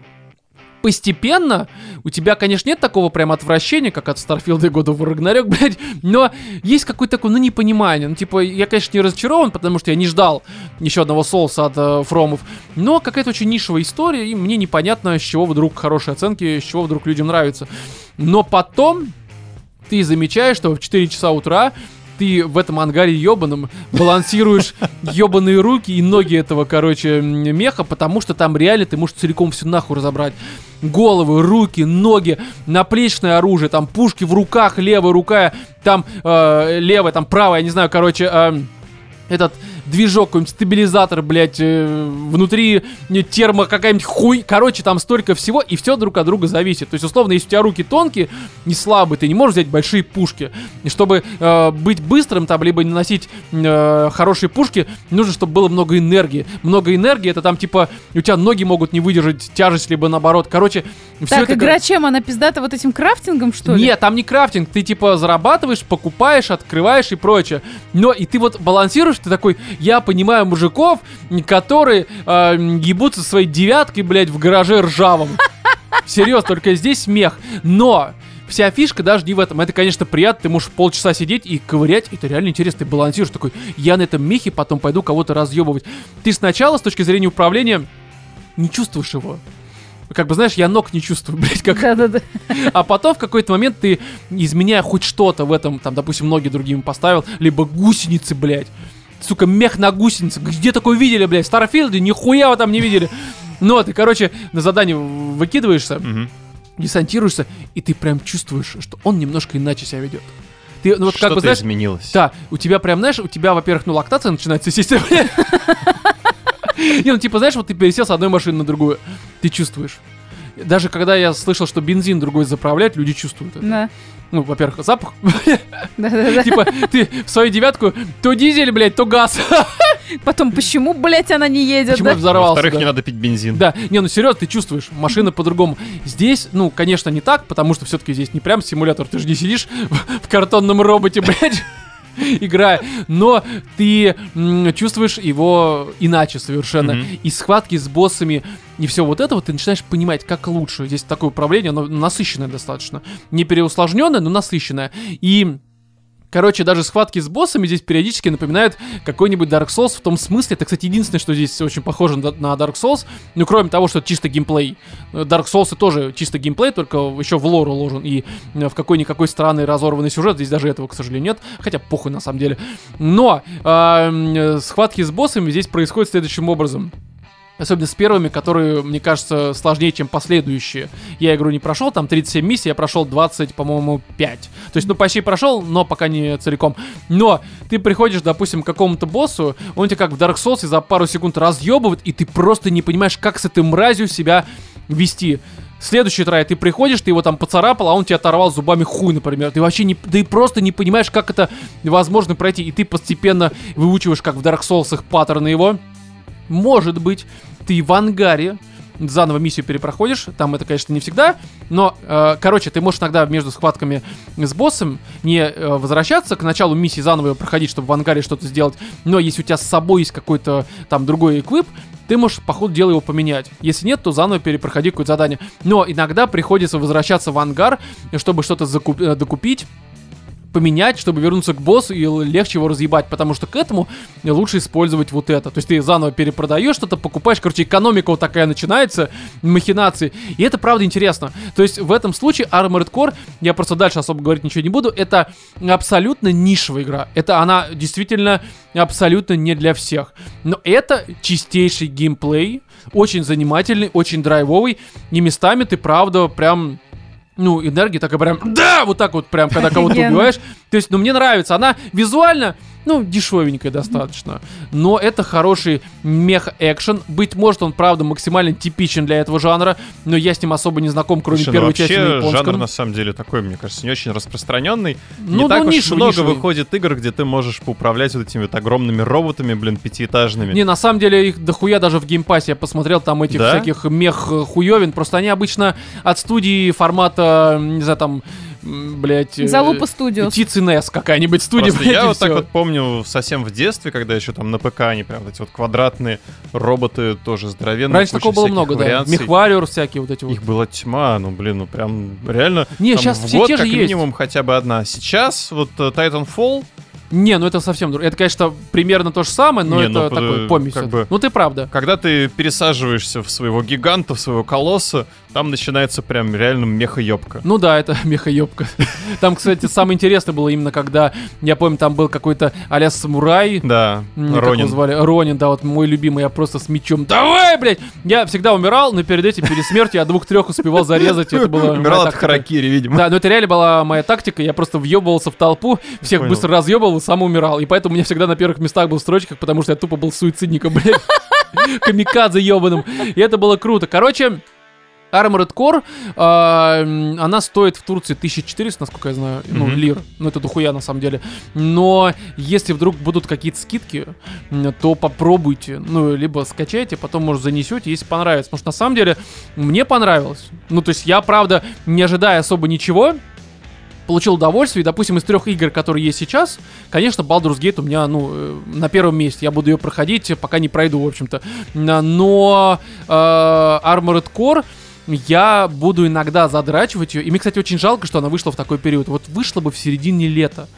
постепенно у тебя, конечно, нет такого прям отвращения, как от Старфилда и года в Рагнарёк, блядь, но есть какое-то такое, ну, непонимание. Ну, типа, я, конечно, не разочарован, потому что я не ждал еще одного соуса от э, Фромов, но какая-то очень нишевая история, и мне непонятно, с чего вдруг хорошие оценки, с чего вдруг людям нравится. Но потом ты замечаешь, что в 4 часа утра ты в этом ангаре ебаном балансируешь ебаные руки и ноги этого, короче, меха, потому что там реально ты можешь целиком всю нахуй разобрать. Головы, руки, ноги, наплечное оружие, там пушки в руках, левая рука, там э, левая, там правая, не знаю, короче, э, этот движок, какой-нибудь стабилизатор, блядь, э, внутри термо какая-нибудь хуй. Короче, там столько всего, и все друг от друга зависит. То есть, условно, если у тебя руки тонкие, не слабые, ты не можешь взять большие пушки. И чтобы э, быть быстрым, там, либо наносить э, хорошие пушки, нужно, чтобы было много энергии. Много энергии, это там, типа, у тебя ноги могут не выдержать тяжесть, либо наоборот. Короче, все Так, это... игра чем? Она пиздата вот этим крафтингом, что ли? Нет, там не крафтинг, ты типа зарабатываешь, покупаешь, открываешь и прочее. Но и ты вот балансируешь, ты такой, я понимаю мужиков, которые э, ебутся своей девяткой, блядь, в гараже ржавом. Серьезно, только здесь смех. Но вся фишка даже не в этом. Это, конечно, приятно, ты можешь полчаса сидеть и ковырять, это реально интересно, ты балансируешь такой, я на этом мехе потом пойду кого-то разъебывать. Ты сначала, с точки зрения управления, не чувствуешь его. Как бы, знаешь, я ног не чувствую, блядь, как Да-да-да. а потом в какой-то момент ты, изменяя хоть что-то в этом, там, допустим, ноги другим поставил, либо гусеницы, блядь. Сука, мех на гусенице. Где такое видели, блядь? В Старфилде нихуя вы там не видели. Ну, ты, короче, на задание выкидываешься, десантируешься, и ты прям чувствуешь, что он немножко иначе себя ведет. Ты, ну вот как Что-то бы, знаешь, изменилось. да, у тебя прям, знаешь, у тебя, во-первых, ну, лактация начинается, естественно. Не, ну, типа, знаешь, вот ты пересел с одной машины на другую, ты чувствуешь. Даже когда я слышал, что бензин другой заправляет, люди чувствуют это. Да. Ну, во-первых, запах. Типа, ты в свою девятку то дизель, блядь, то газ. Потом, почему, блядь, она не едет, Почему да? взорвался? Во-вторых, да? не надо пить бензин. Да, не, ну серьезно, ты чувствуешь, машина по-другому. Здесь, ну, конечно, не так, потому что все-таки здесь не прям симулятор, ты же не сидишь в, в картонном роботе, блядь, играя, но ты чувствуешь его иначе совершенно. И схватки с боссами, и все вот это вот ты начинаешь понимать, как лучше. Здесь такое управление, оно насыщенное достаточно. Не переусложненное, но насыщенное. И Короче, даже схватки с боссами здесь периодически напоминают какой-нибудь Dark Souls в том смысле. Это, кстати, единственное, что здесь очень похоже на Dark Souls. Ну, кроме того, что это чисто геймплей. Dark Souls тоже чисто геймплей, только еще в лор уложен. И э, в какой-никакой странный разорванный сюжет. Здесь даже этого, к сожалению, нет. Хотя похуй на самом деле. Но э, м, э, схватки с боссами здесь происходят следующим образом. Особенно с первыми, которые, мне кажется, сложнее, чем последующие. Я игру не прошел, там 37 миссий, я прошел 20, по-моему, 5. То есть, ну, почти прошел, но пока не целиком. Но ты приходишь, допустим, к какому-то боссу, он тебя как в Dark Souls за пару секунд разъебывает, и ты просто не понимаешь, как с этой мразью себя вести. Следующий трай, ты приходишь, ты его там поцарапал, а он тебе оторвал зубами хуй, например. Ты вообще не, ты просто не понимаешь, как это возможно пройти. И ты постепенно выучиваешь, как в Dark Souls, их паттерны его. Может быть, ты в ангаре заново миссию перепроходишь, там это, конечно, не всегда, но, э, короче, ты можешь иногда между схватками с боссом не э, возвращаться к началу миссии, заново ее проходить, чтобы в ангаре что-то сделать, но если у тебя с собой есть какой-то там другой эквип, ты можешь по ходу дела его поменять. Если нет, то заново перепроходи какое-то задание. Но иногда приходится возвращаться в ангар, чтобы что-то закуп- э, докупить, поменять, чтобы вернуться к боссу и легче его разъебать, потому что к этому лучше использовать вот это. То есть ты заново перепродаешь что-то, покупаешь, короче, экономика вот такая начинается, махинации, и это правда интересно. То есть в этом случае Armored Core, я просто дальше особо говорить ничего не буду, это абсолютно нишевая игра. Это она действительно абсолютно не для всех. Но это чистейший геймплей, очень занимательный, очень драйвовый, и местами ты правда прям ну, энергия такая прям, да, вот так вот прям, когда кого-то убиваешь. То есть, ну, мне нравится. Она визуально, ну, дешевенькая достаточно. Но это хороший мех-экшен. Быть может, он, правда, максимально типичен для этого жанра, но я с ним особо не знаком, кроме Слушай, ну первой вообще части на японском. жанр на самом деле такой, мне кажется, не очень распространенный. Ну, не так уж нишевый, много нишевый. выходит игр, где ты можешь поуправлять вот этими вот огромными роботами, блин, пятиэтажными. Не, на самом деле их дохуя даже в геймпассе я посмотрел там этих Да? всяких мех хуёвин. Просто они обычно от студии формата, не знаю, там, блядь... э, Залупа Studios. Птицы Нес какая-нибудь студия, Просто блядь, я вот так всё. вот помню совсем в детстве, когда еще там на ПК они прям вот эти вот квадратные роботы тоже здоровенные. Раньше такого было много, да. вариаций. Мехвариор всякие вот эти вот. Их была тьма, ну блин, ну прям реально. Не, там сейчас в все год те же как есть. минимум хотя бы одна. Сейчас вот э, Titanfall, Не, ну это совсем друг- Это, конечно, примерно то же самое, но Не, это ну, такой помесь. как бы- Ну ты правда. когда ты пересаживаешься в своего гиганта, в своего колосса, там начинается прям реально меха-ёбка. Ну да, это мехаёбка. Там, кстати, самое интересное было именно, когда, я помню, там был какой-то а самурай, Да, Ронин. звали? Ронин, да, вот мой любимый, я просто с мечом. Давай, блядь! Я всегда умирал, но перед этим, перед смертью, я двух-трех успевал зарезать. Это было Умирал от харакири, видимо. Да, но это реально была моя тактика. Я просто въебывался в толпу, всех быстро разъебывал и сам умирал. И поэтому у меня всегда на первых местах был в строчках, потому что я тупо был суицидником, блядь. Камикадзе ебаным. И это было круто. Короче, Armored Core, м, она стоит в Турции 1400, насколько я знаю, ну, Мгм. лир. Ну, это дохуя, на самом деле. Но если вдруг будут какие-то скидки, то попробуйте. Ну, либо скачайте, потом, может, занесете, если понравится. Потому что, на самом деле, мне понравилось. Ну, то есть я, правда, не ожидая особо ничего, получил удовольствие. И, допустим, из трех игр, которые есть сейчас, конечно, Baldur's Gate у меня, ну, э, на первом месте. Я буду ее проходить, пока не пройду, в общем-то. Но э, Armored Core я буду иногда задрачивать ее. И мне, кстати, очень жалко, что она вышла в такой период. Вот вышла бы в середине лета,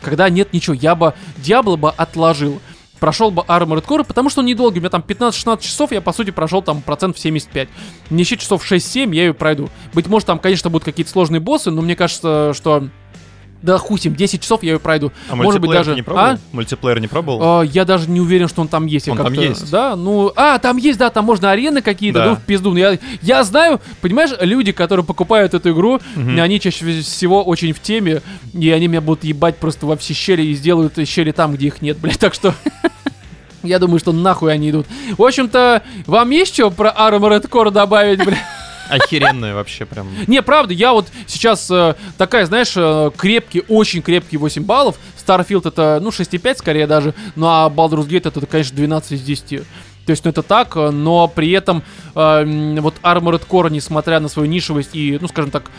когда нет ничего. Я бы Диабло бы отложил. Прошел бы Armored Core, потому что он недолгий. У меня там 15-16 часов, я, по сути, прошел там процентов 75. Не часов 6-7 я ее пройду. Быть может, там, конечно, будут какие-то сложные боссы, но мне кажется, что... Да ним, 10 часов я ее пройду. А Может быть, даже... не пробовал? А? Мультиплеер не пробовал? А, я даже не уверен, что он там есть. Он там есть. Да, ну... А, там есть, да, там можно арены какие-то, Да. ну, в пизду. Ну, Я, я знаю, понимаешь, люди, которые покупают эту игру, Мгм. они чаще всего очень в теме, и они меня будут ебать просто во все щели и сделают щели там, где их нет, блядь. Так что... Я думаю, что нахуй они идут. В общем-то, вам есть что про Armored Core добавить, блядь? Охеренная вообще прям. Не, правда, я вот сейчас э, такая, знаешь, э, крепкий, очень крепкий 8 баллов. Starfield это, ну, 6,5 скорее даже. Ну, а Baldur's Gate это, конечно, 12 из 10. То есть, ну, это так, э, но при этом э, вот Armored Core, несмотря на свою нишевость и, ну, скажем так,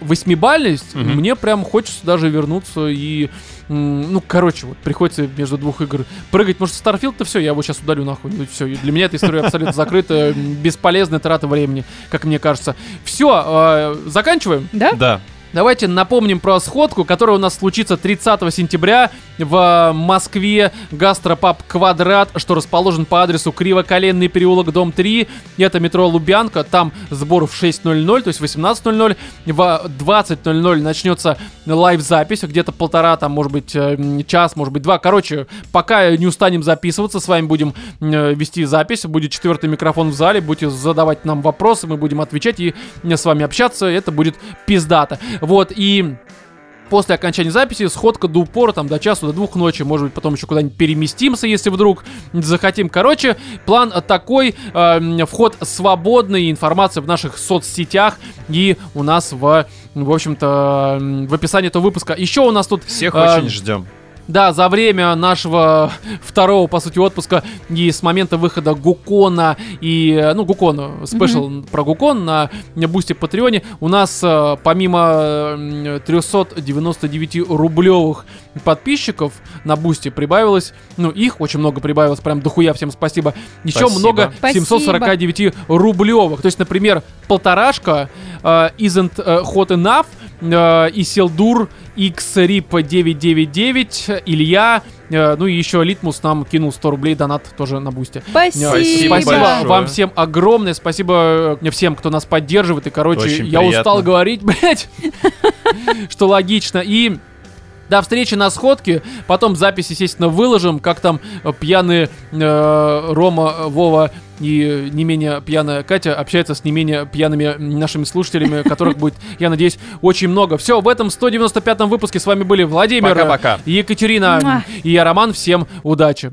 восьмибальность, Мгм. мне прям хочется даже вернуться и, м, ну, короче, вот приходится между двух игр прыгать. Может, Starfield-то все, я его сейчас удалю нахуй. Ну, все, для меня эта история абсолютно закрыта, бесполезная трата времени, как мне кажется. Все, заканчиваем. Да? Да. Давайте напомним про сходку, которая у нас случится 30 сентября в Москве. Гастропаб «Квадрат», что расположен по адресу Кривоколенный переулок, дом 3. Это метро Лубянка. Там сбор в 6.00, то есть 18.00. В 20.00 начнется лайв-запись. Где-то полтора, там, может быть, э, час, может быть, два. Короче, пока не устанем записываться, с вами будем э, вести запись. Будет четвертый микрофон в зале. Будете задавать нам вопросы, мы будем отвечать и э, с вами общаться. Это будет пиздато. Вот, и после окончания записи сходка до упора, там, до часу, до двух ночи, может быть, потом еще куда-нибудь переместимся, если вдруг захотим. Короче, план такой, э, вход свободный, информация в наших соцсетях и у нас в, в общем-то, в описании этого выпуска. Еще у нас тут... Всех э, очень ждем. Да, за время нашего второго, по сути, отпуска и с момента выхода Гукона и, ну, Гукона, спешл про Гукон на Бусти Патреоне, у нас э, помимо э, 399 рублевых подписчиков на Бусти прибавилось, ну, их очень много прибавилось, прям дохуя, всем спасибо. Еще Спасибо. много Спасибо. 749 рублевых. То есть, например, полторашка э, isn't э, hot enough, э, Исилдур, XRIP 999, Илья, э, ну и еще Литмус нам кинул 100 рублей донат тоже на бусте. Спасибо. Спасибо Спасибо большое. вам всем огромное, спасибо э, всем, кто нас поддерживает. И, короче, Очень я приятно. устал говорить, блядь, что логично. И до встречи на сходке. Потом запись, естественно, выложим, как там э, пьяные э, Рома, э, Вова и э, не менее пьяная Катя общаются с не менее пьяными нашими слушателями, которых будет, я надеюсь, очень много. Все, в этом 195-м выпуске с вами были Владимир, Пока-пока. Екатерина Муа. и я, Роман. Всем удачи.